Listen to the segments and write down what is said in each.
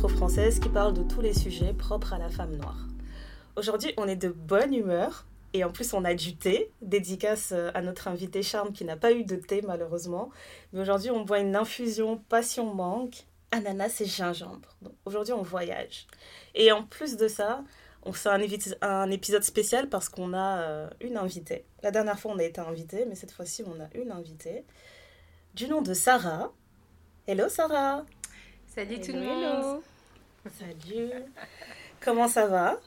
afro-françaises qui parlent de tous les sujets propres à la femme noire. Aujourd'hui, on est de bonne humeur et en plus, on a du thé, dédicace euh, à notre invité Charme qui n'a pas eu de thé malheureusement. Mais aujourd'hui, on boit une infusion passion mangue, ananas et gingembre. Aujourd'hui, on voyage. Et en plus de ça, on fait un, un épisode spécial parce qu'on a euh, une invitée. La dernière fois, on a été invité, mais cette fois-ci, on a une invitée du nom de Sarah. Hello Sarah. Salut tout le monde. Salut. Comment ça va?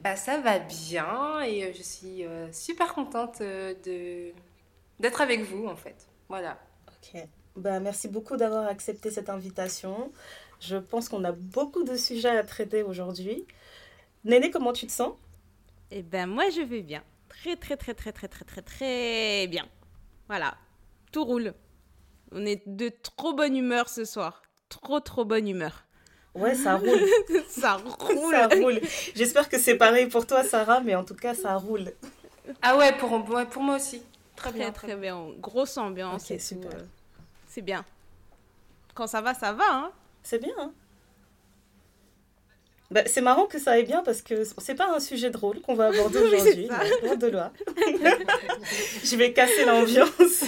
Bah, Ça va bien et euh, je suis euh, super contente de d'être avec vous en fait. Voilà. Ok. Bah, merci beaucoup d'avoir accepté cette invitation. Je pense qu'on a beaucoup de sujets à traiter aujourd'hui. Néné, comment tu te sens? Eh ben moi je vais bien. Très très très très très très très très bien. Voilà. Tout roule. On est de trop bonne humeur ce soir. Trop trop bonne humeur. Ouais, ça roule. ça roule. ça roule. J'espère que c'est pareil pour toi, Sarah, mais en tout cas, ça roule. Ah ouais, pour, pour moi aussi. Très, bien. Très, bien. Grosse ambiance. Ok, super. Euh, c'est bien. Quand ça va, ça va. Hein c'est bien. Hein bah, c'est marrant que ça aille bien parce que c'est pas un sujet drôle qu'on va aborder aujourd'hui, de loi. je vais casser l'ambiance.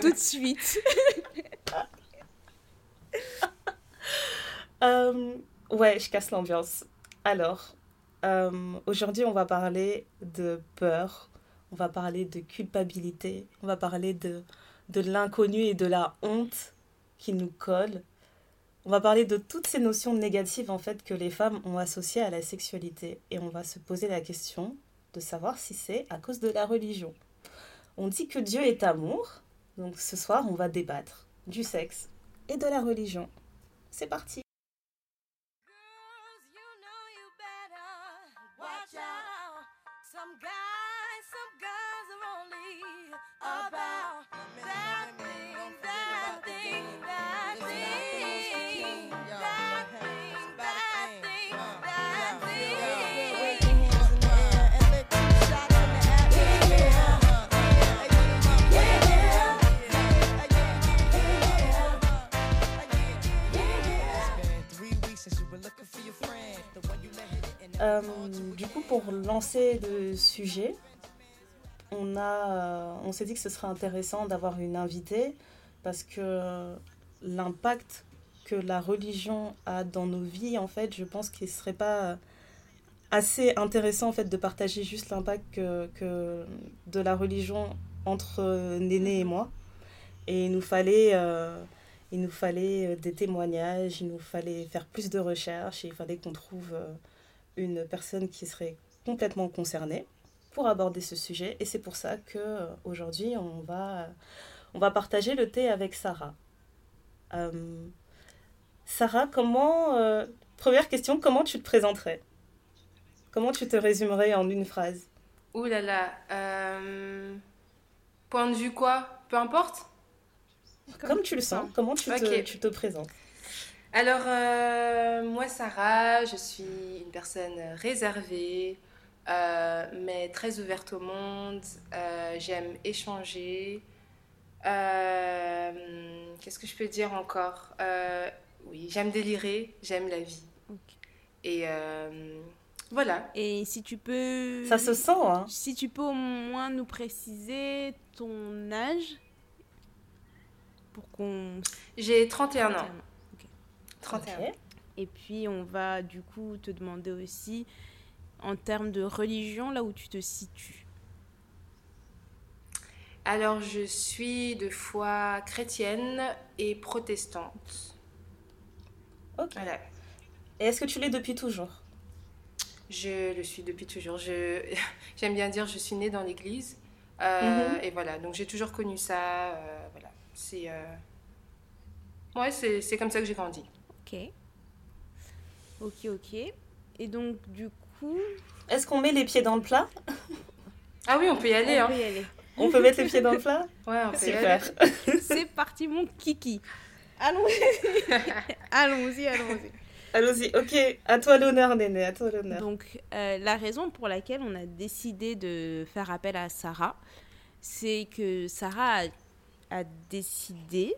Tout de suite. Euh, ouais, je casse l'ambiance. Alors, euh, aujourd'hui, on va parler de peur, on va parler de culpabilité, on va parler de, de l'inconnu et de la honte qui nous colle. On va parler de toutes ces notions négatives en fait que les femmes ont associées à la sexualité et on va se poser la question de savoir si c'est à cause de la religion. On dit que Dieu est amour, donc ce soir on va débattre du sexe et de la religion. C'est parti. Euh, du coup, pour lancer le sujet, on, a, euh, on s'est dit que ce serait intéressant d'avoir une invitée parce que l'impact que la religion a dans nos vies, en fait, je pense qu'il ne serait pas assez intéressant en fait de partager juste l'impact que, de la religion entre Néné et moi. Et il nous fallait, euh, il nous fallait des témoignages, il nous fallait faire plus de recherches, il fallait qu'on trouve une personne qui serait complètement concernée pour aborder ce sujet. Et c'est pour ça que euh, aujourd'hui on va, on va partager le thé avec Sarah. Euh, Sarah, comment euh, première question, comment tu te présenterais? Comment tu te résumerais en une phrase? Ouh là là, point de vue quoi? Peu importe? Comme, tu le sens. Comment tu, te, tu te présentes? Alors, euh, moi, Sarah, je suis une personne réservée, euh, mais très ouverte au monde. Euh, j'aime échanger. Qu'est-ce que je peux dire encore? Oui, j'aime délirer, j'aime la vie. Et voilà. Et si tu peux... Ça se sent, hein Si tu peux au moins nous préciser ton âge pour qu'on... J'ai 31 ans. Et puis, on va du coup te demander aussi, en termes de religion, là où tu te situes. Alors, je suis de foi chrétienne et protestante. Ok. Et est-ce que tu l'es depuis toujours? Je le suis depuis toujours. J'aime bien dire je suis née dans l'église. Euh, mhm. Et voilà, donc j'ai toujours connu ça. Euh, voilà. C'est. Euh... Ouais, c'est comme ça que j'ai grandi. Ok. Ok, ok. Et donc, du coup. Est-ce qu'on met les pieds dans le plat? Ah oui, on peut y aller. On hein. peut y aller. On peut mettre les pieds dans le plat? Ouais, on peut Super. y aller. C'est parti, mon kiki. Allons-y. allons-y, allons-y. Allons-y, ok, à toi l'honneur, Néné, à toi l'honneur. Donc, euh, la raison pour laquelle on a décidé de faire appel à Sarah, c'est que Sarah a a décidé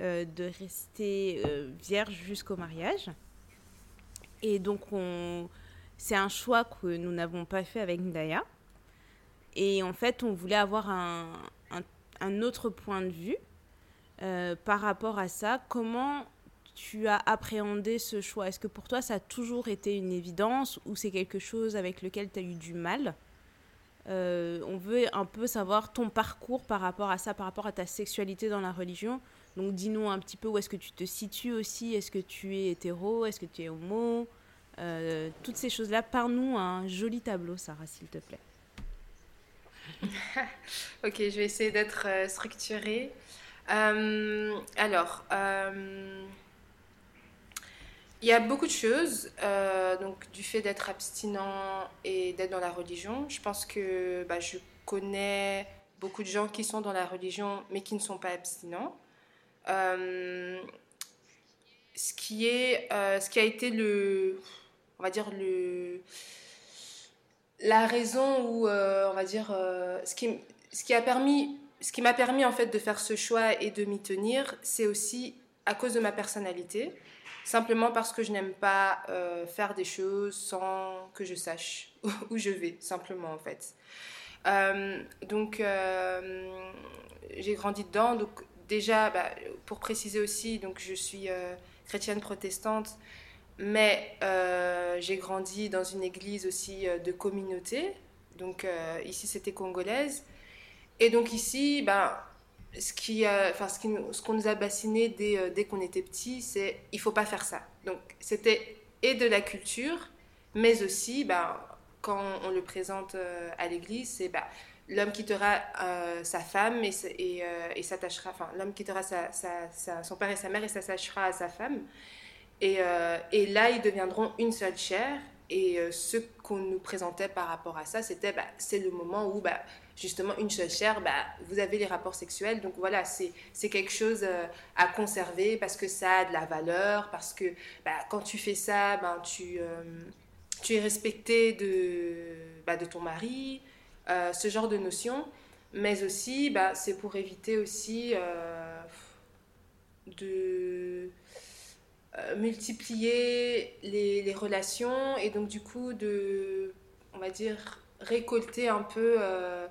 de rester vierge jusqu'au mariage. Et donc, on... c'est un choix que nous n'avons pas fait avec Ndaya. Et en fait, on voulait avoir un, un, autre point de vue par rapport à ça. Comment tu as appréhendé ce choix? Est-ce que pour toi, ça a toujours été une évidence ou c'est quelque chose avec lequel tu as eu du mal? Euh, On veut un peu savoir ton parcours par rapport à ça, par rapport à ta sexualité dans la religion. Donc dis-nous un petit peu où est-ce que tu te situes aussi. Est-ce que tu es hétéro? Est-ce que tu es homo? Euh, Toutes ces choses-là, par nous un joli tableau, Sarah, s'il te plaît. ok, je vais essayer d'être euh, structurée. alors, il y a beaucoup de choses, euh, donc du fait d'être abstinent et d'être dans la religion. Je pense que bah, je connais beaucoup de gens qui sont dans la religion mais qui ne sont pas abstinents. Euh, ce qui est, euh, ce qui a été le, on va dire le, la raison où, on va dire, ce qui, ce qui a permis, ce qui m'a permis en fait de faire ce choix et de m'y tenir, c'est aussi à cause de ma personnalité simplement parce que je n'aime pas euh, faire des choses sans que je sache où je vais, simplement en fait. Euh, donc, euh, j'ai grandi dedans. Donc, déjà, bah, pour préciser aussi, donc je suis chrétienne protestante, mais j'ai grandi dans une église aussi de communauté. Donc, ici, c'était congolaise. Et donc, ici, bah, ce enfin, ce, ce qu'on nous a bassiné dès, euh, dès qu'on était petit, c'est il faut pas faire ça. Donc c'était et de la culture, mais aussi, ben, quand on le présente euh, à l'église, c'est ben, l'homme quittera euh, sa femme et, et, s'attachera, enfin l'homme quittera son père et sa mère et s'attachera à sa femme. Et, et, là, ils deviendront une seule chair. Et ce qu'on nous présentait par rapport à ça, c'était ben, c'est le moment où ben, justement une seule chair, bah, vous avez les rapports sexuels. Donc voilà, c'est quelque chose euh, à conserver parce que ça a de la valeur, parce que bah, quand tu fais ça, ben, tu, euh, es respecté bah, de ton mari, euh, ce genre de notions. Mais aussi, bah, c'est pour éviter aussi de multiplier les, relations et donc du coup de, on va dire, récolter un peu euh,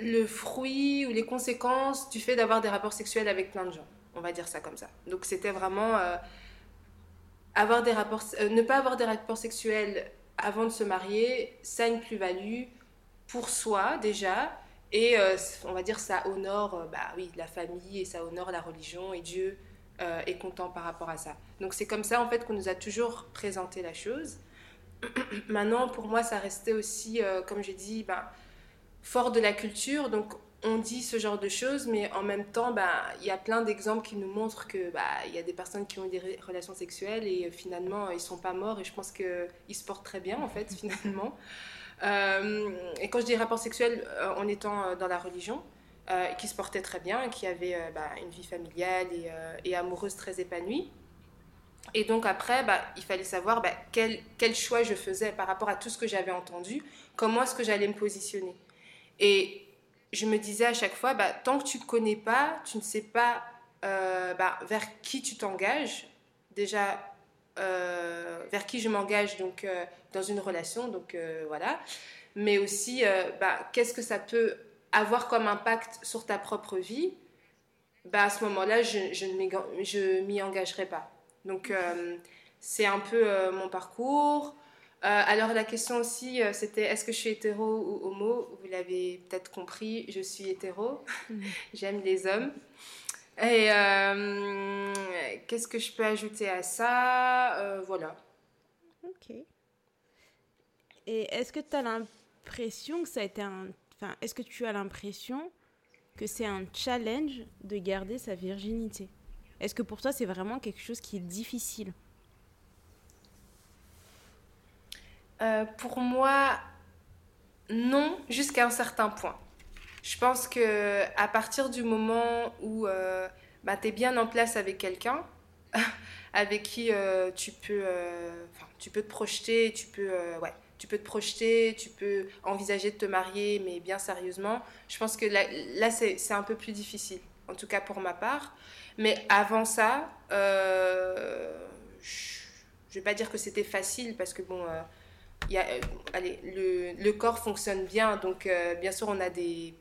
le fruit ou les conséquences du fait d'avoir des rapports sexuels avec plein de gens. On va dire ça comme ça. Donc c'était vraiment euh, avoir des rapports, euh, ne pas avoir des rapports sexuels avant de se marier, ça a une plus-value pour soi déjà. Et on va dire ça honore bah oui, la famille et ça honore la religion et Dieu est content par rapport à ça. Donc c'est comme ça en fait qu'on nous a toujours présenté la chose. Maintenant pour moi ça restait aussi, comme j'ai dit, bah, fort de la culture. Donc, on dit ce genre de choses, mais en même temps, bah, il y a plein d'exemples qui nous montrent que bah, y a des personnes qui ont eu des relations sexuelles et euh, finalement, ils sont pas morts. Et je pense qu'ils se portent très bien, en fait, finalement. Euh, et quand je dis rapport sexuel, euh, en étant dans la religion, qui se portaient très bien, qui avaient bah, une vie familiale et, amoureuse très épanouie. Et donc après, bah, il fallait savoir bah, quel, choix je faisais par rapport à tout ce que j'avais entendu, comment est-ce que j'allais me positionner. Et je me disais à chaque fois, tant que tu ne connais pas, tu ne sais pas euh, vers qui tu t'engages. Déjà, euh, vers qui je m'engage donc euh, dans une relation, donc voilà. Mais aussi, bah, qu'est-ce que ça peut avoir comme impact sur ta propre vie? Bah, À ce moment-là, je, je ne m'y engagerai pas. Donc, c'est un peu mon parcours. Euh, alors la question aussi, euh, c'était est-ce que je suis hétéro ou homo? Vous l'avez peut-être compris, je suis hétéro. Mhm. J'aime les hommes. Et euh, qu'est-ce que je peux ajouter à ça? Voilà. Ok. Et est-ce que tu as l'impression que ça a été un... Enfin, est-ce que tu as l'impression que c'est un challenge de garder sa virginité? Est-ce que pour toi c'est vraiment quelque chose qui est difficile? Euh, pour moi, non, jusqu'à un certain point. Je pense que à partir du moment où euh, bah, tu es bien en place avec quelqu'un, avec qui euh, tu, peux, tu peux te projeter, tu peux ouais, tu peux te projeter, tu peux envisager de te marier, mais bien sérieusement. Je pense que là, là c'est un peu plus difficile, en tout cas pour ma part. Mais avant ça, euh, je ne vais pas dire que c'était facile, parce que bon, euh, y a, euh, allez, le, le, corps fonctionne bien, donc bien sûr on a des,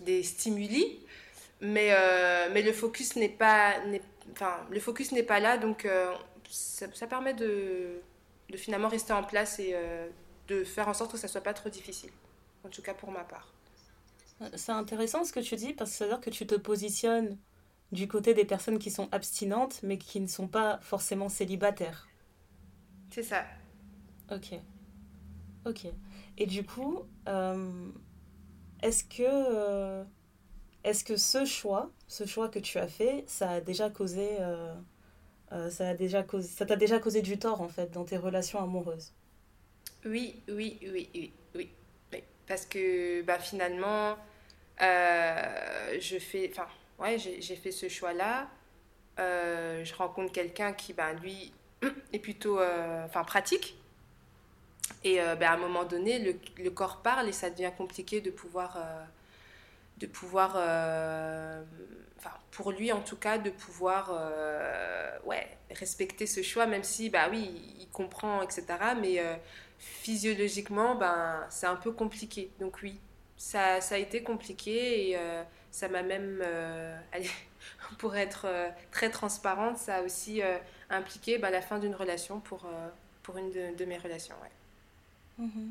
des stimuli, mais, mais le focus n'est pas, enfin, le focus n'est pas là, donc ça, ça, permet de, de, finalement rester en place et de faire en sorte que ça soit pas trop difficile, en tout cas pour ma part. C'est intéressant ce que tu dis parce que ça veut dire que tu te positionnes du côté des personnes qui sont abstinentes mais qui ne sont pas forcément célibataires. C'est ça. Ok. Ok. Et du coup, euh, est-ce que, euh, est-ce que ce choix, ce choix que tu as fait, ça a déjà causé, euh, ça a déjà causé, ça t'a déjà causé du tort en fait dans tes relations amoureuses? Oui, oui, oui, oui, oui. Parce que bah, finalement, euh, je fais, enfin, ouais, j'ai fait ce choix-là. Euh, je rencontre quelqu'un qui, ben, lui, est plutôt euh, enfin, pratique. Et ben, à un moment donné, le, corps parle et ça devient compliqué de pouvoir, de pouvoir enfin, pour lui en tout cas, de pouvoir ouais, respecter ce choix, même si, bah oui, il comprend, etc. Mais physiologiquement, ben, c'est un peu compliqué. Donc oui, ça, ça a été compliqué et euh, ça m'a même, euh, pour être euh, très transparente, ça a aussi impliqué ben, la fin d'une relation pour, pour une de, mes relations. Mm-hmm.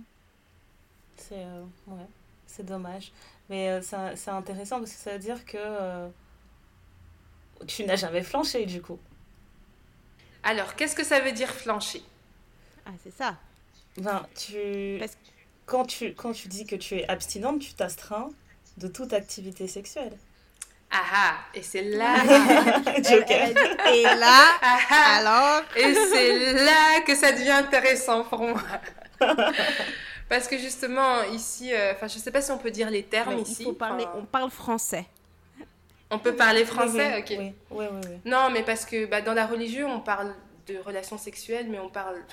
C'est ouais, c'est dommage. Mais c'est intéressant parce que ça veut dire que tu n'as jamais flanché du coup. Alors, qu'est-ce que ça veut dire flancher? Ah, c'est ça. Ben, tu... Quand, tu, quand tu dis que tu es abstinente, tu t'astreins de toute activité sexuelle. Ah ah, et c'est là. et là, ah, ah. alors. Et c'est là que ça devient intéressant pour moi. Parce que justement, ici, euh, enfin, je sais pas si on peut dire les termes ici. Il faut parler, on parle français. On peut parler français, ok. Oui, oui, oui, Non, mais parce que bah, dans la religion, on parle de relations sexuelles, mais on parle.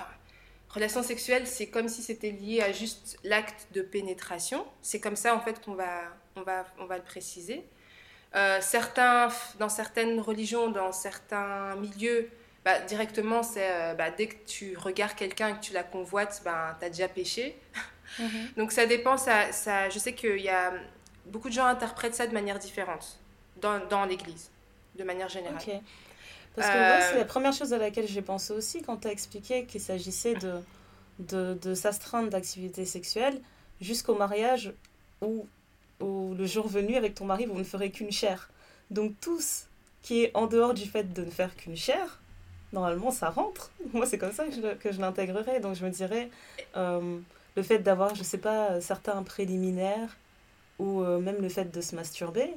Relation sexuelle, c'est comme si c'était lié à juste l'acte de pénétration. C'est comme ça, en fait, qu'on va, on va, on va le préciser. Euh, certains, dans certaines religions, dans certains milieux, bah, directement, c'est euh, bah, dès que tu regardes quelqu'un et que tu la convoites, bah, tu as déjà péché. Mhm. Donc ça dépend, ça, ça, je sais qu'il y a beaucoup de gens interprètent ça de manière différente dans, dans l'Église, de manière générale. Parce que moi, c'est la euh, première chose à laquelle j'ai pensé aussi quand tu as expliqué qu'il s'agissait de, de, de s'astreindre d'activité sexuelle jusqu'au mariage où, où, le jour venu, avec ton mari, vous ne ferez qu'une chair. Donc, tout ce qui est en dehors du fait de ne faire qu'une chair, normalement, ça rentre. Moi, c'est comme ça que je, que je l'intégrerais. Donc, je me dirais, euh, le fait d'avoir, je sais pas, certains préliminaires ou euh, même le fait de se masturber,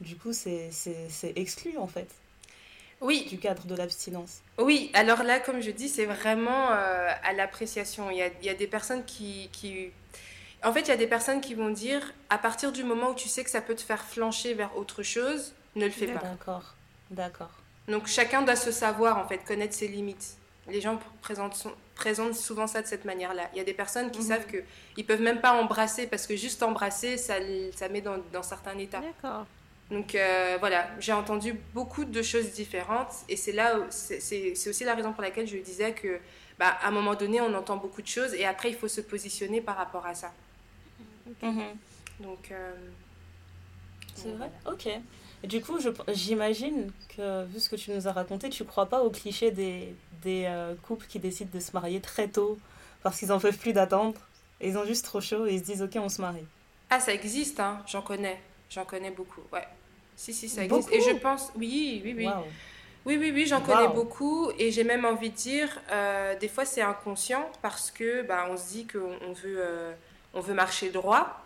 du coup, c'est exclu en fait oui. du cadre de l'abstinence. Oui, alors là, comme je dis, c'est vraiment euh, à l'appréciation. Il y a, il y a, des personnes qui, qui... En fait, il y a des personnes qui vont dire, à partir du moment où tu sais que ça peut te faire flancher vers autre chose, ne le fais pas. D'accord, d'accord. Donc chacun doit se savoir, en fait, connaître ses limites. Les gens présentent, présentent souvent ça de cette manière-là. Il y a des personnes qui mhm. savent qu'ils ne peuvent même pas embrasser parce que juste embrasser, ça, ça met dans, dans certains états. D'accord. Donc euh, voilà, j'ai entendu beaucoup de choses différentes et c'est là, c'est aussi la raison pour laquelle je disais que bah, à un moment donné, on entend beaucoup de choses et après, il faut se positionner par rapport à ça. Mhm. Donc. Euh, c'est vrai? Ok. Et du coup, j'imagine que, vu ce que tu nous as raconté, tu crois pas au cliché des, des euh, couples qui décident de se marier très tôt parce qu'ils en peuvent plus d'attendre ils ont juste trop chaud et ils se disent ok, on se marie. Ah, ça existe, hein, j'en connais. J'en connais beaucoup, ouais. Si, si, ça existe. Et je pense, oui, oui, oui. Oui, oui, oui, j'en connais beaucoup. Et j'ai même envie de dire, euh, des fois, c'est inconscient parce que bah, on se dit qu'on veut, euh, on veut marcher droit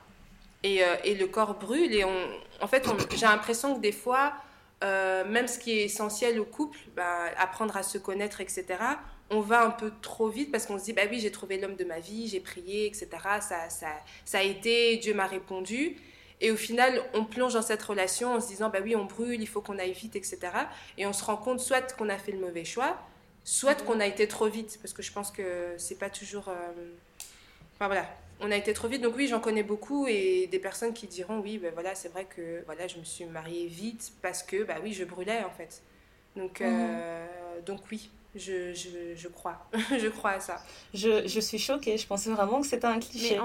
et, euh, et, le corps brûle. Et on, en fait, j'ai l'impression que des fois, même ce qui est essentiel au couple, bah, apprendre à se connaître, etc., on va un peu trop vite parce qu'on se dit, bah oui, j'ai trouvé l'homme de ma vie, j'ai prié, etc. Ça, ça, ça a été, Dieu m'a répondu. Et au final, on plonge dans cette relation en se disant, bah oui, on brûle, il faut qu'on aille vite, etc. Et on se rend compte soit qu'on a fait le mauvais choix, soit qu'on a été trop vite, parce que je pense que c'est pas toujours, euh, Enfin voilà, on a été trop vite. Donc oui, j'en connais beaucoup et des personnes qui diront oui, ben voilà, c'est vrai que voilà, je me suis mariée vite parce que bah oui, je brûlais en fait. Donc euh, mhm. donc oui, je, je, je crois, je crois à ça. Je, je, suis choquée. Je pensais vraiment que c'était un cliché.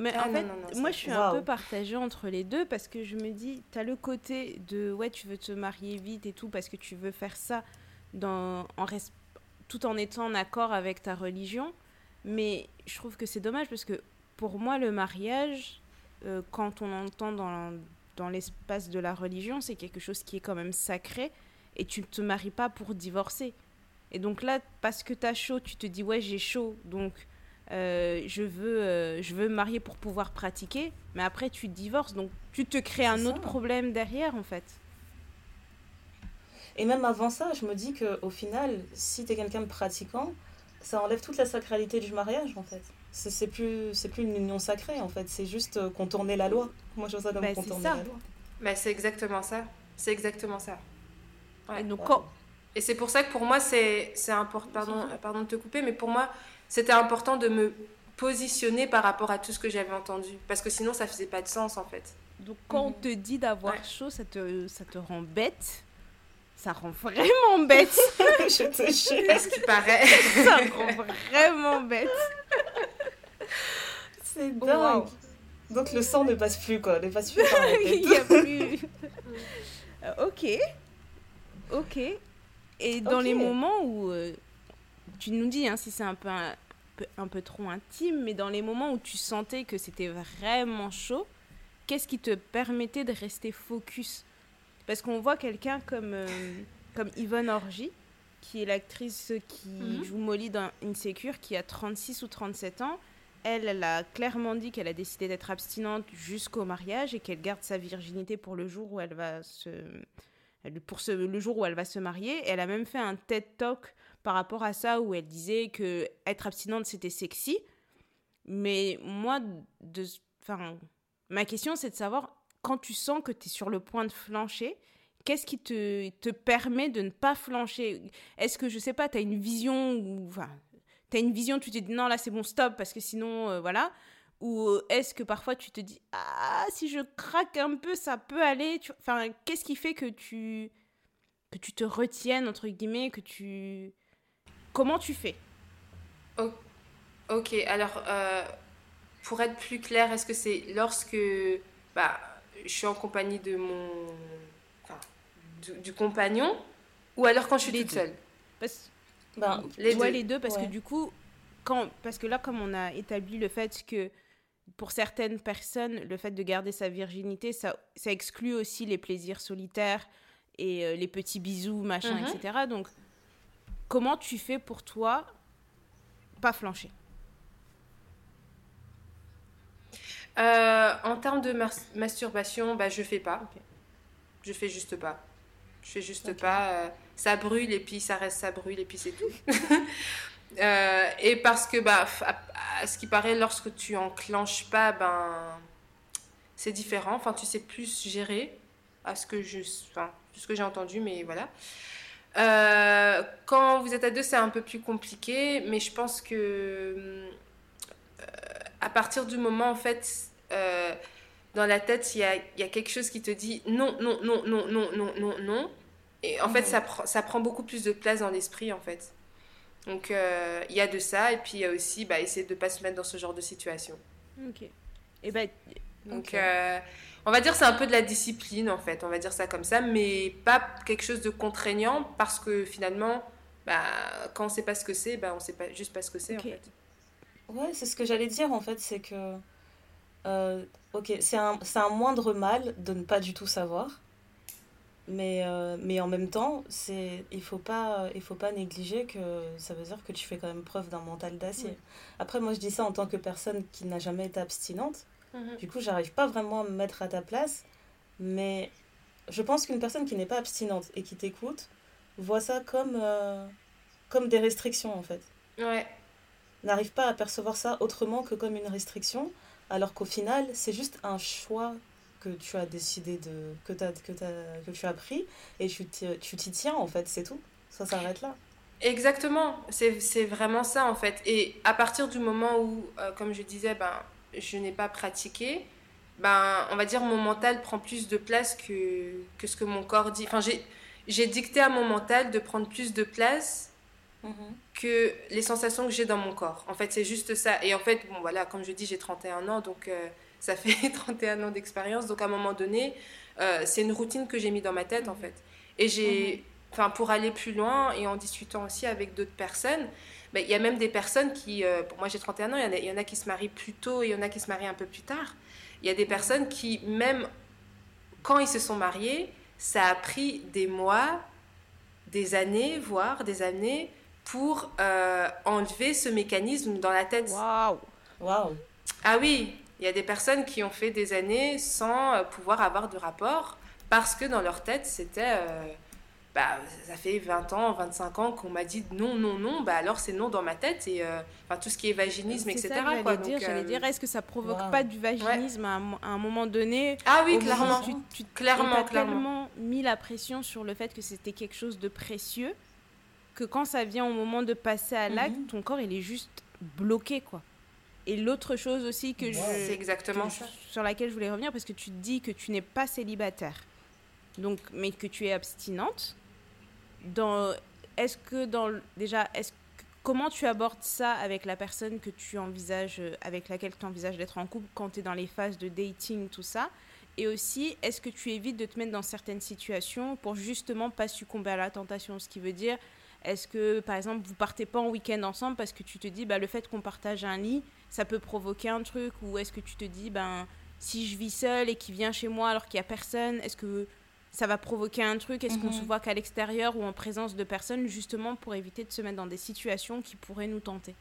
Mais en, ah fait, moi je suis un peu partagée entre les deux parce que je me dis, tu as le côté de ouais, tu veux te marier vite et tout parce que tu veux faire ça dans, en tout en étant en accord avec ta religion. Mais je trouve que c'est dommage parce que pour moi, le mariage, euh, quand on entend dans, dans l'espace de la religion, c'est quelque chose qui est quand même sacré et tu ne te maries pas pour divorcer. Et donc là, parce que tu as chaud, tu te dis ouais, j'ai chaud, donc euh, je, veux, euh, je veux me marier pour pouvoir pratiquer, mais après tu divorces, donc tu te crées un autre problème derrière en fait. Et même avant ça, je me dis qu'au final, si tu es quelqu'un de pratiquant, ça enlève toute la sacralité du mariage en fait. C'est plus, plus une union sacrée en fait, c'est juste euh, contourner la loi. Moi je vois ça comme bah, contourner la loi? Bah, c'est exactement ça. C'est exactement ça. Ouais. donc, Et c'est pour ça que pour moi c'est important, pardon, pardon de te couper, mais pour moi c'était important de me positionner par rapport à tout ce que j'avais entendu. Parce que sinon ça faisait pas de sens en fait. Donc quand on mhm. te dit d'avoir chaud, ça te, ça te rend bête? Ça rend vraiment bête. je te jure. ce qui paraît. ça rend vraiment bête. C'est dingue. Donc le sang ne passe plus, quoi. Ne passe plus par la Il n'y a plus. Euh, ok. Ok. Et dans les moments où. Euh, tu nous dis hein, si c'est un peu, un, un peu trop intime, mais dans les moments où tu sentais que c'était vraiment chaud, qu'est-ce qui te permettait de rester focus? Parce qu'on voit quelqu'un comme, euh, comme Yvonne Orgy, qui est l'actrice qui mhm. joue Molly dans Insecure, qui a 36 ou 37 ans. Elle, elle a clairement dit qu'elle a décidé d'être abstinente jusqu'au mariage et qu'elle garde sa virginité pour le jour où elle va se pour le jour où elle va se marier. Elle a même fait un TED Talk par rapport à ça où elle disait que être abstinente c'était sexy. Mais moi, de, ma question c'est de savoir quand tu sens que tu es sur le point de flancher, qu'est-ce qui te, te, permet de ne pas flancher? Est-ce que, je sais pas, tu as une vision ou enfin, tu as une vision, tu te dis non, là c'est bon, stop, parce que sinon, euh, voilà. Ou euh, est-ce que parfois tu te dis ah, si je craque un peu, ça peut aller Enfin, qu'est-ce qui fait que tu, que tu te retiennes, entre guillemets, que tu. Comment tu fais? Ok, alors, euh, pour être plus clair, est-ce que c'est lorsque. Bah, je suis en compagnie de mon. Enfin, du, compagnon, ou alors quand je suis toute seule? Ben, les, deux. les deux, parce que du coup, quand, parce que là, comme on a établi le fait que pour certaines personnes, le fait de garder sa virginité, ça, ça exclut aussi les plaisirs solitaires et euh, les petits bisous, machin, mhm. etc. Donc, comment tu fais pour toi pas flancher? Euh, en termes de masturbation, bah, je fais pas. Je fais juste pas. Je fais juste pas. Euh, ça brûle et puis ça reste, ça brûle et puis c'est tout. Euh, et parce que, bah, à, ce qui paraît, lorsque tu enclenches pas, ben, c'est différent. Enfin, tu sais plus gérer à ce que je, enfin, ce que j'ai entendu, mais voilà. quand vous êtes à deux, c'est un peu plus compliqué, mais je pense que à partir du moment, en fait, euh, dans la tête, il y a, y a, quelque chose qui te dit non, non, non, non, non, non, non, non. Et en fait, ça, ça prend beaucoup plus de place dans l'esprit, en fait. Donc, euh, il y a de ça. Et puis, il y a aussi bah, essayer de ne pas se mettre dans ce genre de situation. Ok. Et ben, Donc, euh, on va dire c'est un peu de la discipline, en fait. On va dire ça comme ça. Mais pas quelque chose de contraignant parce que finalement, bah, quand on ne sait pas ce que c'est, bah, on ne sait pas, juste pas ce que c'est, en fait. Ouais, c'est ce que j'allais dire, en fait. C'est que euh, ok, c'est un, un, moindre mal de ne pas du tout savoir. Mais, euh, mais en même temps, c'est, il ne faut, pas, il faut pas négliger que ça veut dire que tu fais quand même preuve d'un mental d'acier. Après, moi, je dis ça en tant que personne qui n'a jamais été abstinente. Mhm. Du coup, j'arrive pas vraiment à me mettre à ta place. Mais je pense qu'une personne qui n'est pas abstinente et qui t'écoute voit ça comme, euh, comme des restrictions, en fait. Ouais. N'arrive pas à percevoir ça autrement que comme une restriction alors qu'au final, c'est juste un choix que tu as décidé de. que, as, que, as, que tu as pris et tu t'y tiens en fait, c'est tout. Ça s'arrête là. Exactement, c'est vraiment ça en fait. Et à partir du moment où, euh, comme je disais, ben, je n'ai pas pratiqué, ben, on va dire mon mental prend plus de place que, que ce que mon corps dit. Enfin, j'ai dicté à mon mental de prendre plus de place mhm. que les sensations que j'ai dans mon corps. En fait, c'est juste ça. Et en fait, bon voilà, comme je dis, j'ai 31 ans, donc euh, ça fait 31 ans d'expérience. Donc à un moment donné, euh, c'est une routine que j'ai mis dans ma tête en fait. Et j'ai... Mhm enfin pour aller plus loin et en discutant aussi avec d'autres personnes, ben, il y a même des personnes qui, euh, pour moi j'ai 31 ans, il y, en a, qui se marient plus tôt et il y en a qui se marient un peu plus tard. Il y a des personnes qui, même quand ils se sont mariés, ça a pris des mois, des années, voire des années, pour euh, enlever ce mécanisme dans la tête. Waouh Waouh Ah oui, il y a des personnes qui ont fait des années sans euh, pouvoir avoir de rapport parce que dans leur tête, c'était bah, ça fait 20 ans, 25 ans qu'on m'a dit non, non, non, bah alors c'est non dans ma tête et euh, enfin, tout ce qui est vaginisme, etc. J'allais dire, euh, dire est-ce que ça provoque pas du vaginisme à, un, moment donné Ah oui, clairement. Tu, tu clairement, as tellement mis la pression sur le fait que c'était quelque chose de précieux que quand ça vient au moment de passer à l'acte, mhm. ton corps il est juste bloqué quoi. Et l'autre chose aussi que je, c'est exactement sur laquelle je voulais revenir parce que tu dis que tu n'es pas célibataire. Donc mais que tu es abstinente. Dans est-ce que dans déjà est-ce comment tu abordes ça avec la personne que tu envisages avec laquelle tu envisages d'être en couple quand tu es dans les phases de dating tout ça? Et aussi est-ce que tu évites de te mettre dans certaines situations pour justement pas succomber à la tentation? Ce qui veut dire est-ce que par exemple vous partez pas en week-end ensemble parce que tu te dis bah le fait qu'on partage un lit ça peut provoquer un truc? Ou est-ce que tu te dis ben si je vis seule et qu'il vient chez moi alors qu'il y a personne est-ce que ça va provoquer un truc? Est-ce qu'on se mhm. voit qu'à l'extérieur ou en présence de personnes, justement pour éviter de se mettre dans des situations qui pourraient nous tenter?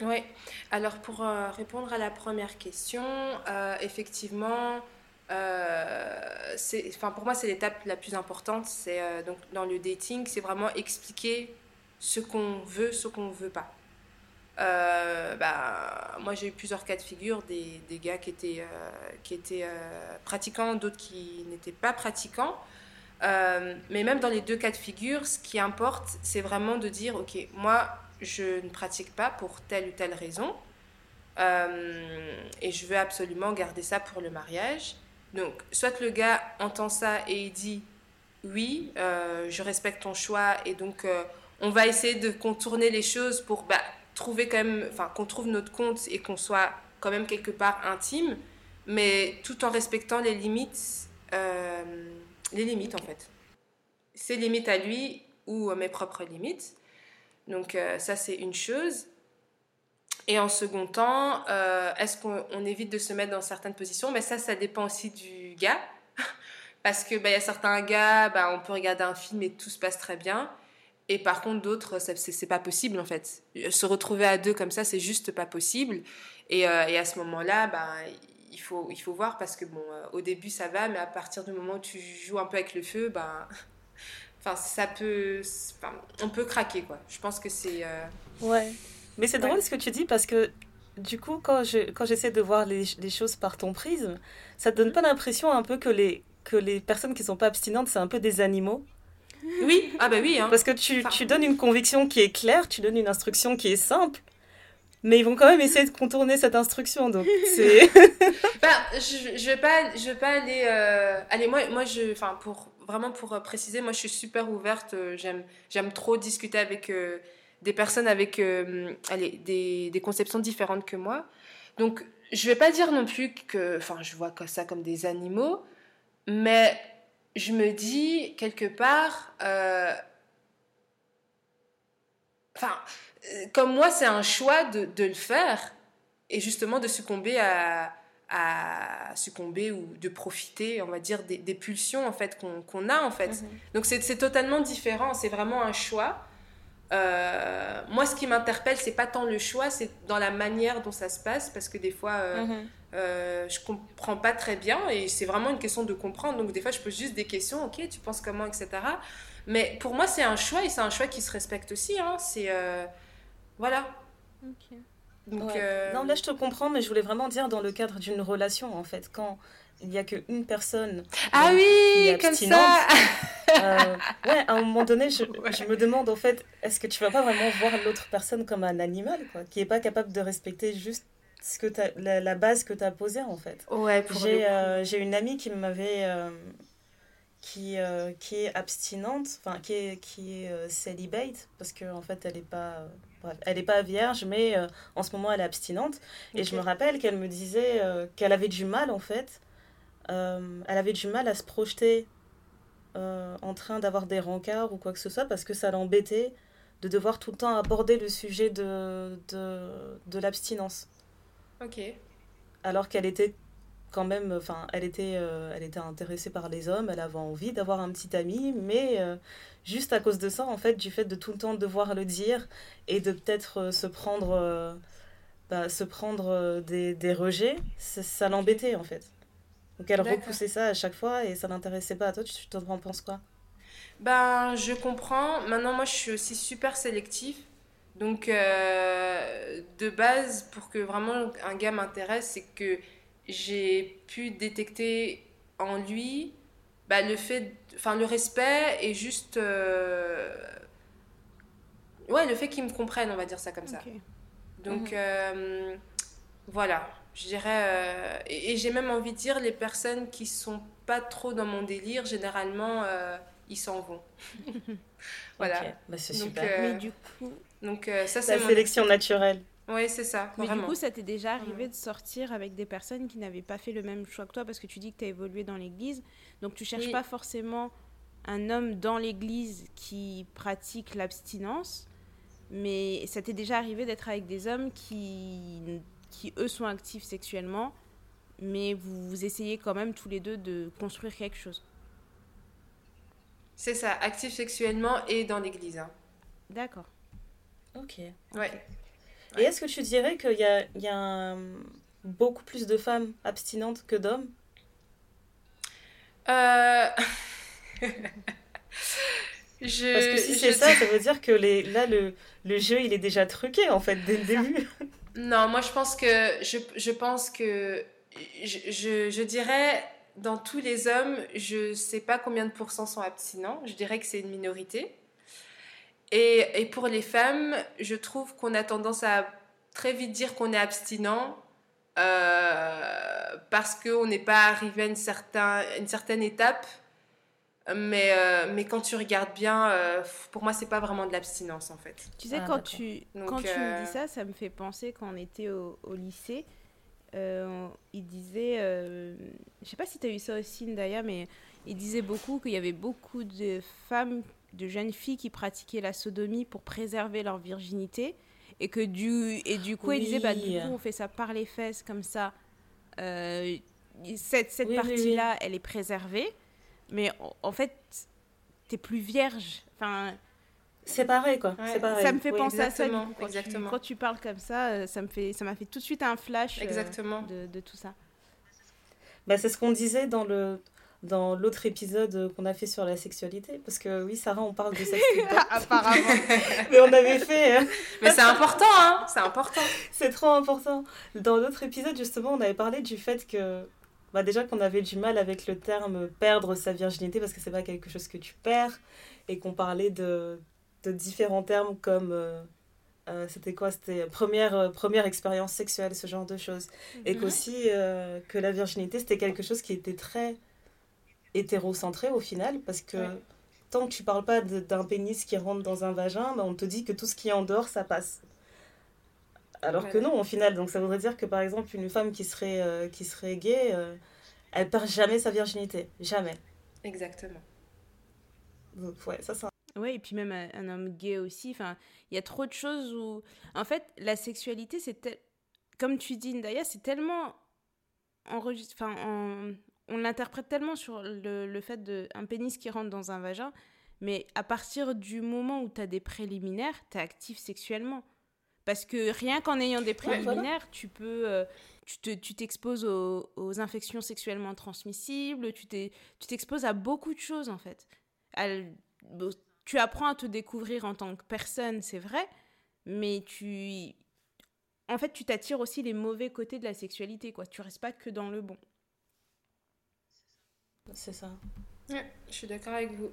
Oui, alors pour euh, répondre à la première question, euh, effectivement, euh, pour moi c'est l'étape la plus importante. C'est euh, donc dans le dating, c'est vraiment expliquer ce qu'on veut, ce qu'on veut pas. Euh, bah, moi j'ai eu plusieurs cas de figure, des, des gars qui étaient, euh, qui étaient pratiquants, d'autres qui n'étaient pas pratiquants. mais même dans les deux cas de figure, ce qui importe, c'est vraiment de dire, ok, moi je ne pratique pas pour telle ou telle raison, et je veux absolument garder ça pour le mariage. Donc, soit le gars entend ça et il dit, oui, je respecte ton choix, et donc on va essayer de contourner les choses pour... Bah, trouver quand même, enfin, qu'on trouve notre compte et qu'on soit quand même quelque part intime, mais tout en respectant les limites, euh, les limites en fait. Ses limites à lui ou mes propres limites. Donc euh, ça c'est une chose. Et en second temps, euh, est-ce qu'on évite de se mettre dans certaines positions? Mais ça, ça dépend aussi du gars. Parce qu'il bah, y a certains gars, bah, on peut regarder un film et tout se passe très bien. Et par contre, d'autres, c'est pas possible en fait. Se retrouver à deux comme ça, c'est juste pas possible. Et, euh, à ce moment-là, ben, il, faut, il faut voir parce que bon, euh, au début ça va, mais à partir du moment où tu joues un peu avec le feu, ben, ça peut. on peut craquer quoi. Je pense que c'est. Ouais. Mais c'est drôle ce que tu dis parce que du coup, quand je quand j'essaie de voir les, les, choses par ton prisme, ça te donne pas l'impression un peu que les, que les personnes qui sont pas abstinentes, c'est un peu des animaux? Oui, ah bah oui. Hein. Parce que tu, tu, donnes une conviction qui est claire, tu donnes une instruction qui est simple, mais ils vont quand même essayer de contourner cette instruction. Donc c'est. bah, je, je vais pas, je vais pas aller. Euh... Allez, moi, moi, je, enfin, pour vraiment pour préciser, moi, je suis super ouverte. Euh, j'aime, j'aime trop discuter avec euh, des personnes avec, allez, des, des conceptions différentes que moi. Donc, je vais pas dire non plus que, enfin, je vois ça comme des animaux, mais je me dis quelque part, euh, enfin, euh, comme moi, c'est un choix de, de, le faire et justement de succomber à, à, succomber ou de profiter, on va dire, des, des pulsions en fait qu'on a en fait. Mhm. Donc c'est totalement différent, c'est vraiment un choix. Euh, moi, ce qui m'interpelle, c'est pas tant le choix, c'est dans la manière dont ça se passe, parce que des fois, euh, mhm. euh, je comprends pas très bien, et c'est vraiment une question de comprendre. Donc, des fois, je pose juste des questions, ok, tu penses comment, etc. Mais pour moi, c'est un choix, et c'est un choix qui se respecte aussi. Hein. C'est voilà. Donc, Non, là, je te comprends, mais je voulais vraiment dire dans le cadre d'une relation, en fait, quand il n'y a qu'une personne. Ah oui, qui est comme ça. Euh, ouais, à un moment donné, je, je, me demande en fait, est-ce que tu vas pas vraiment voir l'autre personne comme un animal, quoi, qui est pas capable de respecter juste ce que la, la, base que tu as posée en fait. Ouais, j'ai euh, j'ai une amie qui m'avait euh, qui, qui est abstinente, enfin qui est qui est célibate parce que en fait elle est pas bref, elle est pas vierge mais en ce moment elle est abstinente. Et je me rappelle qu'elle me disait qu'elle avait du mal en fait elle avait du mal à se projeter euh, en train d'avoir des rencarts ou quoi que ce soit parce que ça l'embêtait de devoir tout le temps aborder le sujet de, de, de l'abstinence. Ok. Alors qu'elle était quand même, enfin, elle était, euh, elle était intéressée par les hommes, elle avait envie d'avoir un petit ami, mais euh, juste à cause de ça, en fait, du fait de tout le temps devoir le dire et de peut-être se prendre, bah, se prendre des, des rejets, ça, ça l'embêtait en fait. Donc elle repoussait ça à chaque fois et ça n'intéressait pas à toi. Tu t'en penses quoi? Ben, je comprends. Maintenant, moi, je suis aussi super sélectif. Donc, euh, de base, pour que vraiment un gars m'intéresse, c'est que j'ai pu détecter en lui bah, le fait, enfin le respect et juste, euh, ouais, le fait qu'il me comprenne, on va dire ça comme ça. Donc, mhm. euh, voilà je dirais, euh, et, j'ai même envie de dire, les personnes qui sont pas trop dans mon délire, généralement, euh, ils s'en vont. voilà. Bah, c'est super. Euh, Mais du coup, donc ça c'est la sélection naturelle. Oui, c'est ça. Mais du coup, ça t'est déjà arrivé de sortir avec des personnes qui n'avaient pas fait le même choix que toi parce que tu dis que tu as évolué dans l'église. Donc tu cherches pas forcément un homme dans l'église qui pratique l'abstinence. Mais ça t'est déjà arrivé d'être avec des hommes qui qui, eux, sont actifs sexuellement, mais vous, vous essayez quand même tous les deux de construire quelque chose. C'est ça, actifs sexuellement et dans l'église. Hein. D'accord. Ok. Ouais. Et est-ce que tu dirais qu'il y a, il y a beaucoup plus de femmes abstinentes que d'hommes? Euh... Je, Parce que si c'est ça, ça veut dire que les, là, le, le jeu, il est déjà truqué, en fait, dès le début. Non, moi je pense que je, je pense que je, je, dirais dans tous les hommes, je sais pas combien de pourcents sont abstinents. Je dirais que c'est une minorité. Et, et, pour les femmes, je trouve qu'on a tendance à très vite dire qu'on est abstinent euh, parce qu'on n'est pas arrivé à une, une certaine étape mais, euh, mais quand tu regardes bien, euh, pour moi, c'est pas vraiment de l'abstinence en fait. Tu sais, ah, quand, tu, quand tu me dis euh, ça, ça me fait penser quand on était au, au lycée. il disait, je sais pas si tu as eu ça aussi, Ndaya, mais il disait beaucoup qu'il y avait beaucoup de femmes, de jeunes filles qui pratiquaient la sodomie pour préserver leur virginité. Et que du, et du coup, il disait, bah, du coup, on fait ça par les fesses, comme ça. cette cette partie-là, elle est préservée mais en fait, t'es plus vierge. Enfin. C'est pareil, quoi. Pareil. Ça me fait penser à ça. quand, exactement. Tu, quand tu parles comme ça, euh, ça me fait, ça m'a fait tout de suite un flash euh, de, tout ça. Bah, c'est ce qu'on disait dans le dans l'autre épisode qu'on a fait sur la sexualité parce que oui Sarah on parle de sexe apparemment mais on avait fait hein. mais c'est important hein c'est important c'est trop important dans l'autre épisode justement on avait parlé du fait que bah déjà qu'on avait du mal avec le terme perdre sa virginité parce que c'est pas quelque chose que tu perds et qu'on parlait de, de, différents termes comme euh, euh, c'était quoi c'était première euh, première expérience sexuelle ce genre de choses. Et mhm. qu'aussi que la virginité c'était quelque chose qui était très hétérocentré au final parce que tant que tu parles pas d'un pénis qui rentre dans un vagin bah, on te dit que tout ce qui est en dehors ça passe alors que non, au final. Donc ça voudrait dire que par exemple, une femme qui serait, euh, qui serait gay, euh, elle perd jamais sa virginité. Jamais. Exactement. Donc ouais, ça c'est Ouais, et puis même un, homme gay aussi. Enfin, il y a trop de choses où. En fait, la sexualité, c'est. Comme tu dis, Ndaya, c'est tellement. Enregistré... Enfin, on, on l'interprète tellement sur le, le fait d'un pénis qui rentre dans un vagin. Mais à partir du moment où tu as des préliminaires, tu es actif sexuellement. Parce que rien qu'en ayant des préliminaires, tu peux, euh, tu t'exposes aux, aux, infections sexuellement transmissibles, tu t'exposes à beaucoup de choses en fait. tu apprends à te découvrir en tant que personne, c'est vrai, mais tu, en fait, tu t'attires aussi les mauvais côtés de la sexualité, quoi. Tu restes pas que dans le bon. C'est ça. Ouais, je suis d'accord avec vous.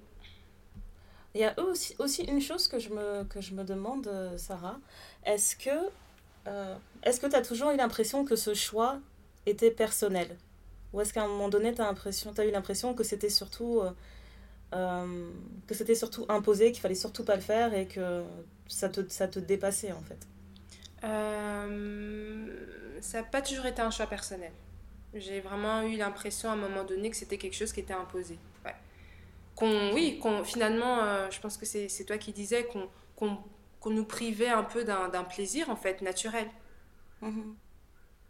Il y a aussi, aussi une chose que je me, que je me demande, euh, Sarah. Est-ce que euh, que tu as toujours eu l'impression que ce choix était personnel? Ou est-ce qu'à un moment donné, tu as, as, eu l'impression que c'était surtout, euh, surtout imposé, qu'il fallait surtout pas le faire et que ça te, ça te dépassait en fait? Ça n'a pas toujours été un choix personnel. J'ai vraiment eu l'impression à un moment donné que c'était quelque chose qui était imposé. Qu'on, oui, qu'on, finalement, euh, je pense que c'est, toi qui disais qu'on, qu'on, nous privait un peu d'un, plaisir, en fait, naturel. Mhm.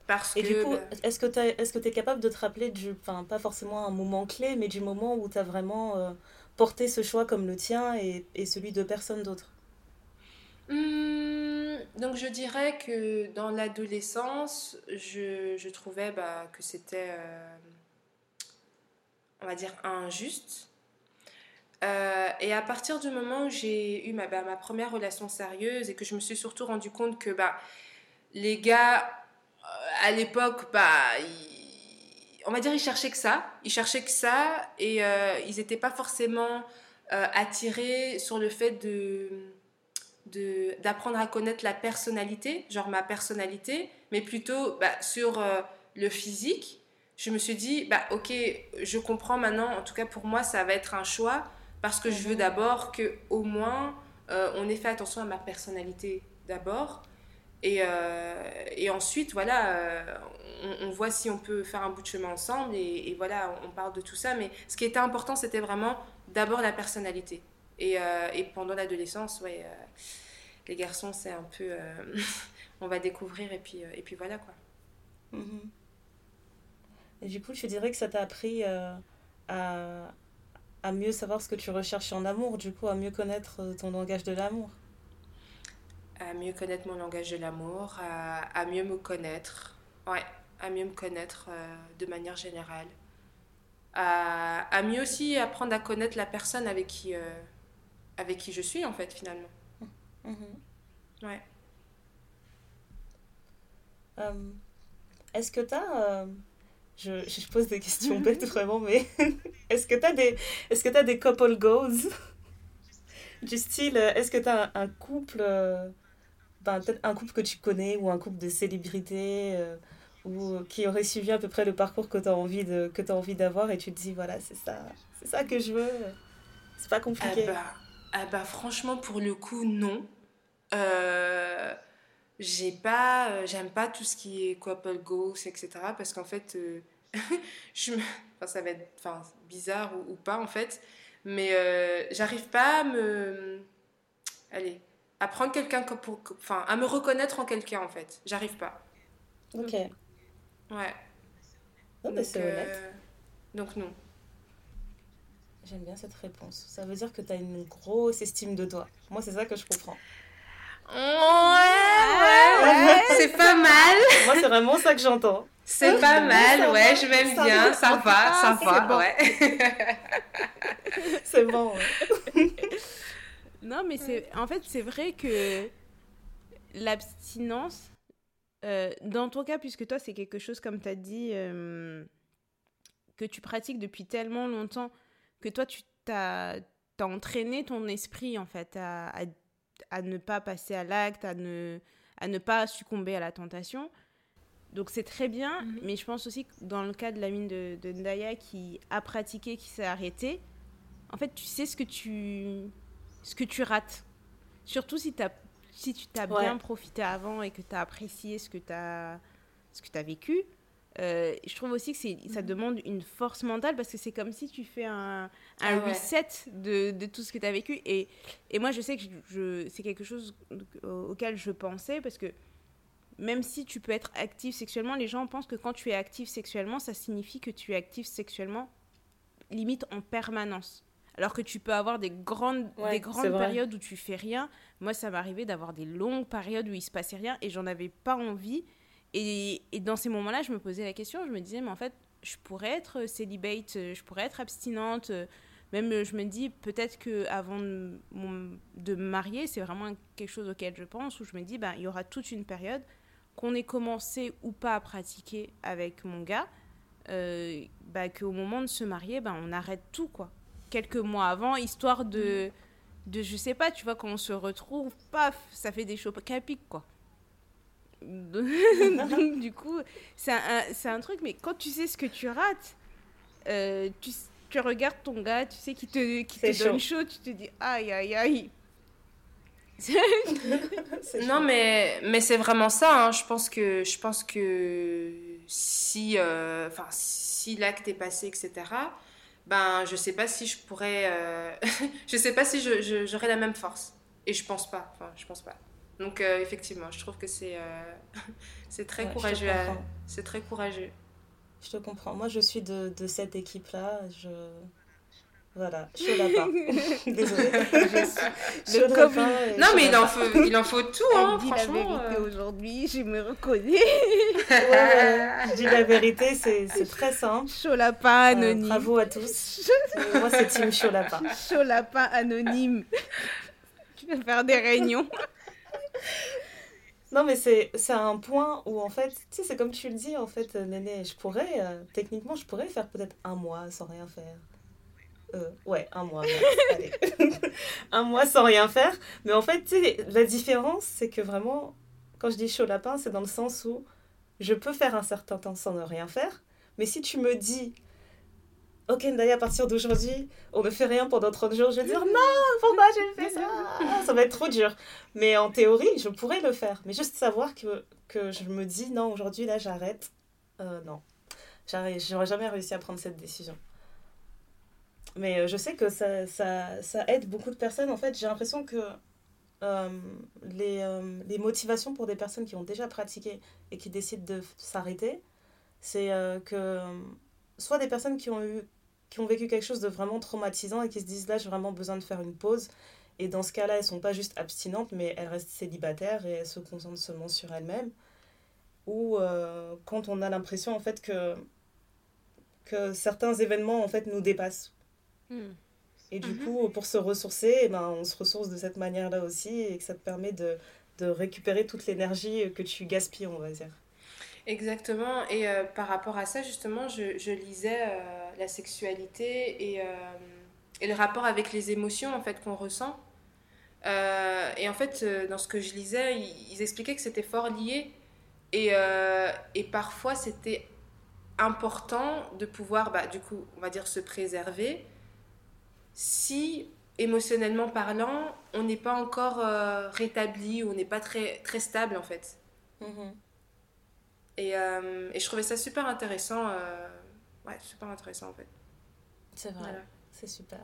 Parce Et du coup, bah est-ce que tu est-ce que es capable de te rappeler, du, enfin, pas forcément un moment clé, mais du moment où tu as vraiment euh, porté ce choix comme le tien et, et celui de personne d'autre? Hum, donc je dirais que dans l'adolescence, je, je, trouvais bah, que c'était, euh, on va dire, injuste. Euh, et à partir du moment où j'ai eu ma, bah, ma, première relation sérieuse et que je me suis surtout rendu compte que bah, les gars, euh, à l'époque, bah, on va dire, ils cherchaient que ça. Ils cherchaient que ça et ils n'étaient pas forcément attirés sur le fait d'apprendre à connaître la personnalité, genre ma personnalité, mais plutôt sur euh, le physique. Je me suis dit, ok, je comprends maintenant, en tout cas pour moi, ça va être un choix, parce que je veux mhm. d'abord que au moins euh, on ait fait attention à ma personnalité d'abord. Et, euh, et, ensuite, voilà, on, on, voit si on peut faire un bout de chemin ensemble, et, et voilà, on, parle de tout ça. Mais ce qui était important, c'était vraiment d'abord la personnalité. Et, et pendant l'adolescence, ouais les garçons, c'est un peu. Euh, on va découvrir et puis, euh, et puis voilà quoi. Mhm. Et du coup, je dirais que ça t'a appris euh, à, à mieux savoir ce que tu recherches en amour, du coup, à mieux connaître ton langage de l'amour. À mieux connaître mon langage de l'amour, à, à, mieux me connaître, ouais, à mieux me connaître de manière générale. À, à, mieux aussi apprendre à connaître la personne avec qui, avec qui je suis, en fait, finalement. Mhm. Ouais. Euh, est-ce que tu as. Euh, je, je, pose des questions bêtes vraiment, mais est-ce que tu as, des, est que as des couple goals? Du style, est-ce que tu as un, couple. Ben, peut-être un couple que tu connais ou un couple de célébrités ou qui aurait suivi à peu près le parcours que tu as envie de que as envie d'avoir et tu te dis voilà c'est ça c'est ça que je veux. C'est pas compliqué. ah bah, ah bah franchement pour le coup non. Euh, j'ai pas euh, j'aime pas tout ce qui est couple goals etc parce qu'en fait euh, je enfin, ça va être enfin, bizarre ou, pas en fait mais j'arrive pas à me allez à prendre quelqu'un pour enfin à me reconnaître en quelqu'un en fait j'arrive pas ok ouais donc, donc non J'aime bien cette réponse. Ça veut dire que tu as une grosse estime de toi. Moi, c'est ça que je comprends. Ouais, ouais, c'est pas mal. Moi, c'est vraiment ça que j'entends. C'est pas mal, ouais, je m'aime bien, ça va, ça va, ouais. c'est bon, ouais. Non, mais c'est en fait, c'est vrai que l'abstinence, euh, dans ton cas, puisque toi, c'est quelque chose, comme tu as dit, euh, que tu pratiques depuis tellement longtemps, que toi, tu t'as entraîné ton esprit, en fait, à, à à ne pas passer à l'acte, à ne, à ne pas succomber à la tentation. Donc c'est très bien, mhm. mais je pense aussi que dans le cas de la mine de, de Ndaya qui a pratiqué, qui s'est arrêtée, en fait tu sais ce que tu, ce que tu rates. Surtout si, as, si tu t'as bien profité avant et que tu as apprécié ce que tu as, ce que as vécu, euh, je trouve aussi que ça mhm. demande une force mentale parce que c'est comme si tu fais un, un ah reset de, de, tout ce que tu as vécu. Et, et moi, je sais que je, c'est quelque chose auquel je pensais parce que même si tu peux être actif sexuellement, les gens pensent que quand tu es actif sexuellement, ça signifie que tu es actif sexuellement limite en permanence. Alors que tu peux avoir des grandes, des grandes périodes où tu fais rien. Moi, ça m'arrivait d'avoir des longues périodes où il se passait rien et j'en avais pas envie. Et, et, dans ces moments-là, je me posais la question, je me disais, mais en fait, je pourrais être célibate, je pourrais être abstinente. Même, je me dis, peut-être qu'avant de, de me marier, c'est vraiment quelque chose auquel je pense, où je me dis, ben, il y aura toute une période qu'on ait commencé ou pas à pratiquer avec mon gars, euh, bah, qu'au moment de se marier, bah, on arrête tout, quoi. Quelques mois avant, histoire de, mm. de, je sais pas, tu vois, quand on se retrouve, paf, ça fait des chocs capiques, quoi. Donc, du coup, c'est un, un, truc, mais quand tu sais ce que tu rates, euh, tu, tu regardes ton gars, tu sais, qui te, qui te donne chaud, tu te dis, aïe, aïe, aïe. non, mais, mais c'est vraiment ça. Hein. Je pense que, je pense que si, euh, enfin, si l'acte est passé, etc., ben, je sais pas si je pourrais. Euh, je sais pas si j'aurais je, la même force. Et je pense pas. Enfin, je pense pas. Donc, euh, effectivement, je trouve que c'est c'est très courageux. C'est très courageux. Je te comprends. Moi, je suis de, de cette équipe-là. Je voilà, chaud lapin. Désolée. Le lapin non, mais il en, faut, il en faut tout, hein, dit la vérité euh. aujourd'hui, je me reconnais. ouais, Je dis la vérité, c'est très simple. Chaud lapin euh, anonyme. bravo à tous. Moi, c'est team chaud lapin. Chaud lapin anonyme. tu vas faire des réunions. Non, mais c'est un point où, en fait, tu sais, c'est comme tu le dis, en fait, Néné, je pourrais, euh, techniquement, je pourrais faire peut-être un mois sans rien faire. Euh, ouais, un mois. un mois sans rien faire. Mais en fait, tu sais, la différence, c'est que vraiment, quand je dis chaud lapin, c'est dans le sens où je peux faire un certain temps sans ne rien faire. Mais si tu me dis, ok, Ndaya, à partir d'aujourd'hui, on ne fait rien pendant 30 jours, je vais dire non, pourquoi j'ai fait ça Ça va être trop dur. Mais en théorie, je pourrais le faire. Mais juste savoir que, que je me dis non, aujourd'hui, là, j'arrête. Euh, non. J'aurais jamais réussi à prendre cette décision. Mais euh, je sais que ça, ça, ça, aide beaucoup de personnes. En fait, j'ai l'impression que euh, les, euh, les, motivations pour des personnes qui ont déjà pratiqué et qui décident de s'arrêter, c'est que soit des personnes qui ont, eu, qui ont vécu quelque chose de vraiment traumatisant et qui se disent là, j'ai vraiment besoin de faire une pause. Et dans ce cas-là, elles sont pas juste abstinentes, mais elles restent célibataires et elles se concentrent seulement sur elles-mêmes. Ou quand on a l'impression en fait que, que certains événements en fait nous dépassent Hmm. Et du mhm. coup, pour se ressourcer, eh ben, on se ressource de cette manière-là aussi et que ça te permet de, de récupérer toute l'énergie que tu gaspilles, on va dire. Exactement. Et euh, par rapport à ça, justement, je, lisais euh, la sexualité et, euh, et, le rapport avec les émotions en fait qu'on ressent. et en fait, dans ce que je lisais, ils, expliquaient que c'était fort lié. Et, parfois, c'était important de pouvoir, bah, du coup, on va dire, se préserver si émotionnellement parlant, on n'est pas encore rétabli on n'est pas très, très stable en fait. Mm-hmm. Et, euh, et, je trouvais ça super intéressant. Euh, ouais, super intéressant en fait. C'est vrai, c'est super.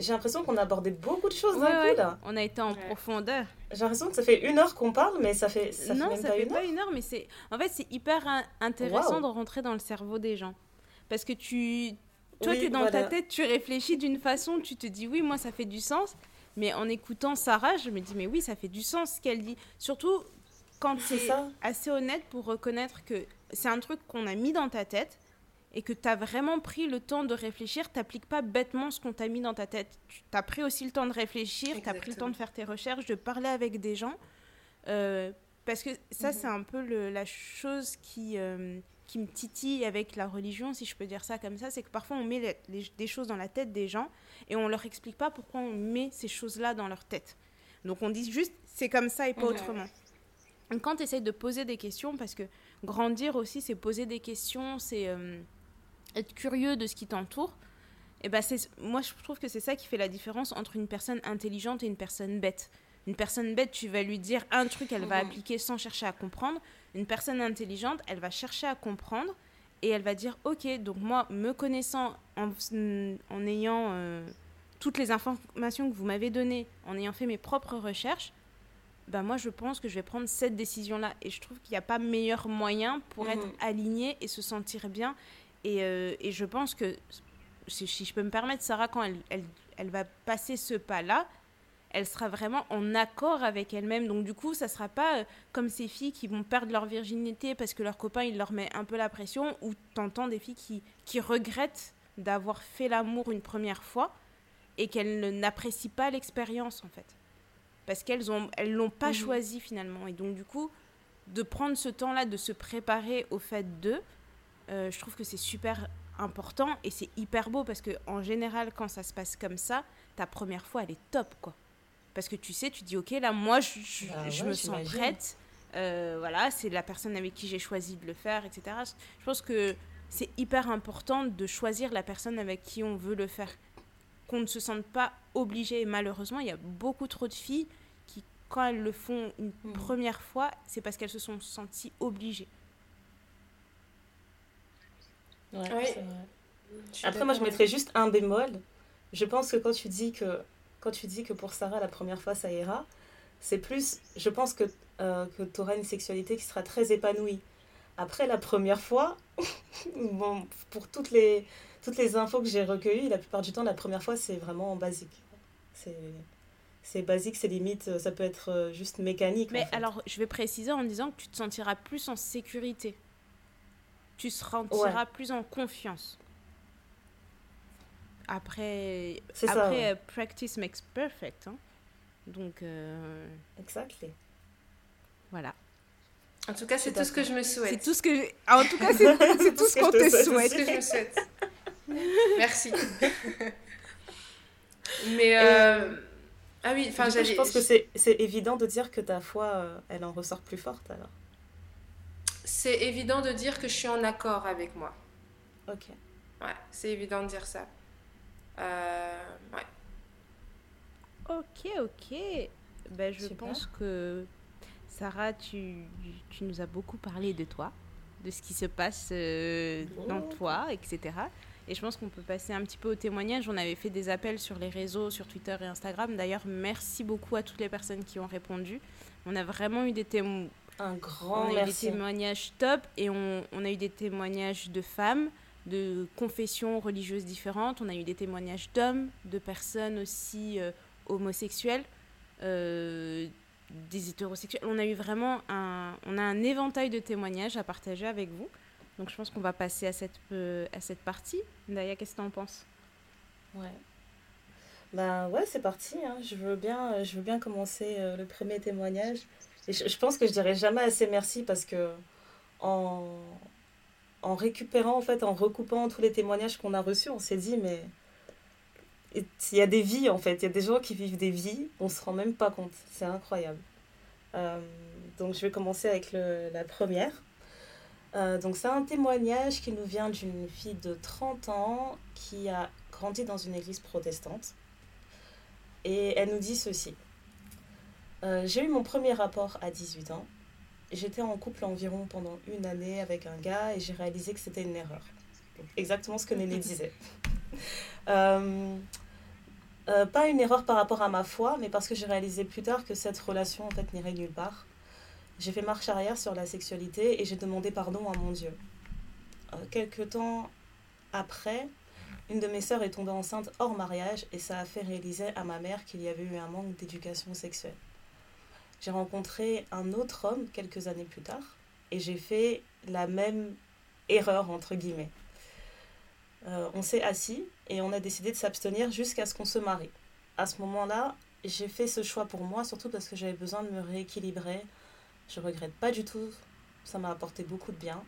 J'ai l'impression qu'on a abordé beaucoup de choses d'un coup là. On a été en profondeur. J'ai l'impression que ça fait une heure qu'on parle, mais ça fait, ça non, fait même ça pas fait une pas heure. une heure, mais c'est en fait c'est hyper intéressant de rentrer dans le cerveau des gens parce que tu toi, tu es dans ta tête, tu réfléchis d'une façon, tu te dis oui, moi ça fait du sens. Mais en écoutant Sarah, je me dis mais oui, ça fait du sens ce qu'elle dit. Surtout quand tu es assez honnête pour reconnaître que c'est un truc qu'on a mis dans ta tête et que tu as vraiment pris le temps de réfléchir, t'appliques pas bêtement ce qu'on t'a mis dans ta tête. Tu as pris aussi le temps de réfléchir, tu as pris le temps de faire tes recherches, de parler avec des gens. Euh, parce que ça, mhm. c'est un peu le, la chose qui, euh, qui me titille avec la religion, si je peux dire ça comme ça, c'est que parfois on met des choses dans la tête des gens et on leur explique pas pourquoi on met ces choses-là dans leur tête. Donc on dit juste c'est comme ça et pas autrement. Quand tu essayes de poser des questions, parce que grandir aussi, c'est poser des questions, c'est euh, être curieux de ce qui t'entoure, et ben moi je trouve que c'est ça qui fait la différence entre une personne intelligente et une personne bête. Une personne bête, tu vas lui dire un truc, elle va appliquer sans chercher à comprendre. Une personne intelligente, elle va chercher à comprendre et elle va dire ok, donc moi, me connaissant en, en ayant euh, toutes les informations que vous m'avez données, en ayant fait mes propres recherches, ben moi je pense que je vais prendre cette décision-là. Et je trouve qu'il n'y a pas meilleur moyen pour mhm. être aligné et se sentir bien. Et, euh, et je pense que, si, je peux me permettre, Sarah, quand elle, elle, elle va passer ce pas-là, elle sera vraiment en accord avec elle-même. Donc du coup, ça sera pas euh, comme ces filles qui vont perdre leur virginité parce que leur copain il leur met un peu la pression, ou t'entends des filles qui, qui regrettent d'avoir fait l'amour une première fois et qu'elles n'apprécient pas l'expérience en fait. Parce qu'elles ont elles l'ont pas mhm. choisi finalement. Et donc du coup, de prendre ce temps-là, de se préparer au fait d'eux, euh, je trouve que c'est super important et c'est hyper beau parce que en général, quand ça se passe comme ça, ta première fois, elle est top, quoi. Parce que tu sais, tu dis, ok, là, moi, je, je, Bah je ouais, me sens prête. Euh, voilà, c'est la personne avec qui j'ai choisi de le faire, etc. Je pense que c'est hyper important de choisir la personne avec qui on veut le faire. Qu'on ne se sente pas obligé. Et malheureusement, il y a beaucoup trop de filles quand elles le font une Mhm. première fois, c'est parce qu'elles se sont senties obligées. Ouais, Oui. vrai. Après, moi, je mettrais juste un bémol. Je pense que quand tu dis que, quand tu dis que pour Sarah, la première fois, ça ira, c'est plus. Je pense que, euh, que tu auras une sexualité qui sera très épanouie. Après, la première fois, bon, pour toutes les, toutes les infos que j'ai recueillies, la plupart du temps, la première fois, c'est vraiment basique. C'est. C'est basique, c'est limite, ça peut être euh, juste mécanique. en Mais fait. alors, je vais préciser en disant que tu te sentiras plus en sécurité. Tu te sentiras plus en confiance. Après, C'est ça, après ouais. euh, practice makes perfect. hein. Donc, euh, Exactly. voilà. En tout cas, c'est Tout ce que je me C'est souhaite. tout ce que... En tout cas, c'est c'est tout ce que qu'on te te souhaite souhaite. C'est ce que je me souhaite. Merci. Mais Et, euh, ah oui, enfin je pense que c'est c'est évident de dire que ta foi, euh, elle en ressort plus forte alors. c'est évident de dire que je suis en accord avec moi. Ok. Ouais, c'est évident de dire ça. Euh, ouais. Ok, ok. Ben, je Super. pense que Sarah, tu, tu nous as beaucoup parlé de toi, de ce qui se passe euh, dans toi, etc. Et je pense qu'on peut passer un petit peu au témoignage. On avait fait des appels sur les réseaux, sur Twitter et Instagram. D'ailleurs, merci beaucoup à toutes les personnes qui ont répondu. On a vraiment eu des, témo- Un on grand a eu des merci. témoignages top et on, on a eu des témoignages de femmes, de confessions religieuses différentes. On a eu des témoignages d'hommes, de personnes aussi euh, homosexuelles, euh, des hétérosexuels. On a eu vraiment un, on a un éventail de témoignages à partager avec vous. Donc je pense qu'on va passer à cette, euh, à cette partie. Daya, qu'est-ce que tu en penses? Ouais. Bah ouais, c'est parti. hein. Je veux bien, euh, je veux bien commencer euh, le premier témoignage. Et je, pense que je dirai jamais assez merci parce que en, en récupérant, en fait, en recoupant tous les témoignages qu'on a reçus, on s'est dit, mais il y a des vies, en fait. Il y a des gens qui vivent des vies, on se rend même pas compte. C'est incroyable. Donc je vais commencer avec le- la première. Euh, donc c'est un témoignage qui nous vient d'une fille de 30 ans qui a grandi dans une église protestante. Et elle nous dit ceci. Euh, J'ai eu mon premier rapport à 18 ans. J'étais en couple environ pendant une année avec un gars et j'ai réalisé que c'était une erreur. Exactement ce que Néné disait. Euh, pas une erreur par rapport à ma foi, mais parce que j'ai réalisé plus tard que cette relation en fait n'irait nulle part. J'ai fait marche arrière sur la sexualité et j'ai demandé pardon à mon Dieu. Euh, quelque temps après, une de mes sœurs est tombée enceinte hors mariage et ça a fait réaliser à ma mère qu'il y avait eu un manque d'éducation sexuelle. J'ai rencontré un autre homme quelques années plus tard et j'ai fait la même erreur entre guillemets. Euh, on s'est assis et on a décidé de s'abstenir jusqu'à ce qu'on se marie. À ce moment-là, j'ai fait ce choix pour moi, surtout parce que j'avais besoin de me rééquilibrer. Je regrette pas du tout, ça m'a apporté beaucoup de bien.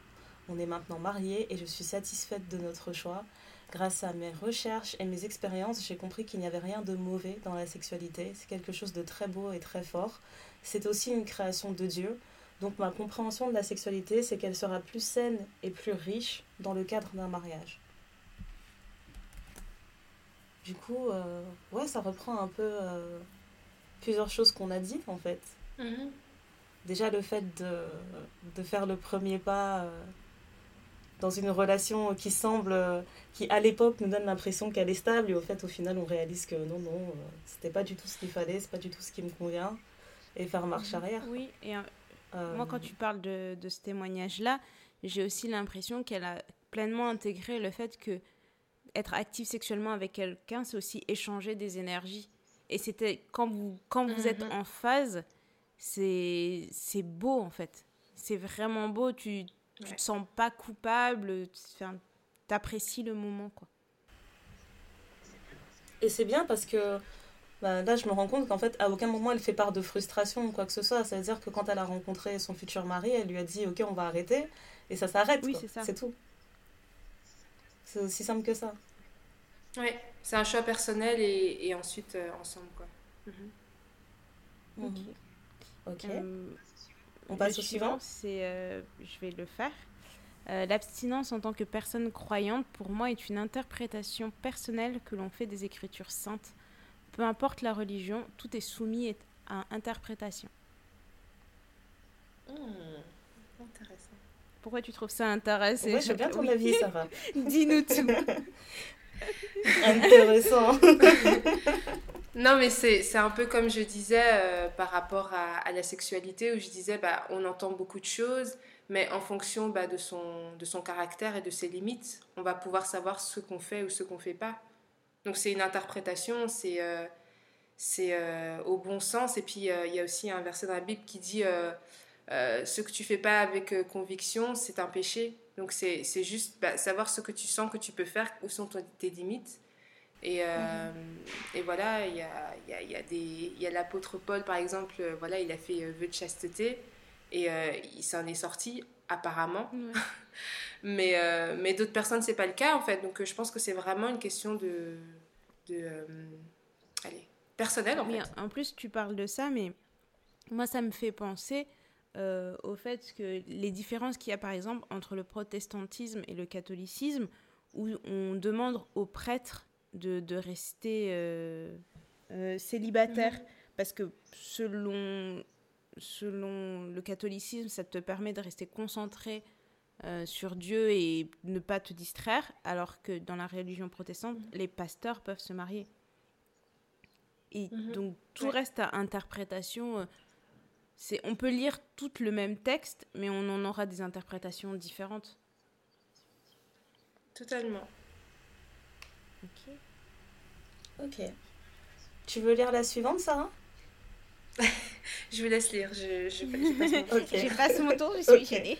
On est maintenant mariés et je suis satisfaite de notre choix. Grâce à mes recherches et mes expériences, j'ai compris qu'il n'y avait rien de mauvais dans la sexualité. C'est quelque chose de très beau et très fort. C'est aussi une création de Dieu. Donc ma compréhension de la sexualité, c'est qu'elle sera plus saine et plus riche dans le cadre d'un mariage. Du coup, euh, ouais, ça reprend un peu euh, plusieurs choses qu'on a dites en fait. Mhm. Déjà le fait de, de faire le premier pas euh, dans une relation qui semble, euh, qui à l'époque nous donne l'impression qu'elle est stable et au fait au final on réalise que non, non, euh, c'était pas du tout ce qu'il fallait, c'est pas du tout ce qui me convient. Et faire marche arrière. Oui, et euh, Moi, quand tu parles de, de ce témoignage-là, j'ai aussi l'impression qu'elle a pleinement intégré le fait que être active sexuellement avec quelqu'un, c'est aussi échanger des énergies. Et c'était quand vous, quand vous êtes Mhm. en phase, c'est c'est beau en fait. C'est vraiment beau. Tu, tu Ouais. te sens pas coupable. Tu apprécies le moment quoi. Et c'est bien parce que bah, là, je me rends compte qu'en fait, à aucun moment elle fait part de frustration ou quoi que ce soit. C'est-à-dire que quand elle a rencontré son futur mari, elle lui a dit Ok, on va arrêter. Et ça s'arrête. Oui, c'est ça. C'est tout. C'est aussi simple que ça. Oui, c'est un choix personnel et, et ensuite euh, ensemble. Quoi. Mhm. Ok. Ok. Euh, On passe au suivant c'est, euh, je vais le faire. Euh, L'abstinence en tant que personne croyante, pour moi, est une interprétation personnelle que l'on fait des Écritures saintes. Peu importe la religion, tout est soumis à interprétation. Hmm, Intéressant. Pourquoi tu trouves ça intéressant? Ouais, j'ai bien ton Oui. avis, ça va. Dis-nous tout. Intéressant. Non, mais c'est un peu comme je disais euh, par rapport à, la sexualité, où je disais, bah, on entend beaucoup de choses, mais en fonction bah, de, son, de son caractère et de ses limites, on va pouvoir savoir ce qu'on fait ou ce qu'on fait pas. Donc c'est une interprétation, c'est euh, c'est euh, au bon sens. Et puis il y a aussi un verset dans la Bible qui dit, ce que tu fais pas avec conviction, c'est un péché. Donc c'est juste bah, savoir ce que tu sens que tu peux faire, où sont tes limites. Et, euh, et voilà, il y a, y, a, y, a des- y a l'apôtre Paul, par exemple, euh, voilà, il a fait euh, vœu de chasteté et il s'en est sorti, apparemment. Mais, mais d'autres personnes, c'est pas le cas, en fait. Donc je pense que c'est vraiment une question de. de allez, personnelle, en fait. en plus, tu parles de ça, mais moi, ça me fait penser au fait que les différences qu'il y a, par exemple, entre le protestantisme et le catholicisme, où on demande aux prêtres de, de rester euh, euh, célibataires, parce que selon, selon le catholicisme, ça te permet de rester concentré euh, sur Dieu et ne pas te distraire, alors que dans la religion protestante, les pasteurs peuvent se marier. Et Mhm. donc tout Ouais. reste à interprétation. C'est, on peut lire tout le même texte, mais on en aura des interprétations différentes. Totalement. Ok. Ok. Tu veux lire la suivante, Sarah? Je vous laisse lire. Je, je, je passe mon- Ok. J'ai passé mon tour, je suis Ok. gênée.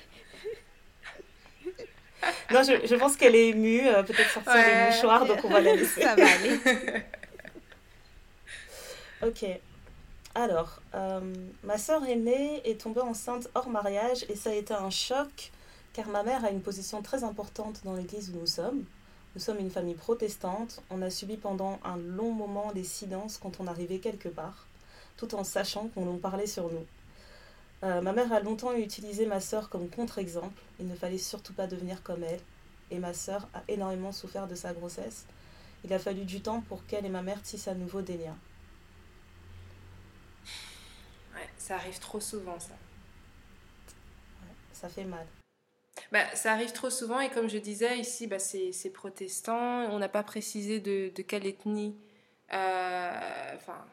Non, je, je pense qu'elle est émue, euh, peut-être sortir Ouais. les mouchoirs, donc on va la laisser. Ça va aller. Ok. Alors, euh, ma sœur aînée est tombée enceinte hors mariage et ça a été un choc car ma mère a une position très importante dans l'église où nous sommes. Nous sommes une famille protestante. On a subi pendant un long moment des silences quand on arrivait quelque part, tout en sachant qu'on en parlait sur nous. Euh, ma mère a longtemps utilisé ma sœur comme contre-exemple. Il ne fallait surtout pas devenir comme elle. Et ma sœur a énormément souffert de sa grossesse. Il a fallu du temps pour qu'elle et ma mère tissent à nouveau des liens. Ouais, ça arrive trop souvent, ça. Ça fait mal. Bah, ça arrive trop souvent et comme je disais ici, bah, c'est c'est protestant. On n'a pas précisé de, de quelle ethnie, euh, enfin,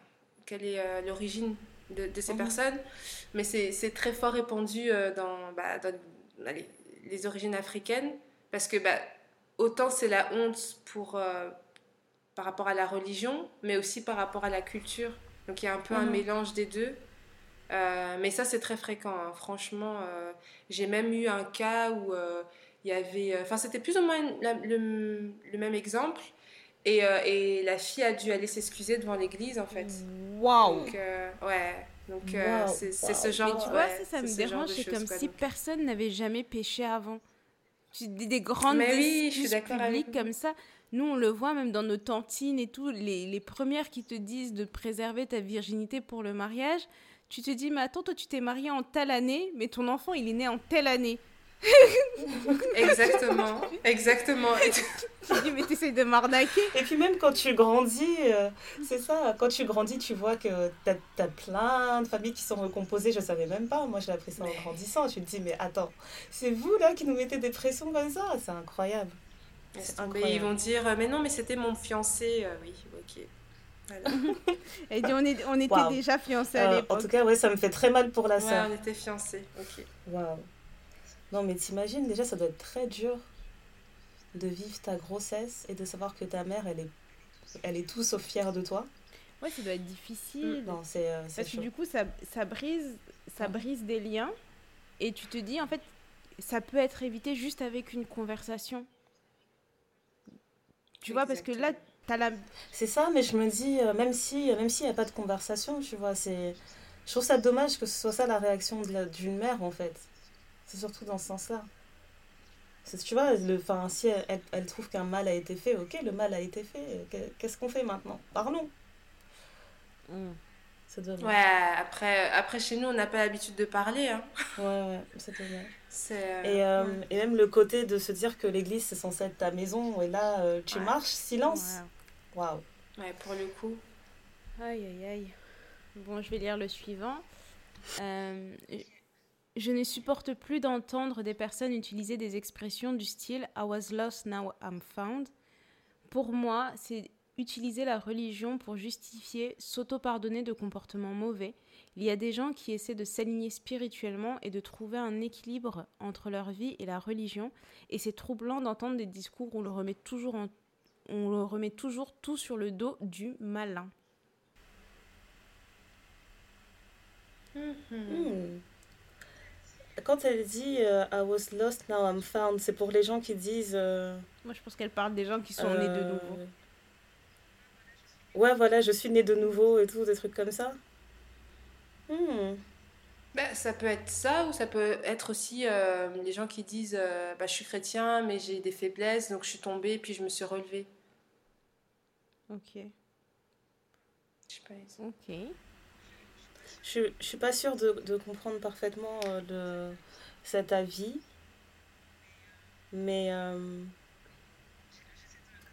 quelle est euh, l'origine de, de ces Mhm. personnes. Mais c'est c'est très fort répandu euh, dans, bah, dans allez, les origines africaines parce que bah, autant c'est la honte pour, par rapport à la religion, mais aussi par rapport à la culture. Donc il y a un peu un Mhm. mélange des deux. Euh, mais ça, c'est très fréquent. hein. Franchement, euh, j'ai même eu un cas où euh, il y avait. euh, Enfin, c'était plus ou moins la- le, le même exemple. Et, euh, et la fille a dû aller s'excuser devant l'église, en fait. Waouh Donc, ouais. Donc, Wow, c'est c'est wow. ce Mais genre tu vois, ouais, ça, ça me dérange. C'est comme quoi. si Donc, personne n'avait jamais péché avant. Tu- Des, des grandes Mais oui, je suis publiques comme ça. Nous, on le voit même dans nos tantines et tout. Les, les premières qui te disent de préserver ta virginité pour le mariage. Tu te dis, mais attends, toi, tu t'es marié en telle année, mais ton enfant, il est né en telle année. Exactement, exactement. Et tu- Tu te dis, mais t'essayes de m'arnaquer. Et puis même quand tu grandis, euh, c'est ça, quand tu grandis, tu vois que t'as as plein de familles qui sont recomposées, je savais même pas, moi j'ai appris ça en Mais- grandissant, tu te dis mais attends, c'est vous là qui nous mettez des pressions comme ça, c'est incroyable. Incroyable. ils vont dire, euh, mais non, mais c'était mon fiancé. Euh, oui, ok. Voilà. Elle dit, on, est, on était déjà fiancés à Euh, en tout cas, ouais, ça me fait très mal pour la Ouais, sœur. on était fiancés. Ok. Waouh. Non mais t'imagines, déjà ça doit être très dur de vivre ta grossesse et de savoir que ta mère, elle est, elle est tout sauf fière de toi. Ouais, ça doit être difficile. Non, c'est euh, Parce que du coup, ça, ça, brise, ça Ouais. brise des liens. Et tu te dis, en fait, ça peut être évité juste avec une conversation. Tu vois, parce que là, la... C'est ça, mais je me dis, euh, même si même s'il n'y a pas de conversation, tu vois, c'est... Je trouve ça dommage que ce soit ça la réaction de la- d'une mère, en fait. C'est surtout dans ce sens-là. Tu vois, le, si elle, elle, trouve qu'un mal a été fait, ok, le mal a été fait. Qu'est-ce qu'on fait maintenant? Parlons. Mm. Ouais, après, après chez nous, on n'a pas l'habitude de parler. Hein. Ouais, ouais, c'est dommage. Euh, et, euh, et, même le côté de se dire que l'église, c'est censé être ta maison, et là, euh, tu marches, silence. Waouh. Ouais, pour le coup. Aïe, aïe, aïe. Bon, je vais lire le suivant. je ne supporte plus d'entendre des personnes utiliser des expressions du style I was lost, now I'm found. Pour moi, c'est utiliser la religion pour justifier, s'auto-pardonner de comportements mauvais. Il y a des gens qui essaient de s'aligner spirituellement et de trouver un équilibre entre leur vie et la religion, et c'est troublant d'entendre des discours où on le remet toujours, on le remet toujours tout sur le dos du malin. Hmm. Quand elle dit euh, I was lost, now I'm found, c'est pour les gens qui disent. Euh, Moi, je pense qu'elle parle des gens qui sont nés de nouveau. Euh, ouais, voilà, je suis née de nouveau et tout, des trucs comme ça. Hmm. Bah, ça peut être ça, ou ça peut être aussi euh, les gens qui disent euh, bah, Je suis chrétien, mais j'ai des faiblesses, donc je suis tombée, puis je me suis relevée. Ok. Je sais pas. Ok. Je, je suis pas sûre de, de comprendre parfaitement euh, cet avis, mais.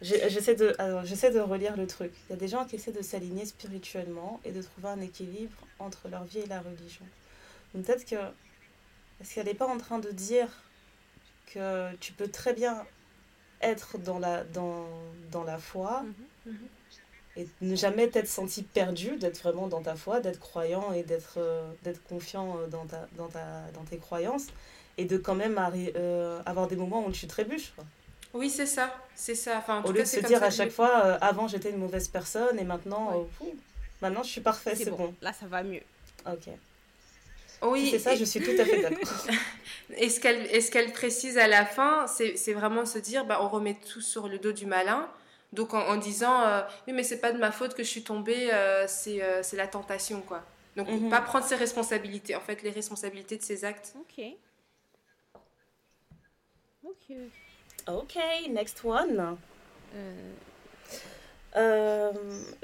J'essaie de, j'essaie de relire le truc. Il y a des gens qui essaient de s'aligner spirituellement et de trouver un équilibre entre leur vie et la religion. Donc peut-être que... Est-ce qu'elle n'est pas en train de dire que tu peux très bien être dans la, dans, dans la foi et ne jamais t'être senti perdu, d'être vraiment dans ta foi, d'être croyant et d'être euh, d'être confiant euh, dans, ta, dans, ta, dans tes croyances et de quand même euh, avoir des moments où tu trébuches. Oui, c'est ça. C'est ça. Enfin, Au lieu de se dire à chaque fois, euh, avant j'étais une mauvaise personne et maintenant, euh, maintenant je suis parfait, c'est bon. Là, ça va mieux. Ok. Oui, c'est ça, je suis tout à fait d'accord. et ce qu'elle ce qu'elle précise à la fin, c'est vraiment se dire, bah, on remet tout sur le dos du malin. Donc en, disant, euh, oui, mais c'est pas de ma faute que je suis tombée, c'est la tentation, quoi. Donc mhm. pas prendre ses responsabilités, en fait, les responsabilités de ses actes. Ok. Ok. Ok, next one. Euh. Euh,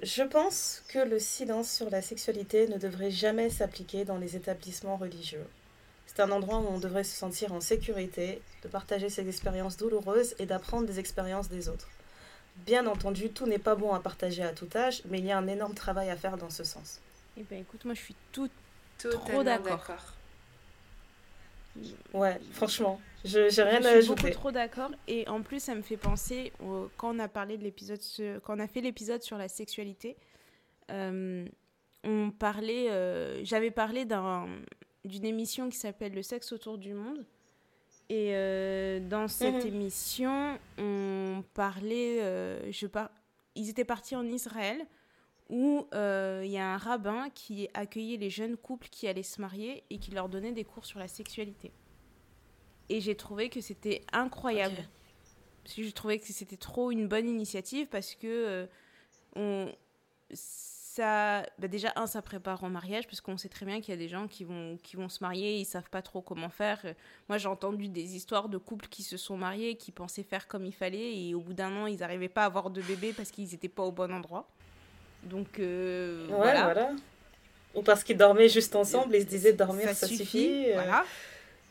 je pense que le silence sur la sexualité ne devrait jamais s'appliquer dans les établissements religieux. C'est un endroit où on devrait se sentir en sécurité, de partager ses expériences douloureuses et d'apprendre des expériences des autres. Bien entendu, tout n'est pas bon à partager à tout âge, mais il y a un énorme travail à faire dans ce sens. Eh bien, écoute, moi je suis tout, trop d'accord. Ouais, franchement, je j'ai rien à ajouter. Je suis beaucoup trop d'accord et en plus ça me fait penser quand on a parlé de l'épisode quand on a fait l'épisode sur la sexualité, euh, on parlait, euh, j'avais parlé d'un d'une émission qui s'appelle Le sexe autour du monde et euh, dans cette mhm. émission on parlait, je par... ils étaient partis en Israël où il y a un rabbin qui accueillait les jeunes couples qui allaient se marier et qui leur donnait des cours sur la sexualité. Et j'ai trouvé que c'était incroyable. Parce que je trouvais que c'était trop une bonne initiative parce que on, ça, bah déjà, un, ça prépare au mariage parce qu'on sait très bien qu'il y a des gens qui vont, qui vont se marier, ils savent pas trop comment faire. Moi, j'ai entendu des histoires de couples qui se sont mariés, qui pensaient faire comme il fallait et au bout d'un an, ils n'arrivaient pas à avoir de bébé parce qu'ils n'étaient pas au bon endroit. Donc, euh, voilà. Ou parce qu'ils dormaient juste ensemble et se disaient dormir, ça, suffit. Euh. Voilà.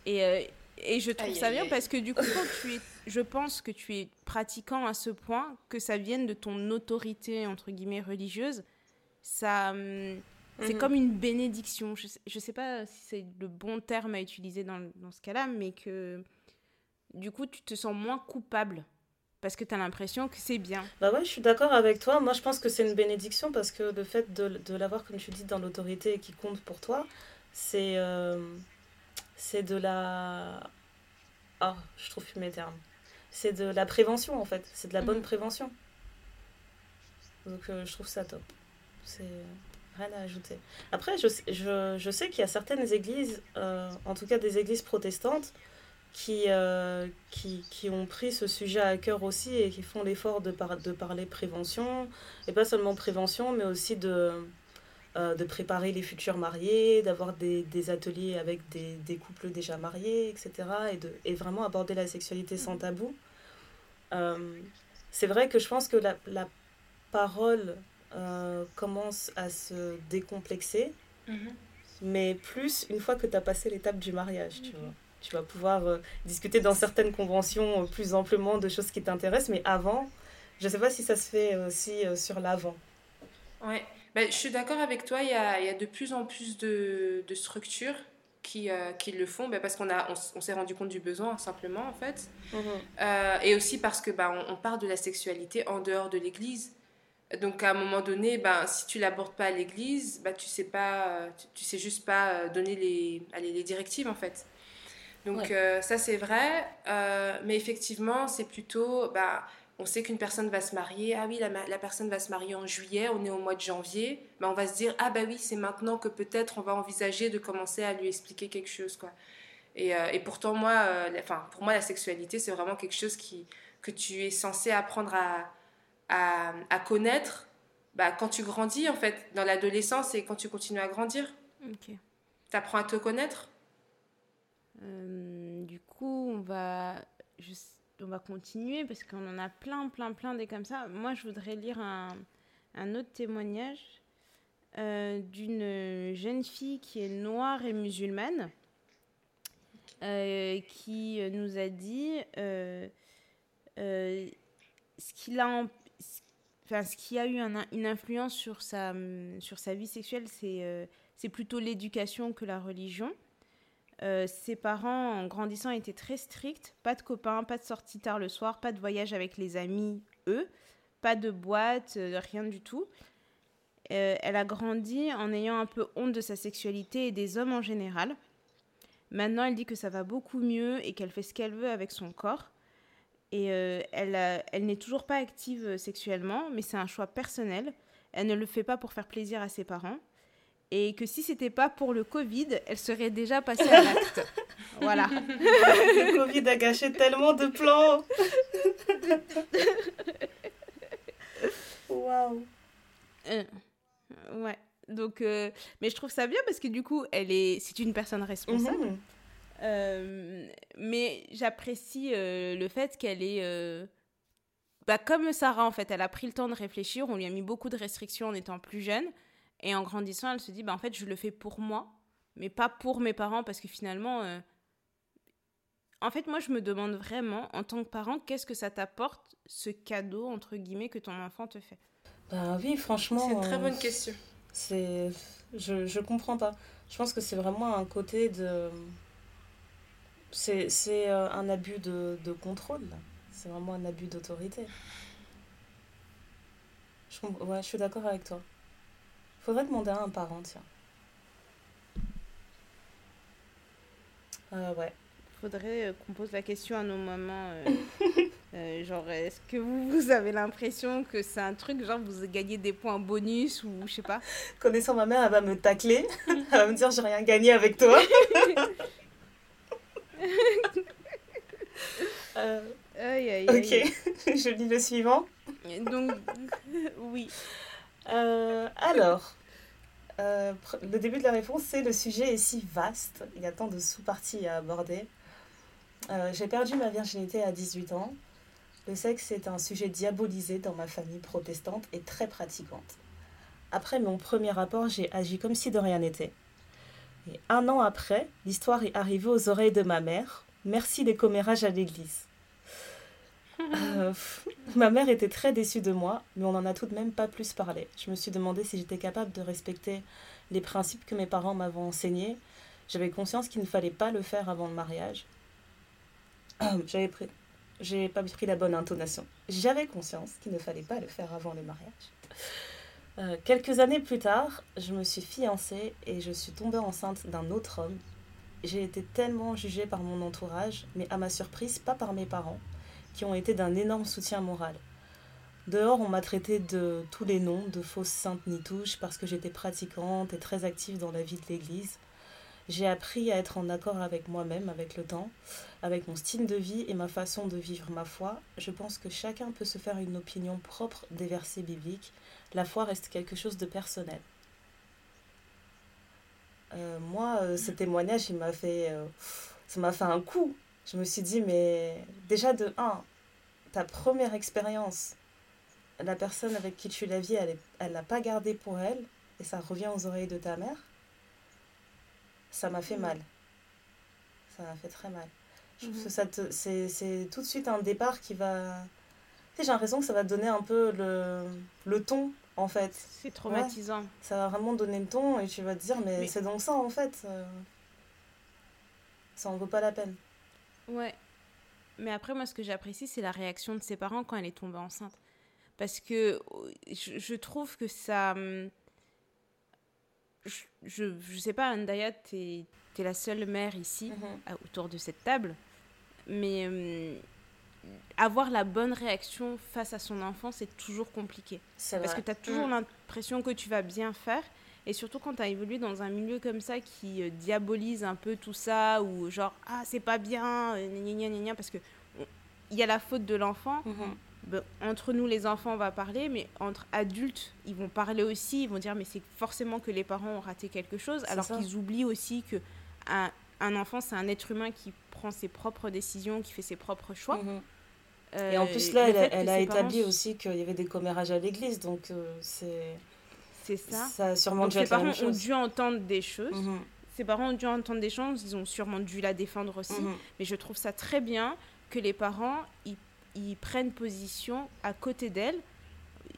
Et, euh, et je trouve ça bien parce que du coup, quand tu es, je pense que tu es pratiquant à ce point, que ça vienne de ton autorité, entre guillemets, religieuse, ça. Hum, c'est mhm. comme une bénédiction. Je ne sais pas si c'est le bon terme à utiliser dans, dans ce cas-là, mais que du coup, tu te sens moins coupable parce que tu as l'impression que c'est bien. Bah ouais, je suis d'accord avec toi. Moi, je pense que c'est une bénédiction parce que le fait de, de l'avoir, comme tu dis, dans l'autorité qui compte pour toi, c'est euh, c'est de la... Ah, oh, je trouve plus mes termes. C'est de la prévention, en fait. C'est de la bonne mhm. prévention. Donc, euh, je trouve ça top. C'est rien à ajouter. Après, je, je, je sais qu'il y a certaines églises, euh, en tout cas des églises protestantes, qui, euh, qui, qui, ont pris ce sujet à cœur aussi et qui font l'effort de, de parler prévention. Et pas seulement prévention, mais aussi de, euh, de préparer les futurs mariés, d'avoir des, des, ateliers avec des, des, couples déjà mariés, etc. Et, de, et vraiment aborder la sexualité sans tabou. Euh, c'est vrai que je pense que la, la parole euh, commence à se décomplexer, mhm. mais plus une fois que tu as passé l'étape du mariage, tu vois. Tu vas pouvoir discuter dans certaines conventions plus amplement de choses qui t'intéressent, mais avant, je ne sais pas si ça se fait aussi sur l'avant. Ouais, ben, je suis d'accord avec toi, il y a, il y a, de plus en plus de, de structures qui, euh, qui, le font ben parce qu'on on, on s'est rendu compte du besoin simplement en fait. Mhm. Euh, et aussi parce que ben, on, parle de la sexualité en dehors de l'église. Donc à un moment donné, ben, si tu l'abordes pas à l'église, ben, tu sais pas, tu, tu, sais juste pas euh, donner les, allez, les directives en fait. Donc ça c'est vrai, mais effectivement c'est plutôt... Ben, on sait qu'une personne va se marier, ah oui, la, la, personne va se marier en juillet, on est au mois de janvier, mais on va se dire, ah bah oui, c'est maintenant que peut-être on va envisager de commencer à lui expliquer quelque chose, quoi. Et, euh, et pourtant, moi, euh, enfin, pour moi, la sexualité, c'est vraiment quelque chose qui, que tu es censé apprendre à, à, à connaître bah, quand tu grandis, en fait, dans l'adolescence et quand tu continues à grandir. Ok. Tu apprends à te connaître? Euh, du coup, on va... On va continuer parce qu'on en a plein, plein, plein des comme ça. Moi, je voudrais lire un, un autre témoignage euh, d'une jeune fille qui est noire et musulmane, euh, qui nous a dit euh, ce qu'il a, ce qui a eu une influence sur sa, sa vie sexuelle, c'est c'est plutôt l'éducation que la religion. Euh, ses parents, en grandissant, étaient très stricts. Pas de copains, pas de sortie tard le soir, pas de voyage avec les amis, eux, pas de boîte, euh, rien du tout. Euh, elle a grandi en ayant un peu honte de sa sexualité et des hommes en général. Maintenant, elle dit que ça va beaucoup mieux et qu'elle fait ce qu'elle veut avec son corps. Et elle, elle n'est toujours pas active sexuellement, mais c'est un choix personnel. Elle ne le fait pas pour faire plaisir à ses parents et que si c'était pas pour le Covid, elle serait déjà passée à l'acte. voilà. Le Covid a gâché tellement de plans. Waouh. Euh, ouais. Donc, euh, mais je trouve ça bien parce que du coup, elle est, c'est une personne responsable. Mhm. Euh, mais j'apprécie le fait qu'elle est, bah, comme Sarah en fait, elle a pris le temps de réfléchir. On lui a mis beaucoup de restrictions en étant plus jeune. Et en grandissant, elle se dit, bah, en fait, je le fais pour moi, mais pas pour mes parents, parce que finalement, euh, en fait, moi, je me demande vraiment, en tant que parent, qu'est-ce que ça t'apporte, ce cadeau, entre guillemets, que ton enfant te fait? Bah oui, franchement. C'est une très bonne euh, question. C'est. Je, je comprends pas. Je pense que c'est vraiment un côté de. C'est euh, un abus de, de contrôle. C'est vraiment un abus d'autorité. Je, ouais, je suis d'accord avec toi. Faudrait demander à un parent, tiens. Euh, ouais. Faudrait euh, qu'on pose la question à nos mamans. Euh, genre, est-ce que vous, vous avez l'impression que c'est un truc, genre, vous gagnez des points bonus ou je sais pas? Connaissant ma mère, elle va me tacler. elle va me dire, j'ai rien gagné avec toi. aïe, aïe, ok, je lis le suivant. Donc, oui. Euh, alors, euh, le début de la réponse, c'est le sujet est si vaste, il y a tant de sous-parties à aborder. Euh, j'ai perdu ma virginité à 18 ans. Le sexe est un sujet diabolisé dans ma famille protestante et très pratiquante. Après mon premier rapport, j'ai agi comme si de rien n'était. Et un an après, l'histoire est arrivée aux oreilles de ma mère. Merci des commérages à l'église. Euh, ma mère était très déçue de moi, mais on n'en a tout de même pas plus parlé. Je me suis demandé si j'étais capable de respecter les principes que mes parents m'avaient enseignés. J'avais conscience qu'il ne fallait pas le faire avant le mariage. J'avais pris... J'ai pas pris la bonne intonation. J'avais conscience qu'il ne fallait pas le faire avant le mariage. Euh, quelques années plus tard, je me suis fiancée et je suis tombée enceinte d'un autre homme. J'ai été tellement jugée par mon entourage, mais à ma surprise, pas par mes parents qui ont été d'un énorme soutien moral. Dehors, on m'a traité de tous les noms, de fausse sainte nitouche, parce que j'étais pratiquante et très active dans la vie de l'Église. J'ai appris à être en accord avec moi-même, avec le temps, avec mon style de vie et ma façon de vivre ma foi. Je pense que chacun peut se faire une opinion propre des versets bibliques. La foi reste quelque chose de personnel. moi, ce témoignage, il m'a fait, ça m'a fait un coup. Je me suis dit, mais déjà de 1, ta première expérience, la personne avec qui tu la vis, elle l'a pas gardée pour elle, et ça revient aux oreilles de ta mère. Ça m'a fait mm. mal. Ça m'a fait très mal. Je trouve mm-hmm. que c'est tout de suite un départ qui va. J'ai l'impression que ça va donner un peu le, le ton, en fait. C'est traumatisant. ça va vraiment donner le ton et tu vas te dire, mais, c'est donc ça, en fait. Euh, ça en vaut pas la peine. Ouais. Mais après, moi, ce que j'apprécie, c'est la réaction de ses parents quand elle est tombée enceinte. Parce que je, trouve que ça. Hum, je, je, sais pas, Andaya, tu es, la seule mère ici, mhm. autour de cette table. Mais hum, avoir la bonne réaction face à son enfant, c'est toujours compliqué. Parce que tu as toujours mm. l'impression que tu vas bien faire. Et surtout quand tu as évolué dans un milieu comme ça qui euh, diabolise un peu tout ça, ou genre, ah, c'est pas bien, euh, parce que il y a la faute de l'enfant. Mhm. Ben, entre nous, les enfants, on va parler, mais entre adultes, ils vont parler aussi, ils vont dire, mais c'est forcément que les parents ont raté quelque chose, alors qu'ils oublient aussi que un, un enfant, c'est un être humain qui prend ses propres décisions, qui fait ses propres choix. Mhm. et en plus, là, elle, a établi aussi qu'il y avait des commérages à l'église, donc euh, c'est c'est ça. Ça a sûrement dû ses parents ont dû entendre des choses. Mhm. Ses parents ont dû entendre des choses, ils ont sûrement dû la défendre aussi. Mhm. Mais je trouve ça très bien que les parents ils, ils prennent position à côté d'elle.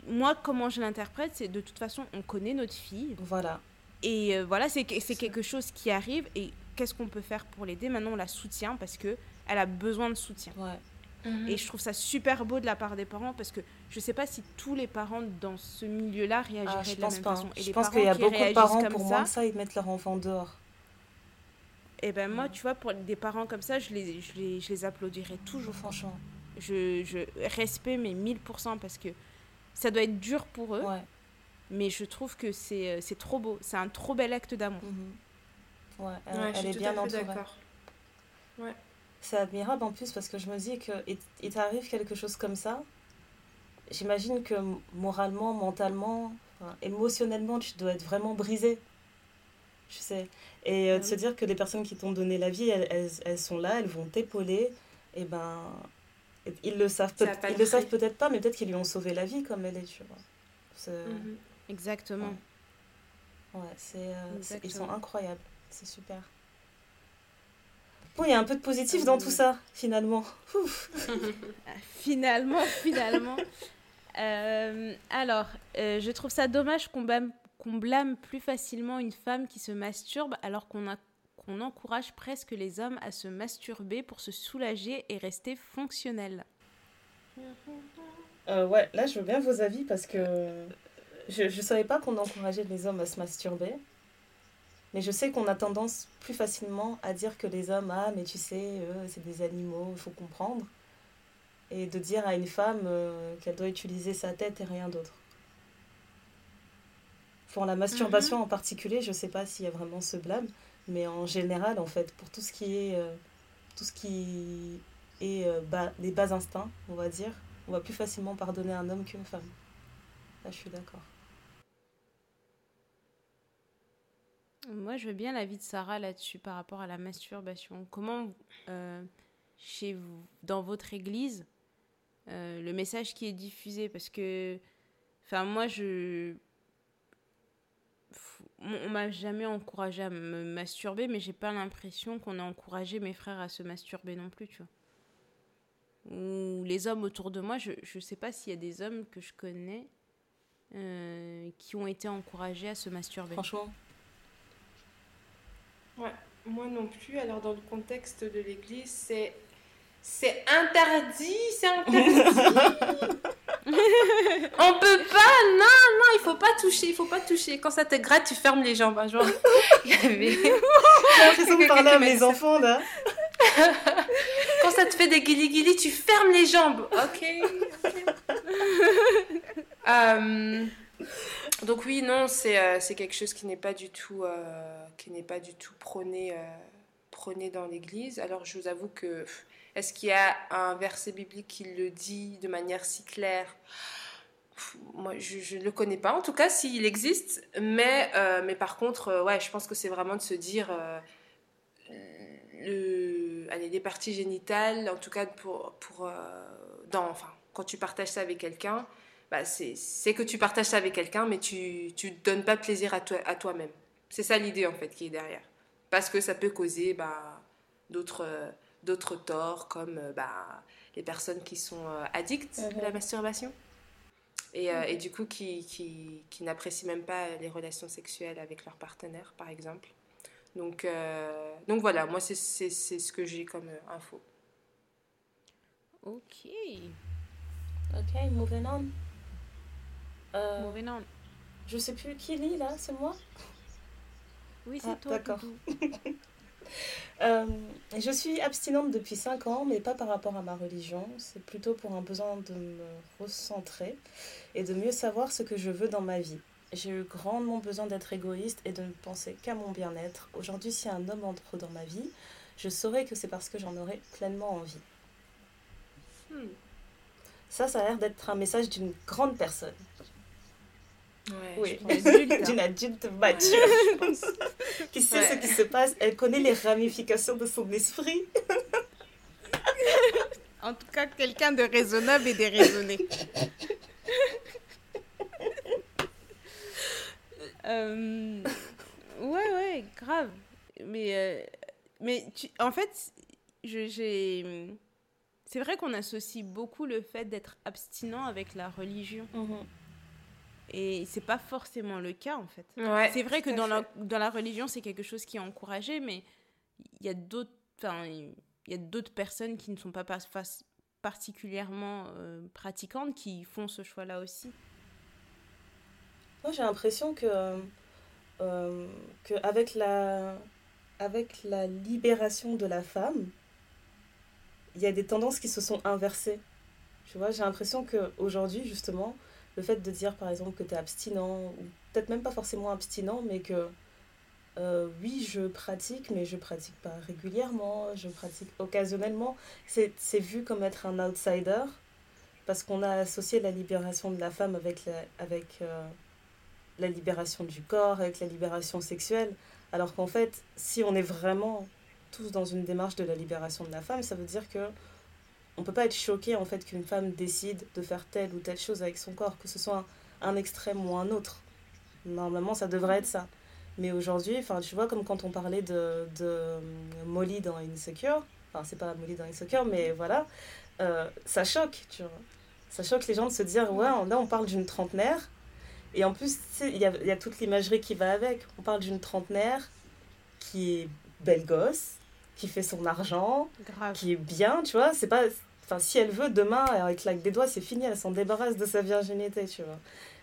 Moi, comment je l'interprète, c'est de toute façon, on connaît notre fille. Voilà. Et euh, voilà, c'est quelque chose qui arrive. Et qu'est-ce qu'on peut faire pour l'aider Maintenant, on la soutient parce que elle a besoin de soutien. Ouais. Mhm. Et je trouve ça super beau de la part des parents parce que je sais pas si tous les parents dans ce milieu-là réagiraient ah, de la même façon. Et je pense qu'il y a beaucoup de parents pour moi ça, ils mettent leur enfant dehors. Et eh ben moi, tu vois, pour des parents comme ça, je les, je les, je les applaudirais toujours. Franchement. Je, je respecte mes 1000% parce que ça doit être dur pour eux. Ouais. Mais je trouve que c'est trop beau. C'est un trop bel acte d'amour. Mhm. Ouais, elle, est bien entourée. Ouais c'est admirable en plus parce que je me dis que il t'arrive quelque chose comme ça. J'imagine que moralement, mentalement, émotionnellement, tu dois être vraiment brisé. Je sais. Et euh, de ah se dire que les personnes qui t'ont donné la vie, elles, elles, sont là, elles vont t'épauler. Et ben, ils le savent ils le savent peut-être pas, mais peut-être qu'ils lui ont sauvé la vie comme elle est, tu vois. Mhm. Exactement. Ouais, c'est, euh, ils sont incroyables. C'est super. Bon, il y a un peu de positif dans tout ça, finalement. finalement, finalement. Euh, alors, euh, je trouve ça dommage qu'on blâme, plus facilement une femme qui se masturbe alors qu'on a qu'on encourage presque les hommes à se masturber pour se soulager et rester fonctionnels. Euh, ouais, là je veux bien vos avis parce que je ne savais pas qu'on encourageait les hommes à se masturber. Mais je sais qu'on a tendance plus facilement à dire que les hommes, ah, mais tu sais, c'est des animaux, il faut comprendre. Et de dire à une femme euh, qu'elle doit utiliser sa tête et rien d'autre. Pour la masturbation mhm. en particulier, je ne sais pas s'il y a vraiment ce blâme, mais en général, en fait, pour tout ce qui est, euh, tout ce qui est euh, bas, les bas instincts, on va dire, on va plus facilement pardonner un homme qu'une femme. Là, je suis d'accord. Moi, je veux bien l'avis de Sarah là-dessus par rapport à la masturbation. Comment, euh, chez vous, dans votre église, euh, le message qui est diffusé? Parce que, enfin, moi, je. On m'a jamais encouragé à me masturber, mais j'ai pas l'impression qu'on a encouragé mes frères à se masturber non plus, tu vois. Ou les hommes autour de moi, je, je sais pas s'il y a des hommes que je connais euh, qui ont été encouragés à se masturber. Franchement, Ouais, moi non plus. Alors, dans le contexte de l'église, c'est. C'est interdit, c'est interdit. On peut pas, non, non, il faut pas toucher, il faut pas toucher. Quand ça te gratte, tu fermes les jambes. Hein, genre, il y avait. J'ai l'impression de parler à mes enfants là. Quand ça te fait des guili-guili, tu fermes les jambes. Ok. euh, donc oui, non, c'est euh, quelque chose qui n'est pas du tout, euh, qui n'est pas du tout prôné, euh, prôné dans l'Église. Alors je vous avoue que est-ce qu'il y a un verset biblique qui le dit de manière si claire? Moi, je ne le connais pas, en tout cas, s'il existe. Mais, mais par contre, ouais, je pense que c'est vraiment de se dire... Le, allez, les parties génitales, en tout cas, pour, pour, quand tu partages ça avec quelqu'un, bah, c'est que tu partages ça avec quelqu'un, mais tu ne donnes pas plaisir à, toi, à toi-même. C'est ça l'idée, en fait, qui est derrière. Parce que ça peut causer bah, d'autres d'autres torts, comme bah, les personnes qui sont addictes à la masturbation et, euh, et, du coup qui, qui, qui n'apprécient même pas les relations sexuelles avec leur partenaire, par exemple. Donc, euh, donc voilà, moi c'est ce que j'ai comme euh, info. Ok. Ok, moving on. On. Je sais plus qui lit là, c'est moi? Oui, c'est ah, toi. D'accord. Euh, je suis abstinente depuis 5 ans, mais pas par rapport à ma religion. C'est plutôt pour un besoin de me recentrer et de mieux savoir ce que je veux dans ma vie. J'ai eu grandement besoin d'être égoïste et de ne penser qu'à mon bien-être. Aujourd'hui, si un homme entre dans ma vie, je saurais que c'est parce que j'en aurais pleinement envie. Hmm. Ça, ça a l'air d'être un message d'une grande personne. Oui, d'une adulte mature, je pense. qui sait ce qui se passe, elle connaît les ramifications de son esprit. en tout cas, quelqu'un de raisonnable et déraisonné. euh, ouais, ouais, grave. Mais, euh, mais tu, en fait, j'ai. C'est vrai qu'on associe beaucoup le fait d'être abstinent avec la religion. Mhm. Et c'est pas forcément le cas en fait. c'est vrai que dans la, dans la religion, c'est quelque chose qui est encouragé, mais il y a d'autres il y a d'autres personnes qui ne sont pas particulièrement euh, pratiquantes qui font ce choix-là aussi. Moi, j'ai l'impression que, euh, que avec, la, avec la libération de la femme, il y a des tendances qui se sont inversées. Tu vois, j'ai l'impression qu'aujourd'hui, justement, le fait de dire par exemple que tu es abstinent, ou peut-être même pas forcément abstinent, mais que euh, oui, je pratique, mais je pratique pas régulièrement, je pratique occasionnellement, c'est vu comme être un outsider, parce qu'on a associé la libération de la femme avec avec, euh, la libération du corps, avec la libération sexuelle, alors qu'en fait, si on est vraiment tous dans une démarche de la libération de la femme, ça veut dire que on peut pas être choqué en fait qu'une femme décide de faire telle ou telle chose avec son corps, que ce soit un, extrême ou un autre. Normalement, ça devrait être ça. Mais aujourd'hui, enfin, tu vois, comme quand on parlait de, de euh, Molly dans Insecure, enfin, c'est pas Molly dans Insecure, mais voilà, euh, ça choque, tu. Ça choque les gens de se dire, ouais, là, on parle d'une trentenaire. Et en plus, il y a, y a toute l'imagerie qui va avec. On parle d'une trentenaire qui est belle gosse, qui fait son argent, qui est bien, tu vois. C'est pas. Enfin, si elle veut, demain, avec claque des doigts, c'est fini, elle s'en débarrasse de sa virginité, tu vois.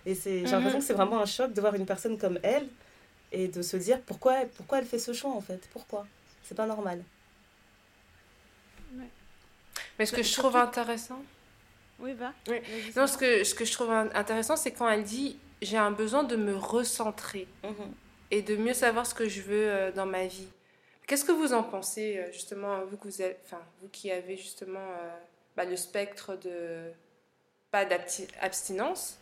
Et c'est, j'ai l'impression mhm. que c'est vraiment un choc de voir une personne comme elle et de se dire pourquoi, pourquoi elle fait ce choix, en fait. Pourquoi? C'est pas normal. Mais ce que je trouve intéressant. Oui, va. Non, ce que, ce que je trouve intéressant, c'est quand elle dit j'ai un besoin de me recentrer mhm. et de mieux savoir ce que je veux euh, dans ma vie. Qu'est-ce que vous en pensez, euh, justement, vous, vous, enfin, vous qui avez justement euh, bah, le spectre de. pas d'abstinence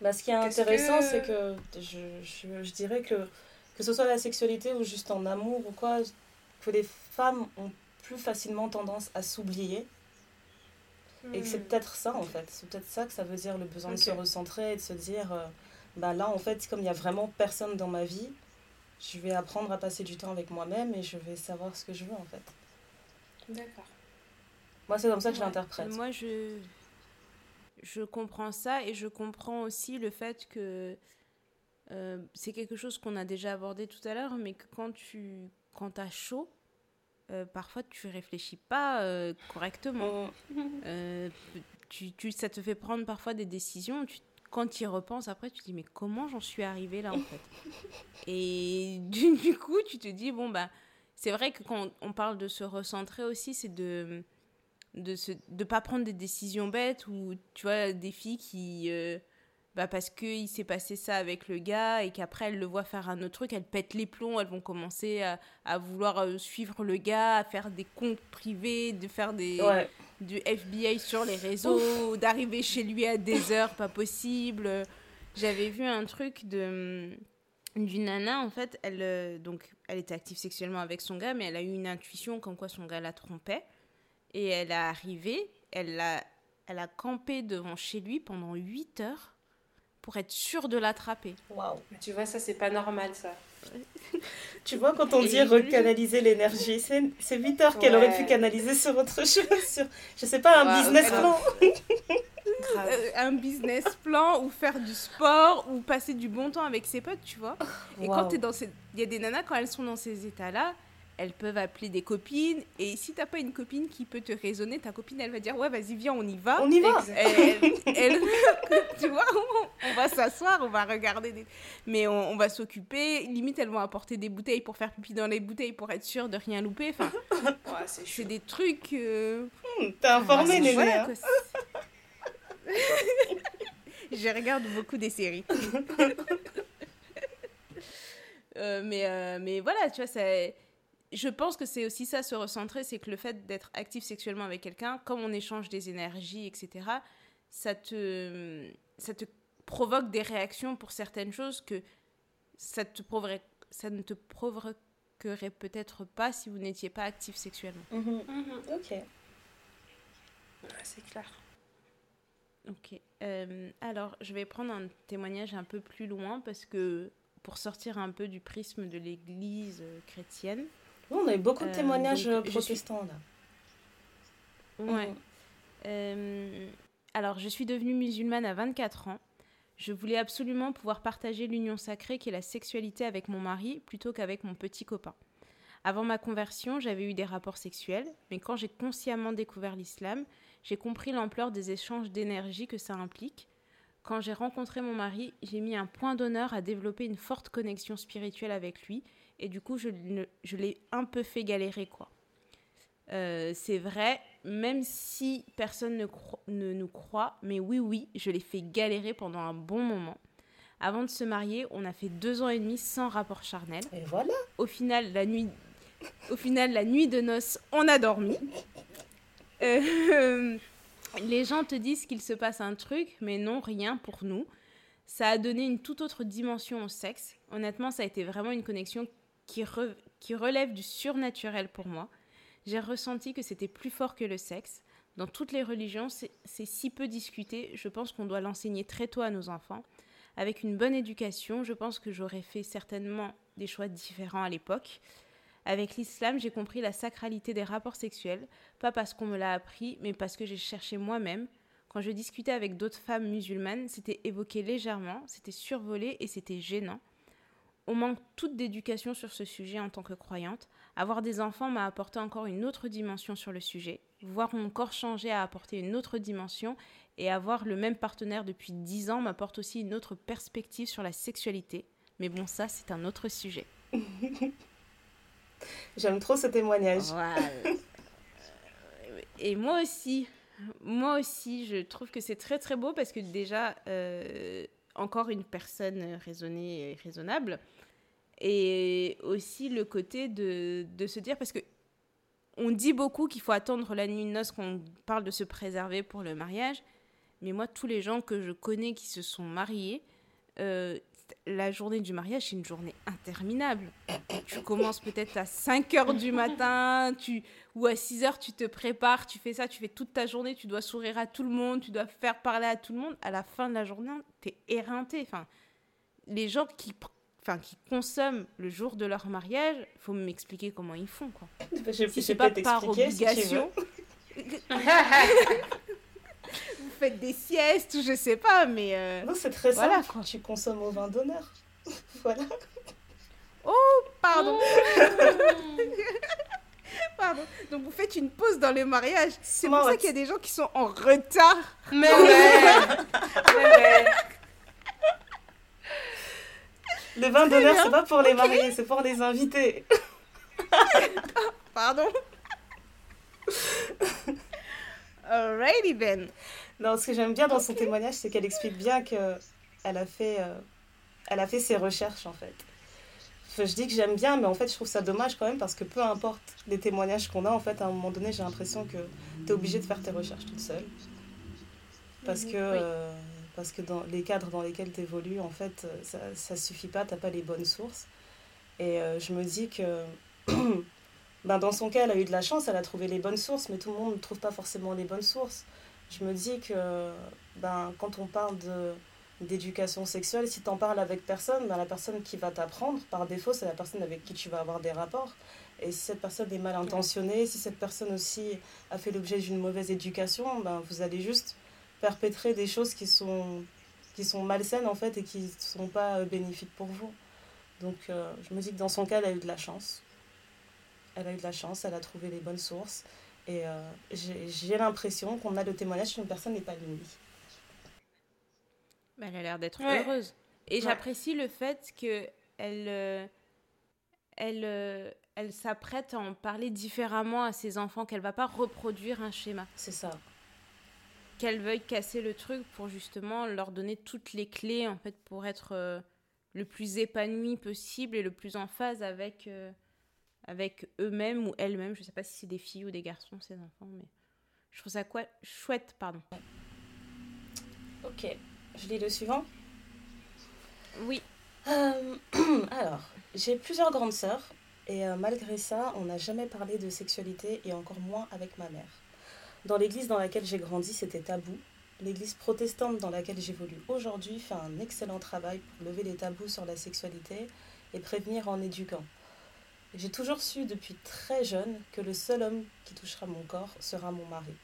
bah, Ce qui est, intéressant, c'est que je, je, je, dirais que, que ce soit la sexualité ou juste en amour ou quoi, que les femmes ont plus facilement tendance à s'oublier. Et que c'est hmm. peut-être ça, en fait. C'est peut-être ça que ça veut dire le besoin de se recentrer et de se dire euh, bah là, en fait, comme il n'y a vraiment personne dans ma vie, je vais apprendre à passer du temps avec moi-même et je vais savoir ce que je veux en fait. D'accord. Moi, c'est comme ça que je l'interprète. Moi, je, je comprends ça et je comprends aussi le fait que euh, c'est quelque chose qu'on a déjà abordé tout à l'heure, mais que quand tu quand as chaud, euh, parfois tu réfléchis pas euh, correctement. Tu, tu, ça te fait prendre parfois des décisions, tu quand tu y repenses après, tu te dis mais comment j'en suis arrivée là en fait? Et du, du, coup, tu te dis bon bah c'est vrai que quand on parle de se recentrer aussi, c'est de de se, de pas prendre des décisions bêtes ou tu vois des filles qui euh, bah parce que il s'est passé ça avec le gars et qu'après elles le voient faire un autre truc, elles pètent les plombs, elles vont commencer à, à vouloir euh, suivre le gars, à faire des comptes privés, de faire des du FBI sur les réseaux, d'arriver chez lui à des heures pas possible. J'avais vu un truc de d'une nana en fait, elle euh, donc elle était active sexuellement avec son gars mais elle a eu une intuition comme quoi son gars la trompait et elle est arrivée, elle a elle a campé devant chez lui pendant 8 heures pour être sûre de l'attraper. Waouh. Tu vois ça c'est pas normal ça. Tu vois, quand on dit recanaliser l'énergie, c'est 8 heures qu'elle aurait pu canaliser sur autre chose, sur, je sais pas, un business plan. Euh, un business plan ou faire du sport ou passer du bon temps avec ses potes, tu vois. Et quand tu es dans ces... Il y a des nanas, quand elles sont dans ces états-là, elles peuvent appeler des copines. Et si t'as pas une copine qui peut te raisonner, ta copine, elle va dire Ouais, vas-y, viens, on y va. On y va. Elle, tu vois, on, va s'asseoir, on va regarder. Des... Mais on, va s'occuper. Limite, elles vont apporter des bouteilles pour faire pipi dans les bouteilles pour être sûr de rien louper. Enfin, c'est des trucs. Euh... Hmm, T'es informé, les voilà, Je regarde beaucoup des séries. Euh, mais, euh, mais voilà, tu vois, c'est je pense que c'est aussi ça, se recentrer, c'est que le fait d'être actif sexuellement avec quelqu'un, comme on échange des énergies, etc., ça te, ça te provoque des réactions pour certaines choses que ça, te provoquerait, ça ne te provoquerait peut-être pas si vous n'étiez pas actif sexuellement. Mhm. Mhm. Ok. c'est clair. Ok. Euh, alors, je vais prendre un témoignage un peu plus loin parce que pour sortir un peu du prisme de l'Église chrétienne, on a eu beaucoup de euh, témoignages protestants là. Ouais. Mm. Euh, alors, je suis devenue musulmane à 24 ans. Je voulais absolument pouvoir partager l'union sacrée qui est la sexualité avec mon mari plutôt qu'avec mon petit copain. Avant ma conversion, j'avais eu des rapports sexuels, mais quand j'ai consciemment découvert l'islam, j'ai compris l'ampleur des échanges d'énergie que ça implique. Quand j'ai rencontré mon mari, j'ai mis un point d'honneur à développer une forte connexion spirituelle avec lui et du coup, je, je l'ai un peu fait galérer, quoi. Euh, c'est vrai, même si personne ne, ne, nous croit, mais oui, oui, je l'ai fait galérer pendant un bon moment. Avant de se marier, on a fait deux ans et demi sans rapport charnel. Et voilà. Au final, la nuit, au final, la nuit de noces, on a dormi. Euh, les gens te disent qu'il se passe un truc, mais non, rien pour nous. Ça a donné une toute autre dimension au sexe. Honnêtement, ça a été vraiment une connexion qui, relève du surnaturel pour moi. J'ai ressenti que c'était plus fort que le sexe. Dans toutes les religions, c'est si peu discuté. Je pense qu'on doit l'enseigner très tôt à nos enfants. Avec une bonne éducation, je pense que j'aurais fait certainement des choix différents à l'époque. Avec l'islam, j'ai compris la sacralité des rapports sexuels, pas parce qu'on me l'a appris, mais parce que j'ai cherché moi-même. Quand je discutais avec d'autres femmes musulmanes, c'était évoqué légèrement, c'était survolé et c'était gênant. On manque toute d'éducation sur ce sujet en tant que croyante. Avoir des enfants m'a apporté encore une autre dimension sur le sujet. Voir mon corps changer a apporté une autre dimension. Et avoir le même partenaire depuis 10 ans m'apporte aussi une autre perspective sur la sexualité. Mais bon, ça, c'est un autre sujet. J'aime trop ce témoignage. Et moi aussi, moi aussi, je trouve que c'est très très beau parce que déjà, euh, encore une personne raisonnée et raisonnable. Et aussi le côté de, de se dire, parce que on dit beaucoup qu'il faut attendre la nuit de noces qu'on parle de se préserver pour le mariage. Mais moi, tous les gens que je connais qui se sont mariés, euh, la journée du mariage, c'est une journée interminable. Tu commences peut-être à 5 heures du matin, tu, ou à 6 heures, tu te prépares, tu fais ça, tu fais toute ta journée, tu dois sourire à tout le monde, tu dois faire parler à tout le monde. À la fin de la journée, tu es éreinté. Enfin, les gens qui, enfin, qui consomment le jour de leur mariage, il faut m'expliquer comment ils font. Quoi. Je, si c'est pas par obligation. vous faites des siestes ou je sais pas, mais. Euh, non, c'est très voilà, simple. Tu consommes au vin d'honneur. voilà. Oh, pardon. pardon. Donc vous faites une pause dans le mariage. C'est pour ça qu'il y a des gens qui sont en retard. Mais ouais. mais Le vin d'honneur, c'est pas pour les mariés, c'est pour les invités. pardon. Alrighty then. Non, ce que j'aime bien dans son témoignage, c'est qu'elle explique bien que elle a fait, euh, elle a fait ses recherches en fait. Je dis que j'aime bien, mais en fait, je trouve ça dommage quand même parce que peu importe les témoignages qu'on a, en fait, à un moment donné, j'ai l'impression que tu es obligé de faire tes recherches toute seule. Parce que, euh, parce que dans les cadres dans lesquels tu évolues, en fait, ça, ça suffit pas, tu pas les bonnes sources. Et euh, je me dis que, ben, dans son cas, elle a eu de la chance, elle a trouvé les bonnes sources, mais tout le monde ne trouve pas forcément les bonnes sources. Je me dis que ben, quand on parle de d'éducation sexuelle, si tu en parles avec personne, ben, la personne qui va t'apprendre, par défaut, c'est la personne avec qui tu vas avoir des rapports. Et si cette personne est mal intentionnée, si cette personne aussi a fait l'objet d'une mauvaise éducation, ben, vous allez juste perpétrer des choses qui sont, qui sont malsaines en fait et qui ne sont pas euh, bénéfiques pour vous. Donc euh, je me dis que dans son cas, elle a eu de la chance. Elle a eu de la chance, elle a trouvé les bonnes sources. Et euh, j'ai l'impression qu'on a le témoignage d'une personne épanouie. Elle a l'air d'être heureuse. Et j'apprécie le fait qu'elle euh, elle, euh, elle s'apprête à en parler différemment à ses enfants, qu'elle va pas reproduire un schéma. C'est ça. Qu'elle veuille casser le truc pour justement leur donner toutes les clés en fait pour être euh, le plus épanoui possible et le plus en phase avec, avec eux-mêmes ou elles-mêmes. Je sais pas si c'est des filles ou des garçons ces enfants, mais je trouve ça quoi chouette, pardon. Ok. Je lis le suivant Oui. Euh, alors, j'ai plusieurs grandes sœurs et euh, malgré ça, on n'a jamais parlé de sexualité et encore moins avec ma mère. Dans l'église dans laquelle j'ai grandi, c'était tabou. L'église protestante dans laquelle j'évolue aujourd'hui fait un excellent travail pour lever les tabous sur la sexualité et prévenir en éduquant. J'ai toujours su depuis très jeune que le seul homme qui touchera mon corps sera mon mari.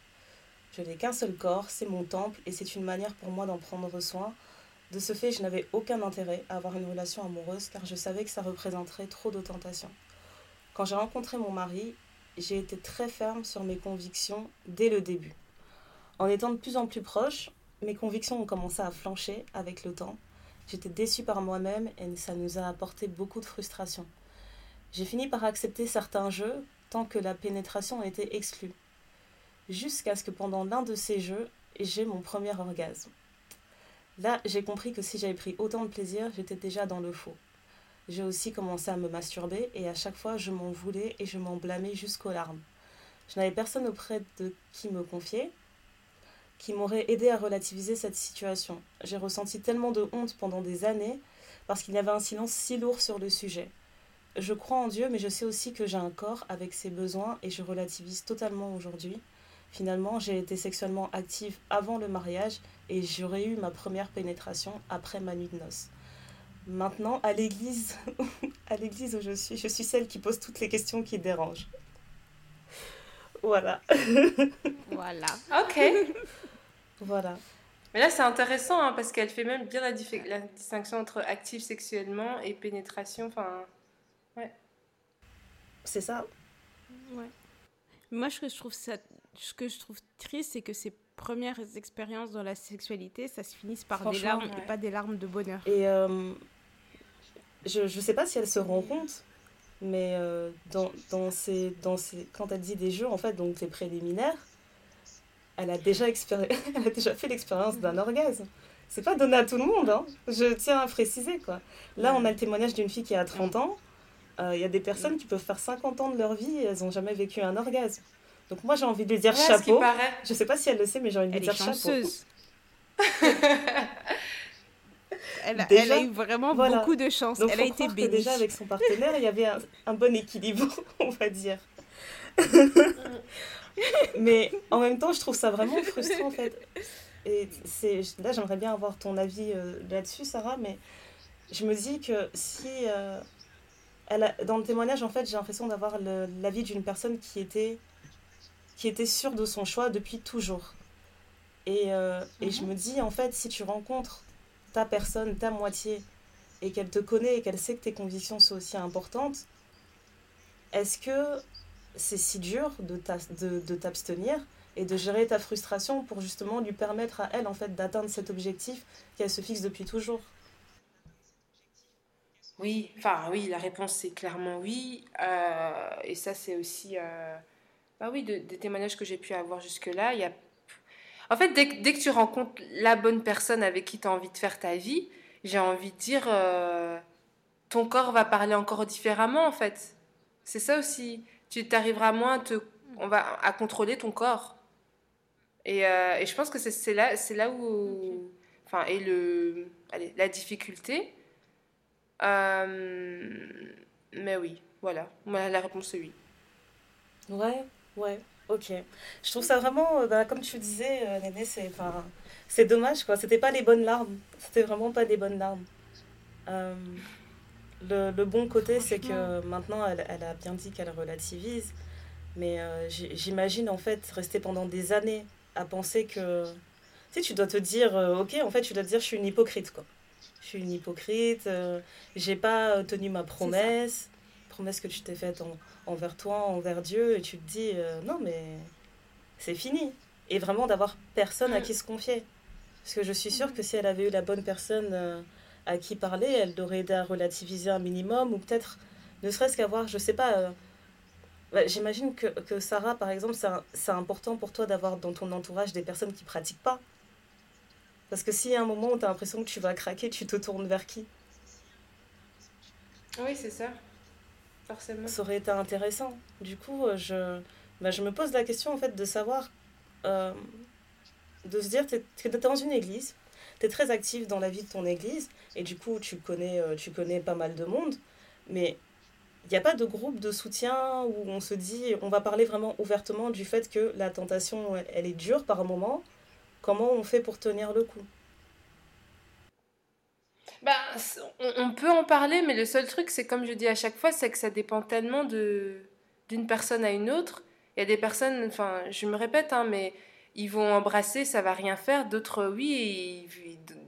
Je n'ai qu'un seul corps, c'est mon temple, et c'est une manière pour moi d'en prendre soin. De ce fait, je n'avais aucun intérêt à avoir une relation amoureuse car je savais que ça représenterait trop de tentations. Quand j'ai rencontré mon mari, j'ai été très ferme sur mes convictions dès le début. En étant de plus en plus proche, mes convictions ont commencé à flancher avec le temps. J'étais déçue par moi-même et ça nous a apporté beaucoup de frustration. J'ai fini par accepter certains jeux tant que la pénétration était exclue jusqu'à ce que pendant l'un de ces jeux, j'ai mon premier orgasme. Là, j'ai compris que si j'avais pris autant de plaisir, j'étais déjà dans le faux. J'ai aussi commencé à me masturber et à chaque fois, je m'en voulais et je m'en blâmais jusqu'aux larmes. Je n'avais personne auprès de qui me confier, qui m'aurait aidé à relativiser cette situation. J'ai ressenti tellement de honte pendant des années parce qu'il y avait un silence si lourd sur le sujet. Je crois en Dieu, mais je sais aussi que j'ai un corps avec ses besoins et je relativise totalement aujourd'hui. Finalement, j'ai été sexuellement active avant le mariage et j'aurais eu ma première pénétration après ma nuit de noces. Maintenant, à l'église, à l'église où je suis, je suis celle qui pose toutes les questions qui dérangent. Voilà. voilà. Ok. voilà. Mais là, c'est intéressant hein, parce qu'elle fait même bien la, la, distinction entre active sexuellement et pénétration. Enfin, ouais. C'est ça. Ouais. Moi, je trouve ça ce que je trouve triste, c'est que ces premières expériences dans la sexualité, ça se finisse par des larmes et pas des larmes de bonheur. Et euh, je ne sais pas si elle se rend compte, mais euh, dans, dans, ces, dans ces, quand elle dit des jeux, en fait, donc les préliminaires, elle a déjà, elle a déjà fait l'expérience d'un orgasme. C'est pas donné à tout le monde, hein. je tiens à préciser. quoi. Là, on a le témoignage d'une fille qui a 30 ans. Euh, il y a des personnes qui peuvent faire 50 ans de leur vie et elles n'ont jamais vécu un orgasme. Donc moi j'ai envie de lui dire chapeau. Je sais pas si elle le sait, mais j'ai envie de lui dire chanceuse. chapeau. elle, a, elle, a eu vraiment beaucoup de chance. elle a été bénie. déjà avec son partenaire, il y avait un, bon équilibre, on va dire. mais en même temps, je trouve ça vraiment frustrant en fait. Et c'est là, j'aimerais bien avoir ton avis euh, là-dessus, Sarah, mais je me dis que si euh, elle a, dans le témoignage, en fait, j'ai l'impression d'avoir l'avis d'une personne qui était qui était sûre de son choix depuis toujours. Et, euh, et je me dis, en fait, si tu rencontres ta personne, ta moitié, et qu'elle te connaît et qu'elle sait que tes convictions sont aussi importantes, est-ce que c'est si dur de t'abstenir et de gérer ta frustration pour justement lui permettre à elle en fait d'atteindre cet objectif qu'elle se fixe depuis toujours? Oui, enfin oui, la réponse c'est clairement oui. Euh, et ça c'est aussi euh, bah oui, des témoignages que j'ai pu avoir jusque-là, il y a... En fait, dès, dès, que tu rencontres la bonne personne avec qui tu as envie de faire ta vie, j'ai envie de dire... Euh, ton corps va parler encore différemment en fait. C'est ça aussi. Tu t'arriveras moins à, te, on va, à contrôler ton corps. Et, euh, et je pense que c'est là, c'est là où, enfin, et le, allez, la difficulté. Euh, mais oui, voilà. La réponse est oui. Ouais, ouais, ok. Je trouve ça vraiment, euh, bah, comme tu disais, Néné, c'est, c'est dommage quoi. C'était pas les bonnes larmes. C'était vraiment pas des bonnes larmes. Le, le, bon côté, c'est que maintenant, elle, elle, a bien dit qu'elle relativise. Mais euh, j'imagine, en fait, rester pendant des années à penser que... Tu sais, tu dois te dire, euh, ok, en fait, tu dois te dire, je suis une hypocrite, quoi. Je suis une hypocrite, euh, j'ai pas tenu ma promesse, promesse que tu t'es faite envers toi, envers Dieu, et tu te dis, non, mais c'est fini. Et vraiment d'avoir personne à mm. qui se confier. Parce que je suis sûre que si elle avait eu la bonne personne à qui parler, elle aurait aidé à relativiser un minimum, ou peut-être ne serait-ce qu'avoir, je sais pas. Euh, bah, j'imagine que, que, Sarah, par exemple, c'est important pour toi d'avoir dans ton entourage des personnes qui pratiquent pas. Parce que y a un moment où tu as l'impression que tu vas craquer, tu te tournes vers qui? Oui, c'est ça. Forcément. Ça aurait été intéressant. Du coup, euh, je, bah, je me pose la question en fait de savoir, euh, de se dire, tu es, dans une église, tu es très active dans la vie de ton église et du coup tu connais, euh, tu connais pas mal de monde, mais il n'y a pas de groupe de soutien où on se dit, on va parler vraiment ouvertement du fait que la tentation, elle est dure par moment. Comment on fait pour tenir le coup? Bah, on, peut en parler, mais le seul truc, c'est comme je dis à chaque fois, c'est que ça dépend tellement de d'une personne à une autre. Il y a des personnes, enfin, je me répète, hein, mais ils vont embrasser, ça va rien faire. D'autres, oui,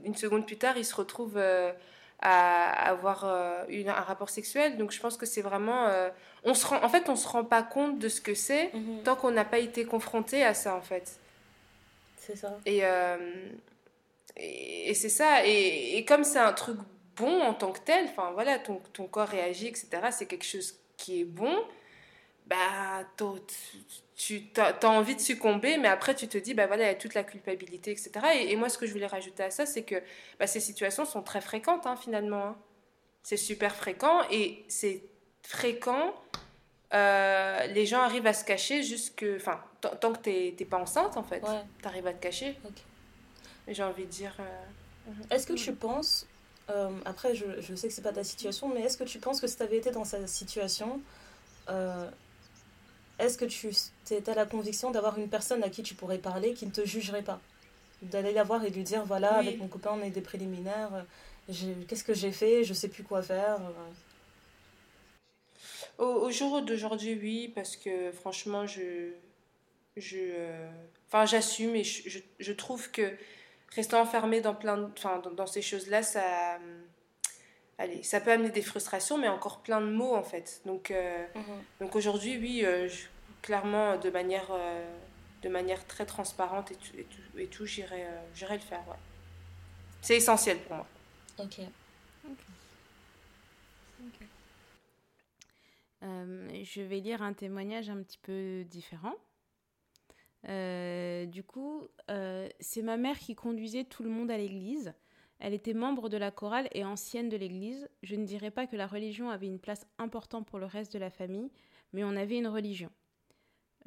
une seconde plus tard, ils se retrouvent euh, à avoir euh, une, un rapport sexuel. Donc je pense que c'est vraiment... Euh, on se rend, en fait, on se rend pas compte de ce que c'est mhm. tant qu'on n'a pas été confronté à ça, en fait. C'est ça. Et, et, c'est ça. Et, et comme c'est un truc bon en tant que tel, enfin voilà, ton, ton corps réagit, etc., c'est quelque chose qui est bon, bah, tu as, envie de succomber, mais après tu te dis, bah voilà, il y a toute la culpabilité, etc. Et, moi, ce que je voulais rajouter à ça, c'est que bah, ces situations sont très fréquentes, hein, finalement. Hein. C'est super fréquent, et c'est fréquent. Euh, les gens arrivent à se cacher jusque. Enfin, tant que tu n'es pas enceinte, en fait. Tu arrives à te cacher. J'ai envie de dire. Euh, est-ce que tu penses. Euh, après, je, je, sais que c'est pas ta situation, mais est-ce que tu penses que si tu avais été dans sa situation, est-ce que tu as la conviction d'avoir une personne à qui tu pourrais parler qui ne te jugerait pas? D'aller la voir et lui dire voilà, avec mon copain, on est des préliminaires, qu'est-ce que j'ai fait, je sais plus quoi faire. Au, au jour d'aujourd'hui, oui, parce que franchement, je. je euh, enfin, j'assume et je, je, trouve que rester enfermé dans, plein enfin, dans, dans ces choses-là, ça allez, ça peut amener des frustrations, mais encore plein de mots en fait. Donc, euh, mhm. donc aujourd'hui, oui, euh, clairement, de manière, euh, de manière très transparente et tout, et tout, j'irai, le faire. Ouais. C'est essentiel pour moi. Ok. je vais lire un témoignage un petit peu différent. Du coup, c'est ma mère qui conduisait tout le monde à l'église. Elle était membre de la chorale et ancienne de l'Église. Je ne dirais pas que la religion avait une place importante pour le reste de la famille, mais on avait une religion.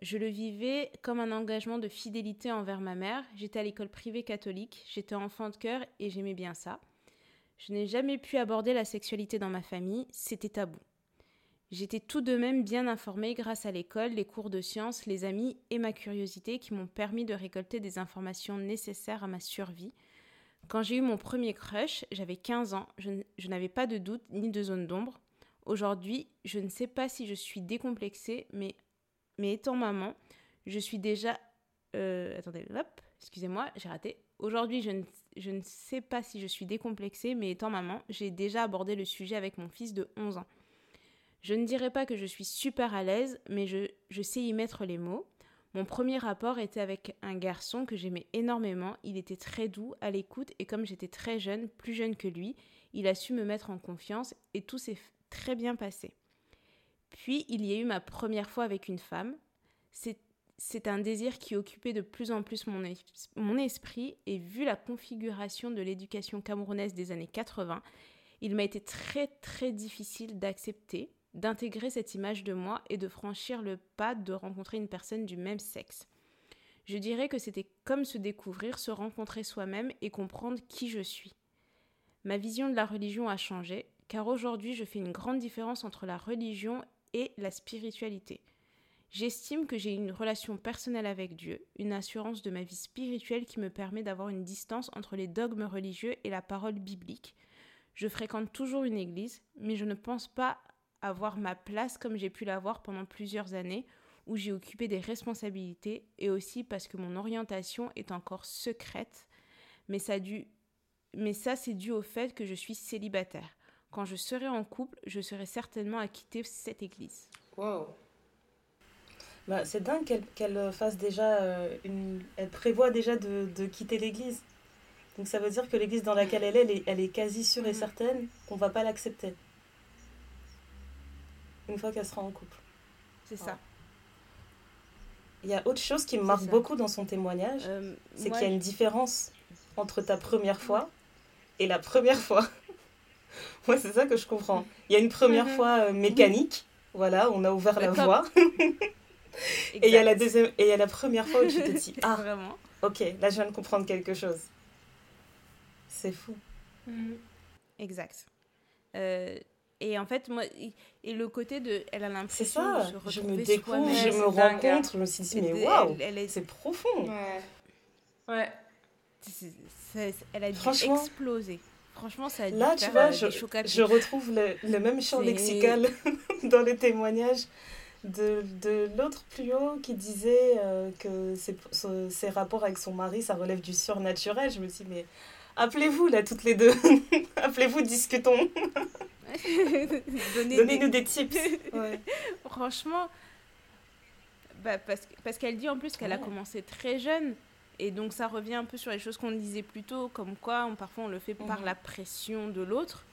Je le vivais comme un engagement de fidélité envers ma mère. J'étais à l'école privée catholique, j'étais enfant de cœur et j'aimais bien ça. Je n'ai jamais pu aborder la sexualité dans ma famille, c'était tabou. J'étais tout de même bien informée grâce à l'école, les cours de sciences, les amis et ma curiosité qui m'ont permis de récolter des informations nécessaires à ma survie, quand j'ai eu mon premier crush, j'avais 15 ans, je, n'avais pas de doute ni de zone d'ombre. Aujourd'hui, je ne sais pas si je suis décomplexée, mais, étant maman, je suis déjà... Euh, attendez, hop, excusez-moi, j'ai raté. Aujourd'hui, je ne, je ne sais pas si je suis décomplexée, mais étant maman, j'ai déjà abordé le sujet avec mon fils de 11 ans. Je ne dirais pas que je suis super à l'aise, mais je, sais y mettre les mots. Mon premier rapport était avec un garçon que j'aimais énormément. Il était très doux, à l'écoute, et comme j'étais très jeune, plus jeune que lui, il a su me mettre en confiance et tout s'est très bien passé. Puis il y a eu ma première fois avec une femme. C'est un désir qui occupait de plus en plus mon, mon esprit et vu la configuration de l'éducation camerounaise des années 80, Il m'a été très très difficile d'accepter, d'intégrer cette image de moi et de franchir le pas de rencontrer une personne du même sexe. Je dirais que c'était comme se découvrir, se rencontrer soi-même et comprendre qui je suis. Ma vision de la religion a changé, car aujourd'hui je fais une grande différence entre la religion et la spiritualité. J'estime que j'ai une relation personnelle avec Dieu, une assurance de ma vie spirituelle qui me permet d'avoir une distance entre les dogmes religieux et la parole biblique. Je fréquente toujours une église, mais je ne pense pas avoir ma place comme j'ai pu l'avoir pendant plusieurs années, où j'ai occupé des responsabilités, et aussi parce que mon orientation est encore secrète, mais ça, dû... mais ça c'est dû au fait que je suis célibataire. Quand je serai en couple, je serai certainement à quitter cette église. Wow. Bah, c'est dingue qu'elle fasse déjà euh, une. Elle prévoit déjà de, de quitter l'église. Donc ça veut dire que l'église dans laquelle elle est, elle est, quasi sûre et mhm. certaine qu'on va pas l'accepter. Une fois qu'elle sera en couple. C'est ça. Il y a autre chose qui me marque beaucoup dans son témoignage, euh, c'est qu'il y a une différence entre ta première fois et la première fois. Moi, c'est ça que je comprends. Il y a une première mhm. fois euh, mécanique, voilà, on a ouvert la voie. et il y a la deuxième et il y a la première fois où tu te dis ah vraiment ok là je viens de comprendre quelque chose c'est fou mhm. exact euh, et en fait moi et le côté de elle a l'impression de se retrouver je me découvre je me rencontre je me suis dit mais waouh c'est profond. Ouais. Ouais. Elle a dû exploser. Franchement, ça a dû Là, tu vois, je, je, retrouve le, le même champ lexical dans les témoignages de, de l'autre plus haut qui disait euh, que ses, ses, rapports avec son mari, ça relève du surnaturel. Je me suis dit, mais appelez-vous là toutes les deux. appelez-vous, discutons. Donnez-nous des... tips. Franchement, bah, parce, parce qu'elle dit en plus qu'elle a commencé très jeune. Et donc ça revient un peu sur les choses qu'on disait plus tôt, comme quoi on, parfois on le fait par la pression de l'autre.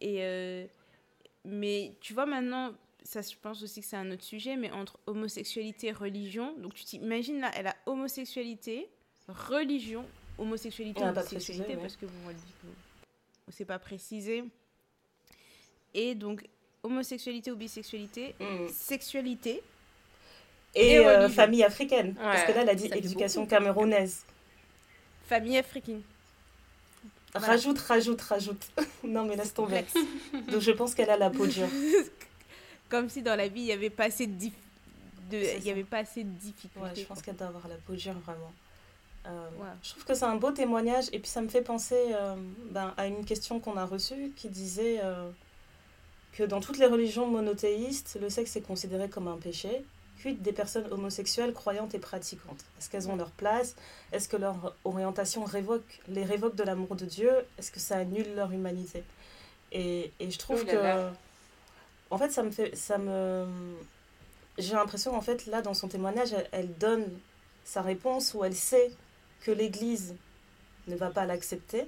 Et euh, mais tu vois maintenant, ça je pense aussi que c'est un autre sujet, mais entre homosexualité et religion, donc tu t'imagines là, elle a homosexualité, religion, homosexualité, on homosexualité, parce que bon, on ne s'est pas précisé. Et donc homosexualité ou bisexualité, mm. sexualité. Et, euh, famille africaine. parce que là, elle a dit éducation camerounaise. Famille africaine. Rajoute, rajoute, rajoute. non, mais laisse tomber. Donc, je pense qu'elle a la peau dure. Comme si dans la vie, il n'y avait pas assez de, de il y avait pas assez de difficultés. Ouais, je pense qu'elle doit avoir la peau dure, vraiment. Euh, Je trouve que c'est un beau témoignage et puis ça me fait penser euh, ben, à une question qu'on a reçue qui disait euh, que dans toutes les religions monothéistes, le sexe est considéré comme un péché. Puis des personnes homosexuelles croyantes et pratiquantes? Est-ce qu'elles ont leur place? Est-ce que leur orientation révoque, les révoque de l'amour de Dieu? Est-ce que ça annule leur humanité? Et, et, je trouve que en fait, ça me fait. Ça me... J'ai l'impression, en fait, là, dans son témoignage, elle, donne sa réponse où elle sait que l'Église ne va pas l'accepter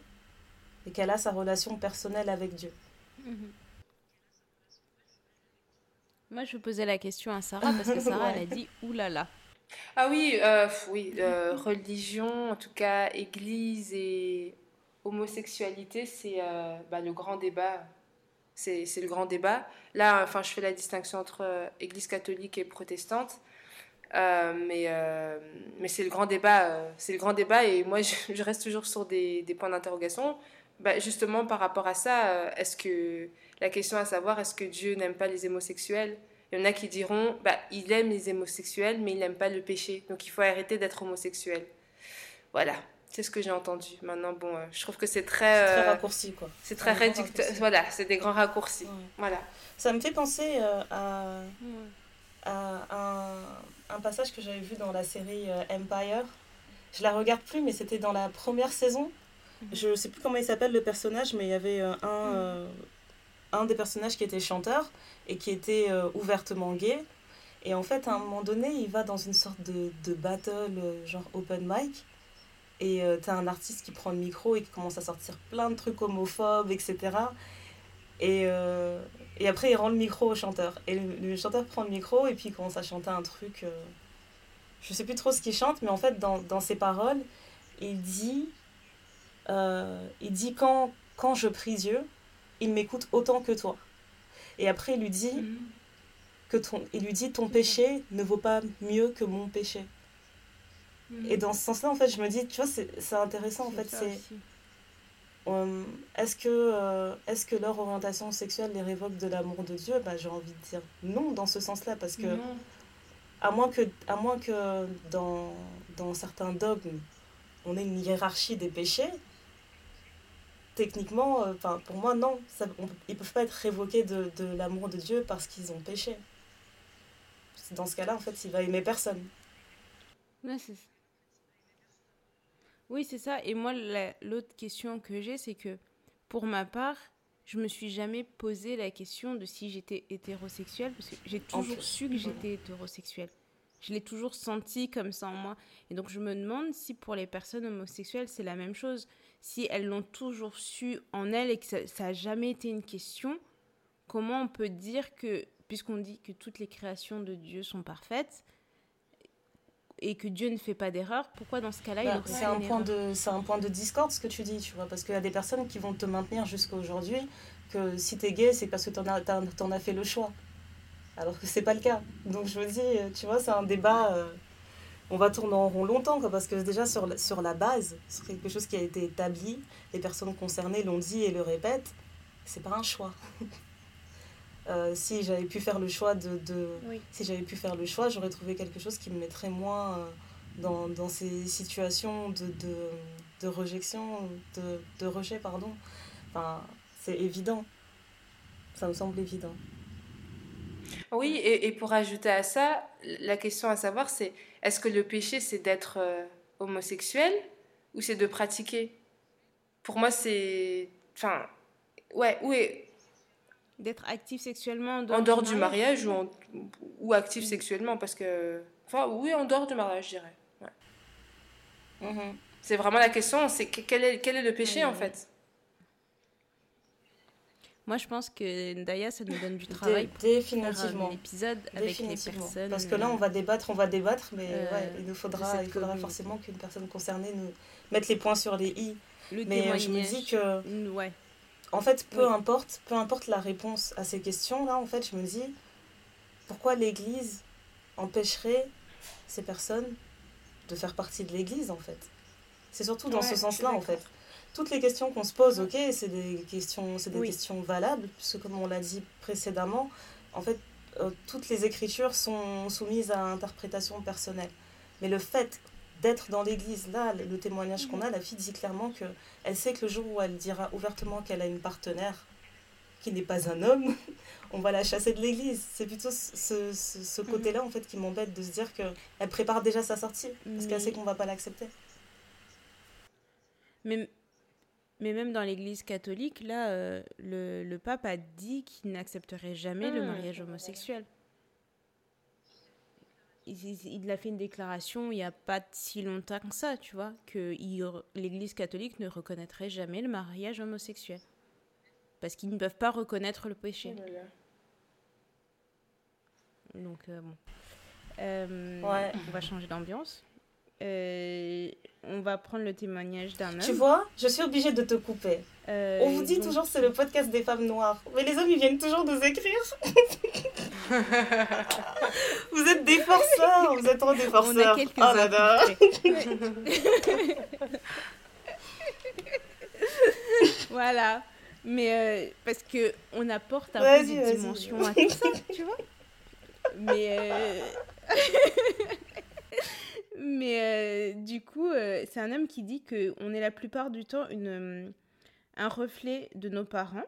et qu'elle a sa relation personnelle avec Dieu. Mhm. Moi, je posais la question à Sarah parce que Sarah, elle a dit oulala. Ah oui, euh, oui, euh, religion, en tout cas, Église et homosexualité, c'est euh, bah, le grand débat c'est le grand débat. Là, enfin, je fais la distinction entre euh, Église catholique et protestante. Euh, mais euh, mais c'est le grand débat c'est le grand débat et moi je, reste toujours sur des, des points d'interrogation bah, justement par rapport à ça est-ce que la question à savoir est-ce que Dieu n'aime pas les homosexuels? Il y en a qui diront bah, il aime les homosexuels mais il n'aime pas le péché donc il faut arrêter d'être homosexuel voilà c'est ce que j'ai entendu. Maintenant, bon, euh, je trouve que c'est très. très euh, raccourci, quoi. C'est très réducteur. Voilà, c'est des grands raccourcis. Voilà. Ça me fait penser euh, à, à un, un, passage que j'avais vu dans la série Empire. Je la regarde plus, mais c'était dans la première saison. Mhm. Je sais plus comment il s'appelle le personnage, mais il y avait un, mhm. un des personnages qui était chanteur et qui était ouvertement gay. Et en fait, à un moment donné, il va dans une sorte de, de battle, genre open mic. Et euh, tu as un artiste qui prend le micro et qui commence à sortir plein de trucs homophobes, etc. Et, euh, et après, il rend le micro au chanteur. Et le, chanteur prend le micro et puis il commence à chanter un truc. Euh, je sais plus trop ce qu'il chante, mais en fait, dans, dans ses paroles, il dit, il dit quand, quand je prie Dieu, il m'écoute autant que toi. Et après, il lui dit mhm. que ton, il lui dit ton péché ne vaut pas mieux que mon péché. Mhm. Et dans ce sens-là, en fait, je me dis, tu vois, c'est intéressant. En fait, c'est euh, est-ce que, euh, est que leur orientation sexuelle les révoque de l'amour de Dieu? Bah, J'ai envie de dire non dans ce sens-là, parce que, à moins que, à moins que dans, dans certains dogmes, on ait une hiérarchie des péchés, techniquement, euh, enfin pour moi, non. Ça, ils ne peuvent pas être révoqués de, de l'amour de Dieu parce qu'ils ont péché. Dans ce cas-là, en fait, il va aimer personne. Oui, c'est ça. Et moi, l'autre question que j'ai, c'est que pour ma part, je me suis jamais posé la question de si j'étais hétérosexuelle, parce que j'ai toujours su que j'étais hétérosexuelle. Je l'ai toujours senti comme ça en moi. Et donc, je me demande si pour les personnes homosexuelles, c'est la même chose si elles l'ont toujours su en elles et que ça n'a jamais été une question, comment on peut dire que, puisqu'on dit que toutes les créations de Dieu sont parfaites, et que Dieu ne fait pas d'erreur, pourquoi dans ce cas-là il bah, c'est un point de c'est un point de discorde ce que tu dis, tu vois, parce qu'il y a des personnes qui vont te maintenir jusqu'à aujourd'hui que si tu es gay, c'est parce que tu en, en, as fait le choix. Alors que c'est pas le cas. Donc je me dis, tu vois, c'est un débat euh, on va tourner en rond longtemps, parce que déjà sur, sur la base, c'est quelque chose qui a été établi, les personnes concernées l'ont dit et le répètent, c'est pas un choix. Euh, si j'avais pu faire le choix de, si j'avais pu faire le choix j'aurais trouvé quelque chose qui me mettrait moins euh, dans, dans, ces situations de, de, de rejection de, de, rejet pardon. Enfin c'est évident. Ça me semble évident. Oui et, et pour ajouter à ça la question à savoir c'est est-ce que le péché, c'est d'être euh, homosexuel ou c'est de pratiquer? Pour moi, c'est. Enfin, ouais, est D'être actif sexuellement en dehors, du, mariage, ou, ou actif sexuellement, parce que. Enfin, oui, en dehors du mariage, je dirais. Mhm. C'est vraiment la question, c'est quel est, quel est le péché en fait? Moi, je pense que Daya, ça nous donne du travail. définitivement. épisode avec les personnes. Parce que là, on va débattre, on va débattre, mais euh, ouais, il nous faudra, il faudra forcément qu'une personne concernée nous mette les points sur les i. mais euh, je me dis que, ouais. En fait, peu importe, peu importe la réponse à ces questions-là, en fait, je me dis, pourquoi l'Église empêcherait ces personnes de faire partie de l'Église, en fait? C'est surtout dans ce sens-là, en fait. toutes les questions qu'on se pose, ok, c'est des questions, c'est des questions valables, puisque comme on l'a dit précédemment, en fait, euh, toutes les écritures sont soumises à interprétation personnelle. Mais le fait d'être dans l'église, là, le témoignage qu'on a, la fille dit clairement que elle sait que le jour où elle dira ouvertement qu'elle a une partenaire qui n'est pas un homme, on va la chasser de l'église. C'est plutôt ce, ce, ce mhm. côté-là, en fait, qui m'embête de se dire qu'elle prépare déjà sa sortie, parce qu'elle sait qu'on va pas l'accepter. Mais mais même dans l'Église catholique, là, euh, le, le, pape a dit qu'il n'accepterait jamais le ah, mariage homosexuel. Il, il, a fait une déclaration il n'y a pas si longtemps que ça, tu vois, que l'Église catholique ne reconnaîtrait jamais le mariage homosexuel. Parce qu'ils ne peuvent pas reconnaître le péché. Oh Donc, euh, bon. Euh, ouais. On va changer d'ambiance. Euh, on va prendre le témoignage d'un homme. Tu vois, je suis obligée de te couper. Euh, on vous dit toujours toujours c'est le podcast des femmes noires. Mais les hommes, ils viennent toujours nous écrire. vous êtes des forceurs. Vous êtes trop des forceurs. On a quelques oh là voilà. Mais euh, parce que on apporte un peu de dimension à tout ça, tu vois. Mais mais euh, du coup, euh, c'est un homme qui dit qu'on est la plupart du temps une, euh, un reflet de nos parents.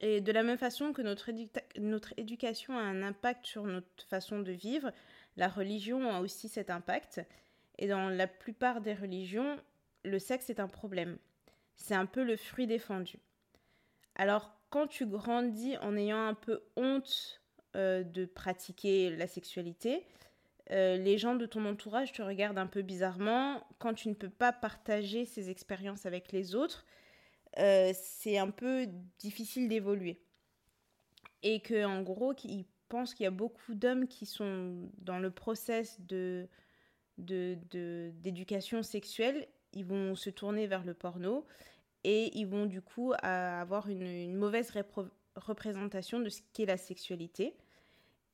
Et de la même façon que notre, notre éducation a un impact sur notre façon de vivre, la religion a aussi cet impact. Et dans la plupart des religions, le sexe est un problème. C'est un peu le fruit défendu. Alors, quand tu grandis en ayant un peu honte de pratiquer la sexualité, euh, les gens de ton entourage te regardent un peu bizarrement. Quand tu ne peux pas partager ces expériences avec les autres, euh, c'est un peu difficile d'évoluer. Et que en gros, ils pensent qu'il y a beaucoup d'hommes qui sont dans le process de d'éducation sexuelle, ils vont se tourner vers le porno et ils vont du coup avoir une, mauvaise représentation de ce qu'est la sexualité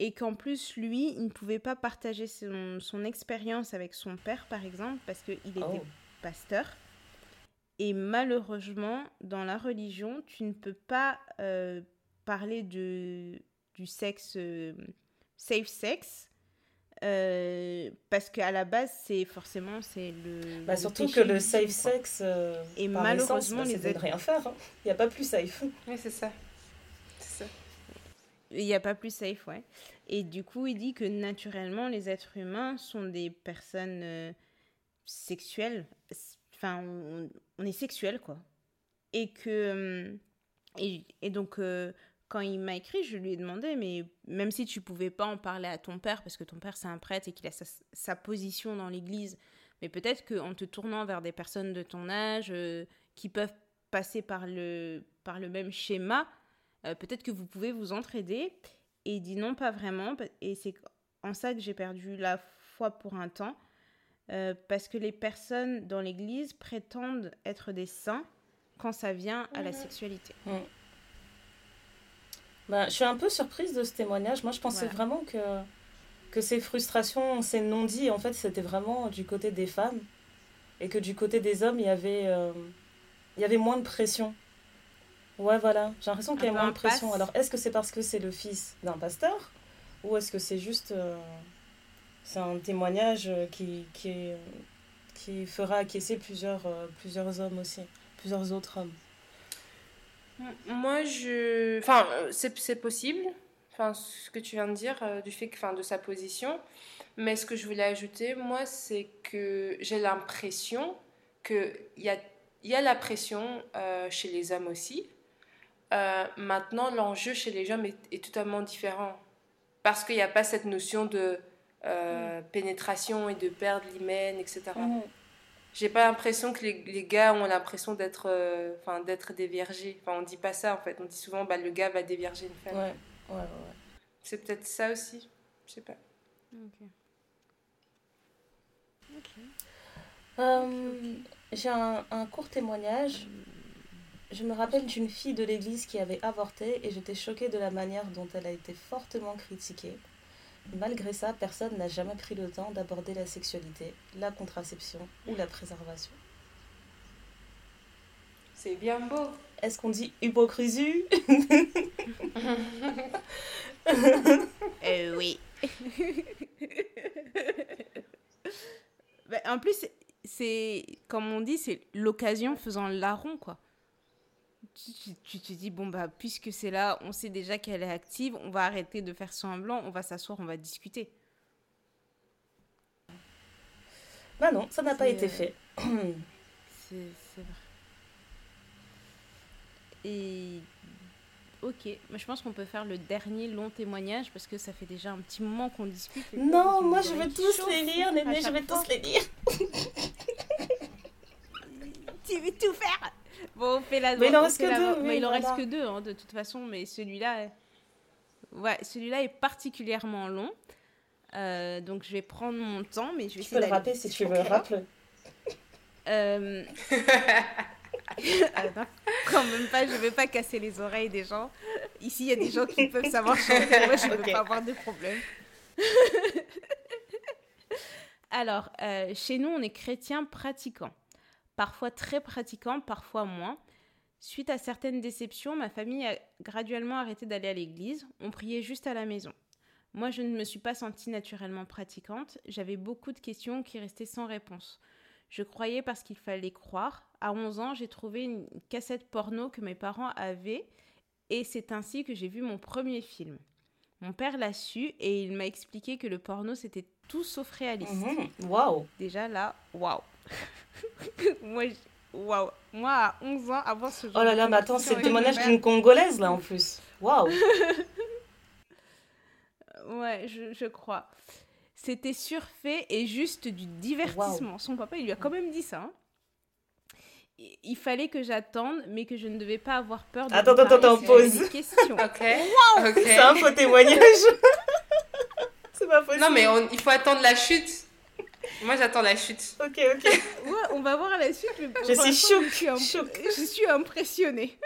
et qu'en plus, lui, il ne pouvait pas partager son, expérience avec son père, par exemple, parce qu'il était oh. pasteur. Et malheureusement, dans la religion, tu ne peux pas euh, parler de, du sexe euh, safe sex. Euh, parce qu'à la base, c'est forcément c'est le. Bah, surtout que le safe sex. et malheureusement, les êtres... rien faire. Hein. Il n'y a pas plus safe. Oui, c'est ça. Il n'y a pas plus safe, ouais. Et du coup, il dit que naturellement, les êtres humains sont des personnes euh, sexuelles. Enfin, on, est sexuel, quoi. Et que. Euh, et, donc, euh, quand il m'a écrit, je lui ai demandé, mais même si tu pouvais pas en parler à ton père, parce que ton père c'est un prêtre et qu'il a sa, sa, position dans l'église, mais peut-être qu'en te tournant vers des personnes de ton âge qui peuvent passer par le, par le même schéma, euh, peut-être que vous pouvez vous entraider. Et il dit non, pas vraiment. Et c'est en ça que j'ai perdu la foi pour un temps. Euh, parce que les personnes dans l'Église prétendent être des saints quand ça vient à la sexualité. Bah, je suis un peu surprise de ce témoignage. Moi, je pensais vraiment que, que ces frustrations, ces non-dits, en fait, c'était vraiment du côté des femmes. Et que du côté des hommes, il y avait, euh, il y avait moins de pression. Ouais, voilà. J'ai l'impression qu'il y a moins de pression. Alors, est-ce que c'est parce que c'est le fils d'un pasteur Ou est-ce que c'est juste. Euh, c'est un témoignage euh, qui, qui, qui fera acquiescer plusieurs, euh, plusieurs hommes aussi, plusieurs autres hommes? Moi, je. Enfin, c'est possible, enfin, ce que tu viens de dire, du fait que, enfin, de sa position. Mais ce que je voulais ajouter, moi, c'est que j'ai l'impression qu'il y a, y a la pression chez les hommes aussi euh, maintenant, l'enjeu chez les hommes est, totalement différent. Parce qu'il n'y a pas cette notion de euh, pénétration et de perdre l'hymen, etc. Mm. J'ai pas l'impression que les, les, gars ont l'impression d'être euh, enfin d'être déviergés. Enfin, on dit pas ça en fait. On dit souvent bah, le gars va dévierger une femme. Ouais, ouais, ouais. C'est peut-être ça aussi. Je sais pas. Ok. J'ai un, un, court témoignage. Je me rappelle d'une fille de l'église qui avait avorté et j'étais choquée de la manière dont elle a été fortement critiquée. Malgré ça, personne n'a jamais pris le temps d'aborder la sexualité, la contraception ou la préservation. C'est bien beau. Est-ce qu'on dit hypocrisie? Euh, Oui. en plus, c'est comme on dit, c'est l'occasion faisant larron, quoi tu, te dis, bon, bah, puisque c'est là, on sait déjà qu'elle est active, on va arrêter de faire blanc on va s'asseoir, on va discuter. Bah non, ça n'a pas été fait. c'est vrai. Et ok, mais je pense qu'on peut faire le dernier long témoignage parce que ça fait déjà un petit moment qu'on discute. Non, moi je veux tous les lire, Néné, je vais tous les lire. tu veux tout faire? Bon, on fait la. Mais il en reste que deux. mais il en reste que deux, hein, de toute façon. Mais celui-là, ouais, celui-là est particulièrement long. Euh, donc je vais prendre mon temps, mais je vais tu peux le rappeler si tu veux, rappelle. Euh... ah, quand même pas, je vais pas casser les oreilles des gens. Ici, il y a des gens qui peuvent savoir chanter, moi je ne veux pas avoir de problème. Alors, euh, chez nous, on est chrétien pratiquant parfois très pratiquant, parfois moins. Suite à certaines déceptions, ma famille a graduellement arrêté d'aller à l'église, on priait juste à la maison. Moi, je ne me suis pas sentie naturellement pratiquante, j'avais beaucoup de questions qui restaient sans réponse. Je croyais parce qu'il fallait croire. À 11 ans, j'ai trouvé une cassette porno que mes parents avaient et c'est ainsi que j'ai vu mon premier film. Mon père l'a su et il m'a expliqué que le porno c'était tout sauf réaliste. Mhm. Waouh Déjà là, waouh moi, waouh. Moi, à 11 ans, avant ce genre Oh là là, mais attends, c'est le témoignage d'une Congolaise, là, en plus. Waouh Ouais, je, je crois. C'était surfait et juste du divertissement. Son papa, il lui a quand même dit ça. Hein. Il fallait que j'attende, mais que je ne devais pas avoir peur de Attends, attends, attends, pause. Questions. ok. Wow C'est un faux témoignage. c'est pas possible. Non, mais il faut attendre la chute. Moi, j'attends la chute. Ok, ok. on va voir la suite. je suis choc. Je suis, impressionnée.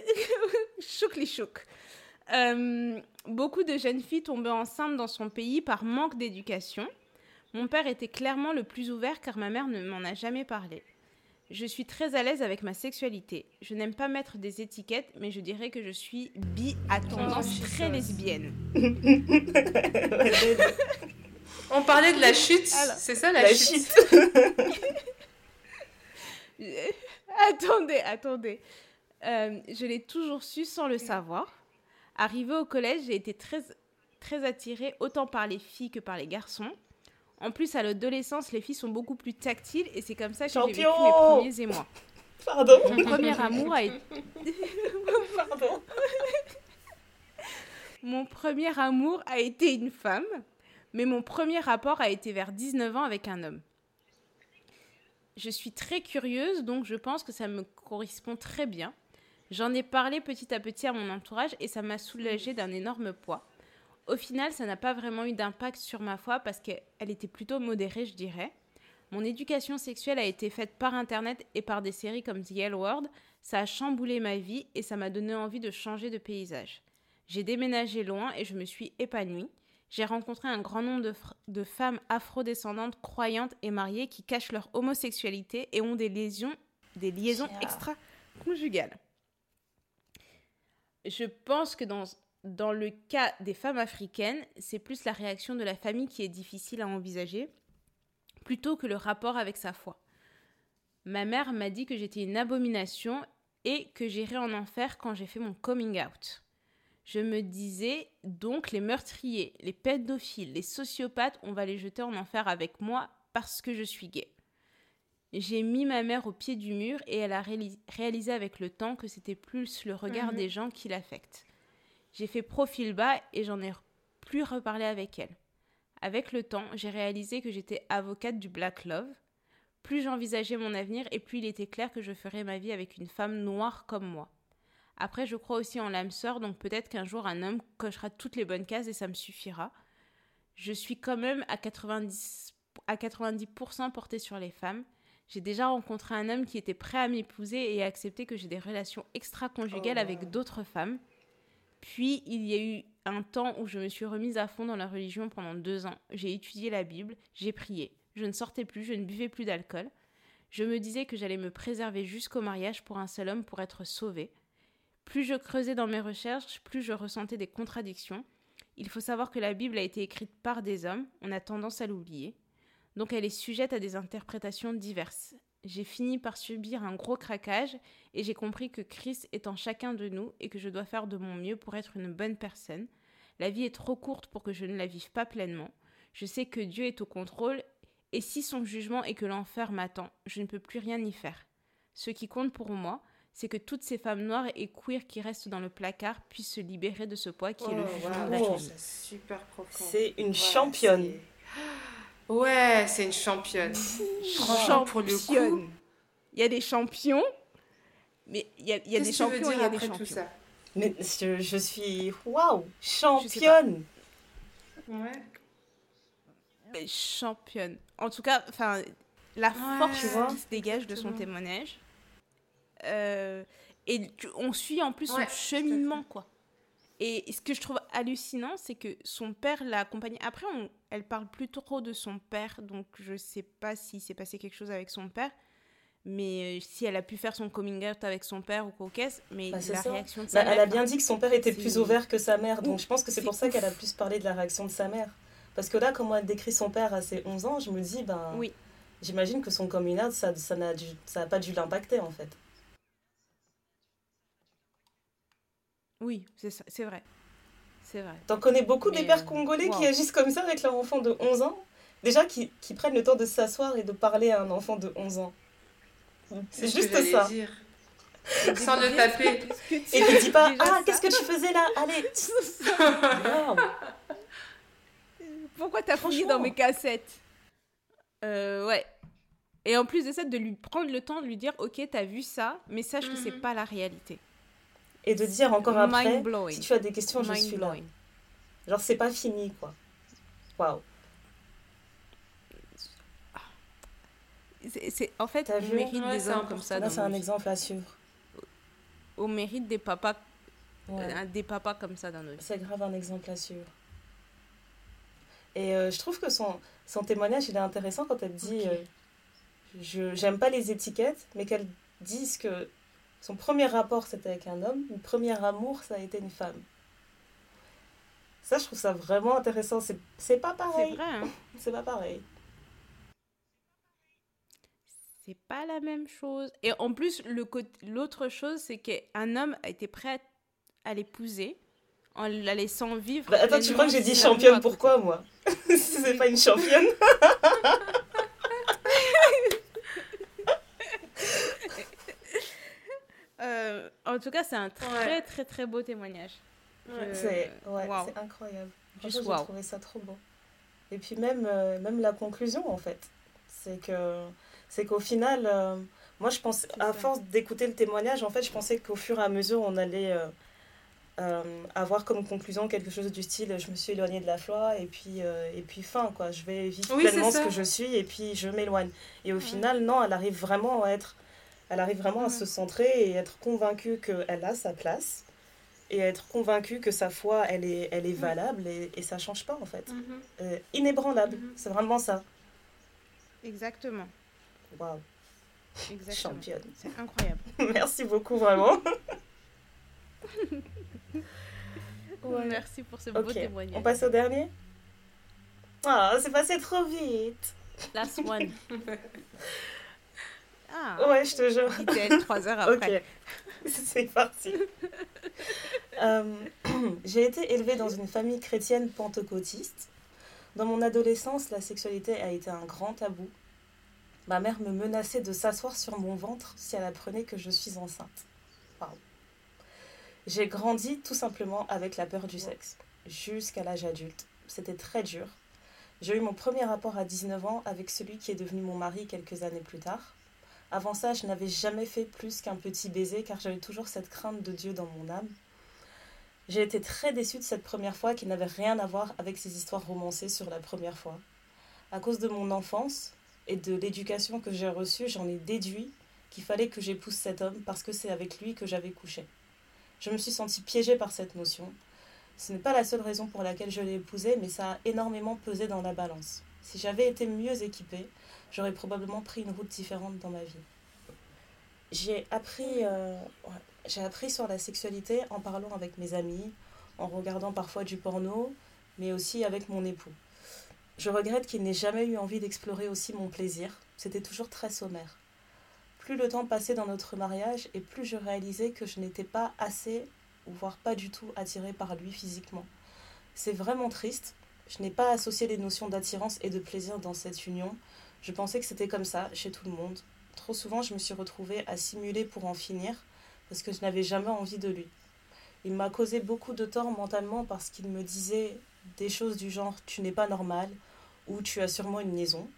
choc les chocs. Euh, beaucoup de jeunes filles tombaient enceintes dans son pays par manque d'éducation. Mon père était clairement le plus ouvert car ma mère ne m'en a jamais parlé. Je suis très à l'aise avec ma sexualité. Je n'aime pas mettre des étiquettes, mais je dirais que je suis bi à tendance très lesbienne. On parlait de la chute. C'est ça la, chute? attendez, attendez. Euh, je l'ai toujours su sans le savoir. Arrivée au collège, j'ai été très, très attirée autant par les filles que par les garçons. En plus, à l'adolescence, les filles sont beaucoup plus tactiles et c'est comme ça que j'ai vécu mes premiers émois. Pardon. Mon premier amour a été. Pardon. mon premier amour a été une femme mais mon premier rapport a été vers 19 ans avec un homme. Je suis très curieuse, donc je pense que ça me correspond très bien. J'en ai parlé petit à petit à mon entourage et ça m'a soulagée d'un énorme poids. Au final, ça n'a pas vraiment eu d'impact sur ma foi parce qu'elle était plutôt modérée, je dirais. Mon éducation sexuelle a été faite par Internet et par des séries comme The L World. Ça a chamboulé ma vie et ça m'a donné envie de changer de paysage. J'ai déménagé loin et je me suis épanouie j'ai rencontré un grand nombre de, de femmes afrodescendantes, croyantes et mariées qui cachent leur homosexualité et ont des, lésions, des liaisons extra-conjugales. Je pense que dans, dans le cas des femmes africaines, c'est plus la réaction de la famille qui est difficile à envisager, plutôt que le rapport avec sa foi. Ma mère m'a dit que j'étais une abomination et que j'irais en enfer quand j'ai fait mon coming out. Je me disais donc les meurtriers, les pédophiles, les sociopathes, on va les jeter en enfer avec moi parce que je suis gay. J'ai mis ma mère au pied du mur et elle a réalisé avec le temps que c'était plus le regard mhm. des gens qui l'affecte. J'ai fait profil bas et j'en ai plus reparlé avec elle. Avec le temps, j'ai réalisé que j'étais avocate du Black Love. Plus j'envisageais mon avenir et plus il était clair que je ferais ma vie avec une femme noire comme moi. Après, je crois aussi en l'âme sœur, donc peut-être qu'un jour un homme cochera toutes les bonnes cases et ça me suffira. Je suis quand même à 90%, à 90 portée sur les femmes. J'ai déjà rencontré un homme qui était prêt à m'épouser et à accepter que j'ai des relations extra-conjugales avec oh. d'autres femmes. Puis, il y a eu un temps où je me suis remise à fond dans la religion pendant deux ans. J'ai étudié la Bible, j'ai prié. Je ne sortais plus, je ne buvais plus d'alcool. Je me disais que j'allais me préserver jusqu'au mariage pour un seul homme pour être sauvée. Plus je creusais dans mes recherches, plus je ressentais des contradictions. Il faut savoir que la Bible a été écrite par des hommes, on a tendance à l'oublier. Donc elle est sujette à des interprétations diverses. J'ai fini par subir un gros craquage et j'ai compris que Christ est en chacun de nous et que je dois faire de mon mieux pour être une bonne personne. La vie est trop courte pour que je ne la vive pas pleinement. Je sais que Dieu est au contrôle et si son jugement est que l'enfer m'attend, je ne peux plus rien y faire. Ce qui compte pour moi, c'est que toutes ces femmes noires et queer qui restent dans le placard puissent se libérer de ce poids qui est le oh, jugement de la oh. C'est une championne. Ouais, c'est une championne. championne. Il y a des champions, mais il y a, y a des champions et il y a des champions. Tout ça mais je, je suis waouh, championne. Ouais. Mais championne. En tout cas, enfin, la force qui se dégage de son témoignage. Euh, et on suit en plus son cheminement, quoi. Et ce que je trouve hallucinant, c'est que son père l'a accompagnée. Après, on, elle parle plus trop de son père, donc je sais pas s'il s'est passé quelque chose avec son père. Mais euh, si elle a pu faire son coming out avec son père ou quoi qu'est-ce, mais bah, la réaction de sa bah, Elle a bien dit que son père était plus ouvert que sa mère, donc je pense que c'est pour ça qu'elle a plus parlé de la réaction de sa mère. Parce que là, comment elle décrit son père à ses 11 ans, je me dis, ben, oui. j'imagine que son coming out, ça n'a ça, ça pas dû l'impacter en fait. Oui, c'est vrai. C'est vrai. T'en connais beaucoup des pères congolais qui agissent comme ça avec leur enfant de 11 ans? Déjà, qui, qui prennent le temps de s'asseoir et de parler à un enfant de 11 ans. C'est juste ça. Dire. Sans le taper. Et tu dis pas Ah, qu'est-ce que tu faisais là? Allez Pourquoi t'as fouillé dans mes cassettes? Euh, Ouais. Et en plus de ça, de lui prendre le temps de lui dire Ok, t'as vu ça, mais sache que c'est mhm. pas la réalité et de dire encore après, si tu as des questions, je suis là. Genre, c'est pas fini, quoi. Waouh. c'est en fait au mérite des hommes comme ça. Là, c'est un exemple à suivre. Au mérite des papas, euh, des papas comme ça dans nos C'est grave un exemple à suivre. Et euh, je trouve que son, son témoignage, il est intéressant quand elle dit euh, Je j'aime pas les étiquettes, mais qu'elle dise que son premier rapport, c'était avec un homme, le premier amour, ça a été une femme. Ça, je trouve ça vraiment intéressant. C'est pas pareil. C'est vrai. Hein. C'est pas pareil. C'est pas la même chose. Et en plus, l'autre chose, c'est qu'un homme a été prêt à l'épouser en la laissant vivre. Bah, attends, tu crois que j'ai dit championne pourquoi, moi? C'est pas une championne euh, En tout cas, c'est un très, très, très beau témoignage. C'est ouais, incroyable. J'ai trouvé ça trop beau. Et puis même, euh, même la conclusion, en fait. C'est que c'est qu'au final, euh, moi, je pense, à force d'écouter le témoignage, en fait, je pensais qu'au fur et à mesure, on allait euh, avoir comme conclusion quelque chose du style je me suis éloignée de la foi et puis, et puis fin, quoi. Je vais vivre pleinement ce que je suis et puis je m'éloigne. Et au final, non, elle arrive vraiment à être... Elle arrive vraiment à se centrer et être convaincue qu'elle a sa place et être convaincu que sa foi, elle est, elle est valable et, et ça change pas en fait. Mhm. Euh, inébranlable, mhm. c'est vraiment ça. Exactement. Waouh. Championne. C'est incroyable. Merci beaucoup vraiment. Merci pour ce beau témoignage. On passe au dernier Ah, c'est passé trop vite. Last one. ah. Ouais, je te jure. trois heures après. Ok. C'est parti. Euh, j'ai été élevée dans une famille chrétienne pentecôtiste. Dans mon adolescence, la sexualité a été un grand tabou. Ma mère me menaçait de s'asseoir sur mon ventre si elle apprenait que je suis enceinte. J'ai grandi tout simplement avec la peur du sexe, jusqu'à l'âge adulte. C'était très dur. J'ai eu mon premier rapport à 19 ans avec celui qui est devenu mon mari quelques années plus tard. Avant ça, je n'avais jamais fait plus qu'un petit baiser car j'avais toujours cette crainte de Dieu dans mon âme. J'ai été très déçue de cette première fois qui n'avait rien à voir avec ces histoires romancées sur la première fois. À cause de mon enfance et de l'éducation que j'ai reçue, j'en ai déduit qu'il fallait que j'épouse cet homme parce que c'est avec lui que j'avais couché. Je me suis sentie piégée par cette notion. Ce n'est pas la seule raison pour laquelle je l'ai épousé, mais ça a énormément pesé dans la balance. Si j'avais été mieux équipée, j'aurais probablement pris une route différente dans ma vie. J'ai appris, euh, j'ai appris sur la sexualité en parlant avec mes amis, en regardant parfois du porno, mais aussi avec mon époux. Je regrette qu'il n'ait jamais eu envie d'explorer aussi mon plaisir. C'était toujours très sommaire. Plus le temps passait dans notre mariage, et plus je réalisais que je n'étais pas assez, voire pas du tout attirée par lui physiquement. C'est vraiment triste. Je n'ai pas associé les notions d'attirance et de plaisir dans cette union, je pensais que c'était comme ça chez tout le monde. Trop souvent, je me suis retrouvée à simuler pour en finir, parce que je n'avais jamais envie de lui. Il m'a causé beaucoup de tort mentalement parce qu'il me disait des choses du genre tu n'es pas normal ou tu as sûrement une liaison.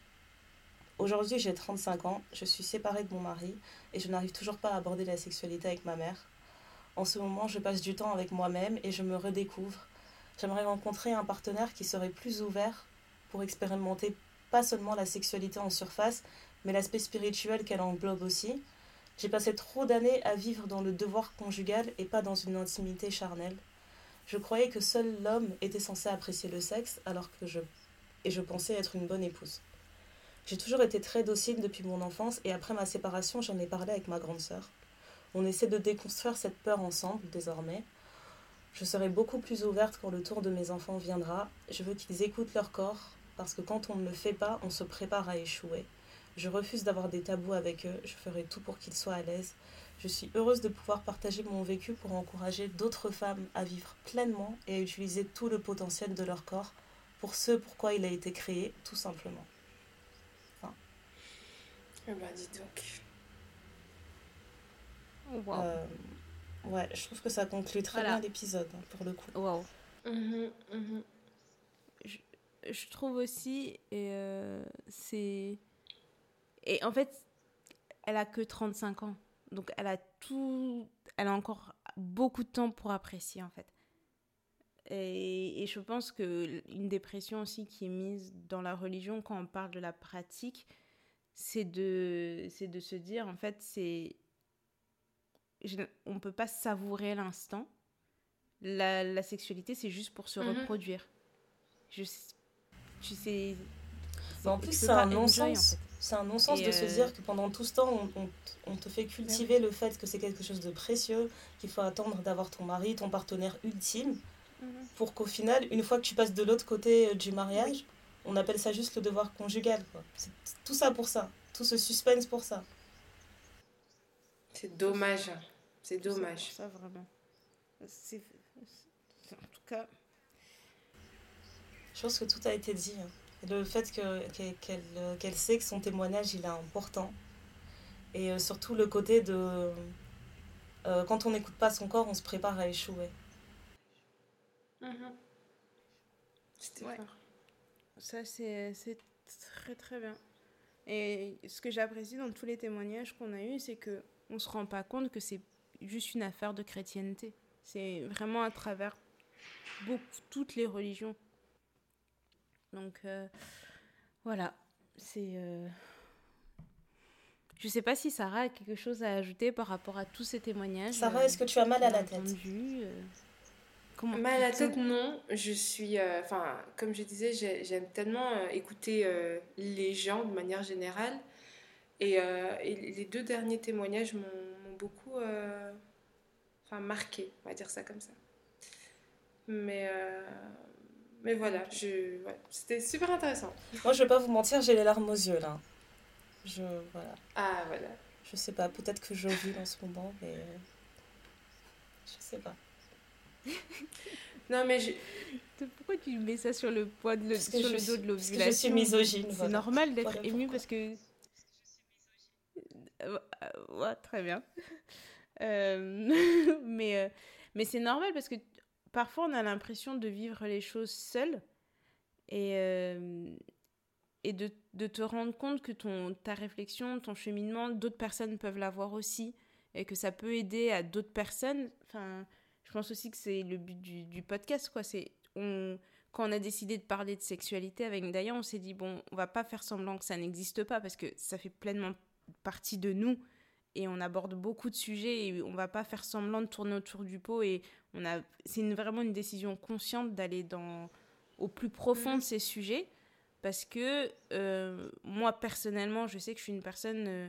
Aujourd'hui, j'ai 35 ans, je suis séparée de mon mari et je n'arrive toujours pas à aborder la sexualité avec ma mère. En ce moment, je passe du temps avec moi-même et je me redécouvre. J'aimerais rencontrer un partenaire qui serait plus ouvert pour expérimenter pas seulement la sexualité en surface, mais l'aspect spirituel qu'elle englobe aussi. J'ai passé trop d'années à vivre dans le devoir conjugal et pas dans une intimité charnelle. Je croyais que seul l'homme était censé apprécier le sexe, alors que je. et je pensais être une bonne épouse. J'ai toujours été très docile depuis mon enfance et après ma séparation, j'en ai parlé avec ma grande sœur. On essaie de déconstruire cette peur ensemble désormais. Je serai beaucoup plus ouverte quand le tour de mes enfants viendra. Je veux qu'ils écoutent leur corps, parce que quand on ne le fait pas, on se prépare à échouer. Je refuse d'avoir des tabous avec eux, je ferai tout pour qu'ils soient à l'aise. Je suis heureuse de pouvoir partager mon vécu pour encourager d'autres femmes à vivre pleinement et à utiliser tout le potentiel de leur corps pour ce pourquoi il a été créé, tout simplement. Enfin. Eh ben, dis donc. Euh, ouais, je trouve que ça conclut très bien l'épisode, hein, pour le coup. Wow. Mhm, mhm je trouve aussi, et euh, c'est. Et en fait, elle a que 35 ans. Donc elle a tout. Elle a encore beaucoup de temps pour apprécier, en fait. Et, et je pense que une dépression aussi qui est mise dans la religion, quand on parle de la pratique, c'est de, c'est de se dire, en fait, c'est. On ne peut pas savourer l'instant. La, la, sexualité, c'est juste pour se mhm. reproduire. Je, tu sais. En plus, c'est un non-sens. C'est un non-sens de se euh, dire que pendant tout ce temps, on, on, te fait cultiver le fait que c'est quelque chose de précieux, qu'il faut attendre d'avoir ton mari, ton partenaire ultime, mhm. pour qu'au final, une fois que tu passes de l'autre côté euh, du mariage, on appelle ça juste le devoir conjugal. C'est tout ça pour ça. Tout ce suspense pour ça. C'est dommage. C'est dommage. Ça, vraiment. C'est... En tout cas. Je pense que tout a été dit. Hein. Le fait que, qu'elle, qu'elle sait que son témoignage il est important. Et euh, surtout le côté de. Euh, quand on n'écoute pas son corps, on se prépare à échouer. Mm-hmm. C'était. Ça, c'est très très bien. Et ce que j'apprécie dans tous les témoignages qu'on a eus, c'est que on se rend pas compte que c'est juste une affaire de chrétienté. C'est vraiment à travers beaucoup, toutes les religions. Donc euh, voilà, c'est. Euh... Je sais pas si Sarah a quelque chose à ajouter par rapport à tous ces témoignages. Sarah, est-ce que tu as mal à la tête? Euh, Comment Mal à la tête, non. Je suis. Euh, enfin, comme je disais, j'aime tellement euh, écouter euh, les gens de manière générale. Et, les deux derniers témoignages m'ont beaucoup. Enfin, marqué, on va dire ça comme ça. Mais. Mais voilà, je... c'était super intéressant. Moi, je vais pas vous mentir, j'ai les larmes aux yeux là. Je. Voilà. Ah, voilà. Je sais pas, peut-être que j'ovule en ce moment, mais. Je sais pas. non, mais je... Pourquoi tu mets ça sur le, poids de sur le dos de l'ovulation Je suis misogyne. C'est normal d'être ému parce que. Euh, ouais, très bien. Euh, mais euh, mais c'est normal parce que parfois on a l'impression de vivre les choses seul et, et de, de, te rendre compte que ton, ta réflexion, ton cheminement, d'autres personnes peuvent l'avoir aussi et que ça peut aider à d'autres personnes. Enfin, je pense aussi que c'est le but du, podcast, quoi. C'est on, quand on a décidé de parler de sexualité avec Ndaya, on s'est dit bon, on va pas faire semblant que ça n'existe pas parce que ça fait pleinement partie de nous et on aborde beaucoup de sujets et on va pas faire semblant de tourner autour du pot et on a c'est une, vraiment une décision consciente d'aller dans au plus profond de ces sujets parce que euh, moi personnellement je sais que je suis une personne euh,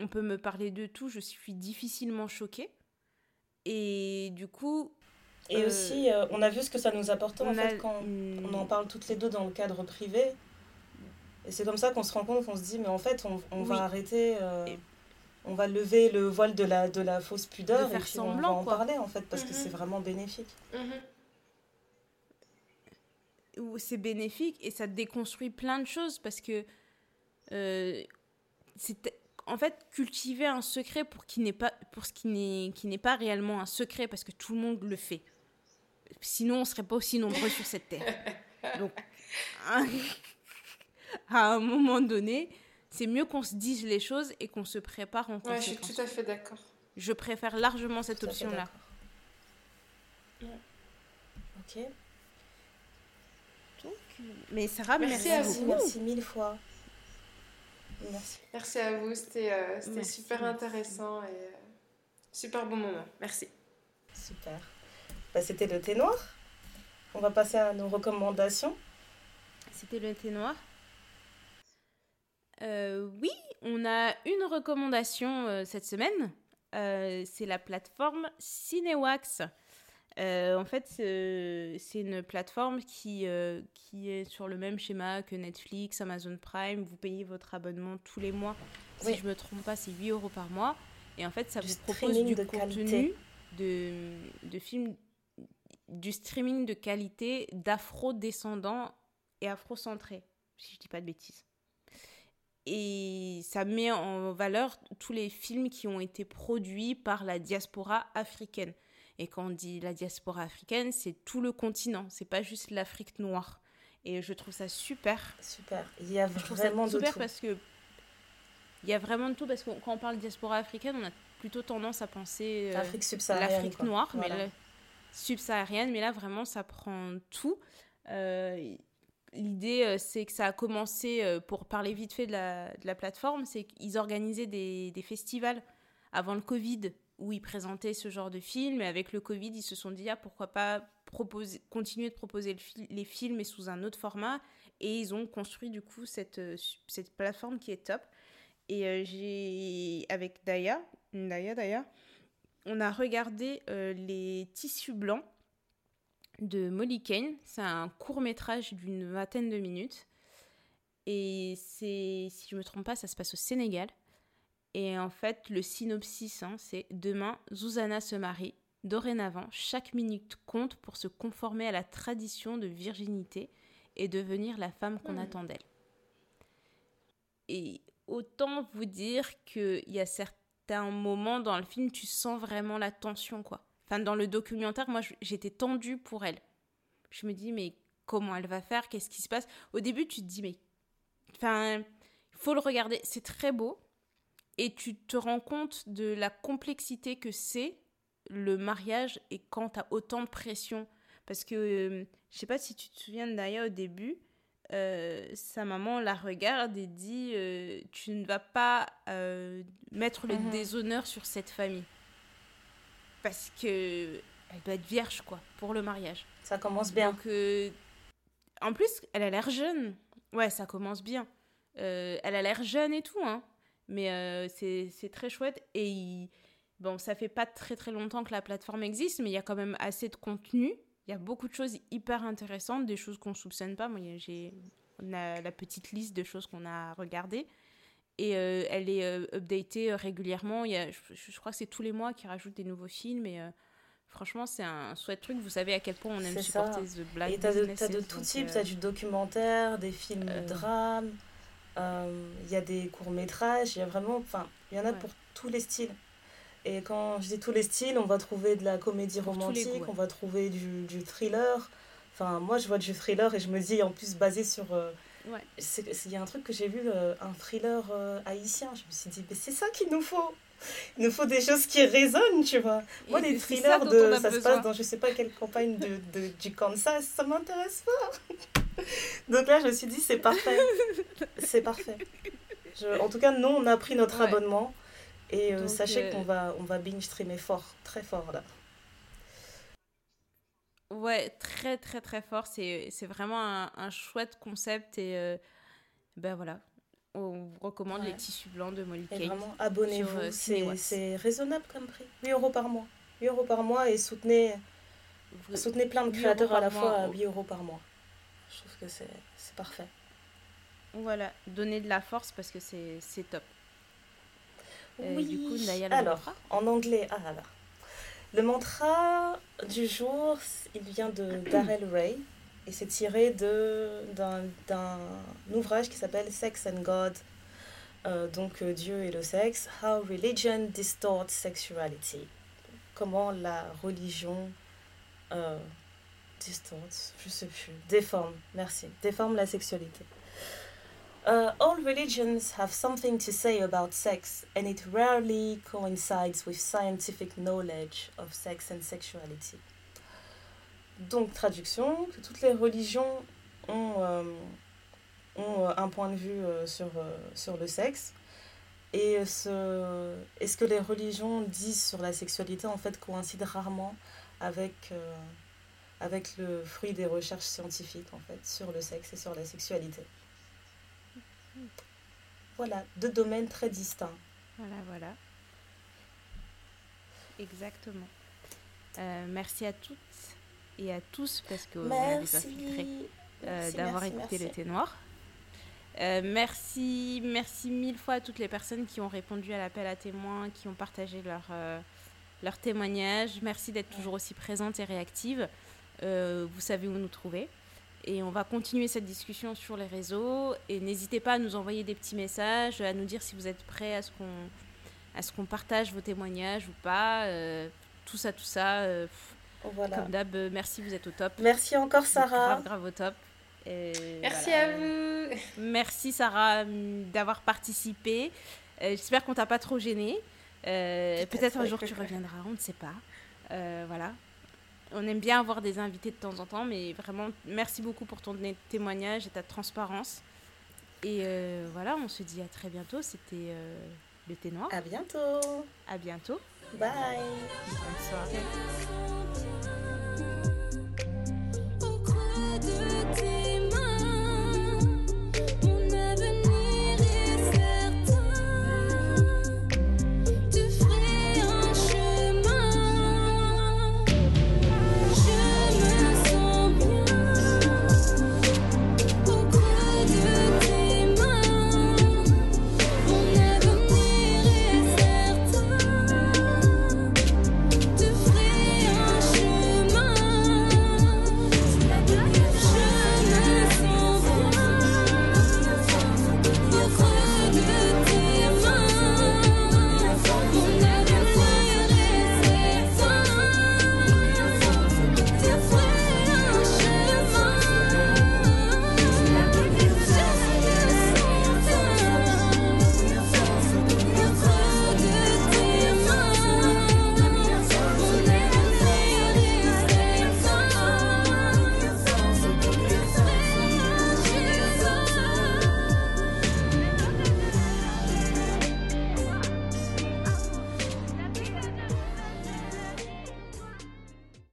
on peut me parler de tout je suis difficilement choquée et du coup. Et euh, aussi, on a vu ce que ça nous apportait en fait quand on en parle toutes les deux dans le cadre privé. Et c'est comme ça qu'on se rend compte qu'on se dit, mais en fait, on, on va arrêter. Euh, on va lever le voile de la, de la fausse pudeur et puis on va en parler en fait parce que c'est mhm. vraiment bénéfique. Mhm. C'est bénéfique et ça déconstruit plein de choses parce que c'est en fait, cultiver un secret pour, qui n'est pas, pour ce qui n'est, qui n'est pas réellement un secret, parce que tout le monde le fait. Sinon, on ne serait pas aussi nombreux sur cette terre. Donc, à un moment donné, c'est mieux qu'on se dise les choses et qu'on se prépare en conséquence. Ouais, je suis tout à fait d'accord. Je préfère largement cette option-là. Ok. Donc, mais Sarah, merci, à vous. Merci mille fois. Merci. Merci à vous, c'était euh, super intéressant et euh, super bon moment. Merci. Super. Bah, c'était le thé noir. On va passer à nos recommandations. C'était le thé noir. Euh, oui, on a une recommandation cette semaine. c'est la plateforme Cinewax. Euh, en fait, c'est une plateforme qui, euh, qui est sur le même schéma que Netflix, Amazon Prime. Vous payez votre abonnement tous les mois. Si je ne me trompe pas, c'est 8 euros par mois. Et en fait, ça vous propose du contenu de, de films, du streaming de qualité d'afro-descendants et afro-centrés, si je ne dis pas de bêtises. Et ça met en valeur tous les films qui ont été produits par la diaspora africaine. Et quand on dit la diaspora africaine, c'est tout le continent, c'est pas juste l'Afrique noire. Et je trouve ça super. Super. Il y a vraiment je super parce que il y a vraiment de tout parce que quand on parle diaspora africaine, on a plutôt tendance à penser euh, l'Afrique subsaharienne, l'Afrique noire, mais subsaharienne, mais là vraiment ça prend tout. Euh, l'idée, c'est que ça a commencé, pour parler vite fait de la, plateforme, c'est qu'ils organisaient des, festivals avant le Covid où ils présentaient ce genre de films. Et avec le Covid, ils se sont dit, ah, pourquoi pas proposer, continuer de proposer les films, mais sous un autre format. Et ils ont construit du coup cette, cette plateforme qui est top. Et j'ai, avec Daya, Daya on a regardé les tissus blancs de Molly Kane. C'est un court métrage d'une vingtaine de minutes. Et c'est, si je ne me trompe pas, ça se passe au Sénégal. Et en fait, le synopsis, hein, c'est Demain, Zuzana se marie. Dorénavant, chaque minute compte pour se conformer à la tradition de virginité et devenir la femme qu'on hmm. attend d'elle. Et autant vous dire qu'il y a certains moments dans le film, tu sens vraiment la tension, quoi. Enfin, dans le documentaire, moi, j'étais tendue pour elle. Je me dis, mais comment elle va faire? Qu'est-ce qui se passe? Au début, tu te dis, mais. Enfin, il faut le regarder. C'est très beau. Et tu te rends compte de la complexité que c'est le mariage et quand tu as autant de pression. Parce que, euh, je sais pas si tu te souviens de Naya au début, euh, sa maman la regarde et dit euh, Tu ne vas pas mettre le mhm. déshonneur sur cette famille parce que elle doit être vierge quoi pour le mariage. Ça commence bien. Donc, euh, en plus, elle a l'air jeune. Ouais, ça commence bien. Euh, elle a l'air jeune et tout, hein. Mais euh, c'est très chouette. Et bon, ça fait pas très très longtemps que la plateforme existe, mais il y a quand même assez de contenu. Il y a beaucoup de choses hyper intéressantes, des choses qu'on soupçonne pas. Moi, j'ai la petite liste de choses qu'on a regardées et euh, elle est euh, updatée euh, régulièrement. Il y a, je, crois que c'est tous les mois qu'ils rajoutent des nouveaux films et franchement c'est un chouette truc. Vous savez à quel point on aime supporter The Black Et t'as de, as de tout type, t'as du documentaire, des films de drame, il y a des courts métrages, il y a vraiment, enfin il y en a pour tous les styles. Et quand je dis tous les styles, on va trouver de la comédie romantique, on va trouver du, du, thriller. Enfin, moi, je vois du thriller et je me dis, en plus, basé sur Ouais. Il y a un truc que j'ai vu, euh, un thriller euh, haïtien. Je me suis dit, mais c'est ça qu'il nous faut. Il nous faut des choses qui résonnent, tu vois. Moi, les thrillers, ça, de, ça se passe dans je sais pas quelle campagne de, de du Kansas, ça m'intéresse pas. Donc là, je me suis dit, c'est parfait. c'est parfait. Je, en tout cas, nous, on a pris notre abonnement. Et euh, sachez qu'on va, on va binge streamer fort, très fort là. Ouais, très très très fort. C'est vraiment un, chouette concept et euh, ben voilà. On vous recommande les tissus blancs de Molly Et vraiment, abonnez-vous. Euh, c'est raisonnable comme prix. 8 euros par mois. 8 euros par mois et soutenez, soutenez plein de créateurs à la fois à 8 euros par mois. Je trouve que c'est parfait. Voilà, donnez de la force parce que c'est top. Oui. du coup, Alors, en anglais, ah là. Le mantra du jour, il vient de Darrell Ray et c'est tiré d'un ouvrage qui s'appelle Sex and God, euh, donc euh, Dieu et le sexe, How Religion Distorts Sexuality. Comment la religion euh, distort, je sais plus, déforme, merci, déforme la sexualité. Uh, all religions have something to say about sex, and it rarely coincides with scientific knowledge of sex and sexuality. Donc, traduction, que toutes les religions ont, euh, ont euh, un point de vue euh, sur, sur le sexe. Et ce, et ce que les religions disent sur la sexualité, en fait, coïncide rarement avec, avec le fruit des recherches scientifiques, en fait, sur le sexe et sur la sexualité? Voilà, deux domaines très distincts. Voilà, voilà. Exactement. Euh, merci à toutes et à tous parce que euh, d'avoir écouté le thé noir. Euh, merci, merci mille fois à toutes les personnes qui ont répondu à l'appel à témoins, qui ont partagé leur, leur témoignage. Merci d'être toujours aussi présente et réactive. vous savez où nous trouver. Et on va continuer cette discussion sur les réseaux. Et n'hésitez pas à nous envoyer des petits messages, à nous dire si vous êtes prêts à ce qu'on à ce qu'on partage vos témoignages ou pas. Euh, tout ça, tout ça. Euh, voilà. Comme d'hab, euh, merci, vous êtes au top. Merci encore, Sarah. Grave, grave au top. merci à vous. Merci, Sarah, d'avoir participé. J'espère qu'on t'a pas trop gêné. Peut-être un jour tu reviendras, on ne sait pas. voilà. On aime bien avoir des invités de temps en temps, mais vraiment, merci beaucoup pour ton témoignage et ta transparence. Et euh, voilà, on se dit à très bientôt. C'était euh, le thé noir. À bientôt. À bientôt. Bye. Bonne soirée.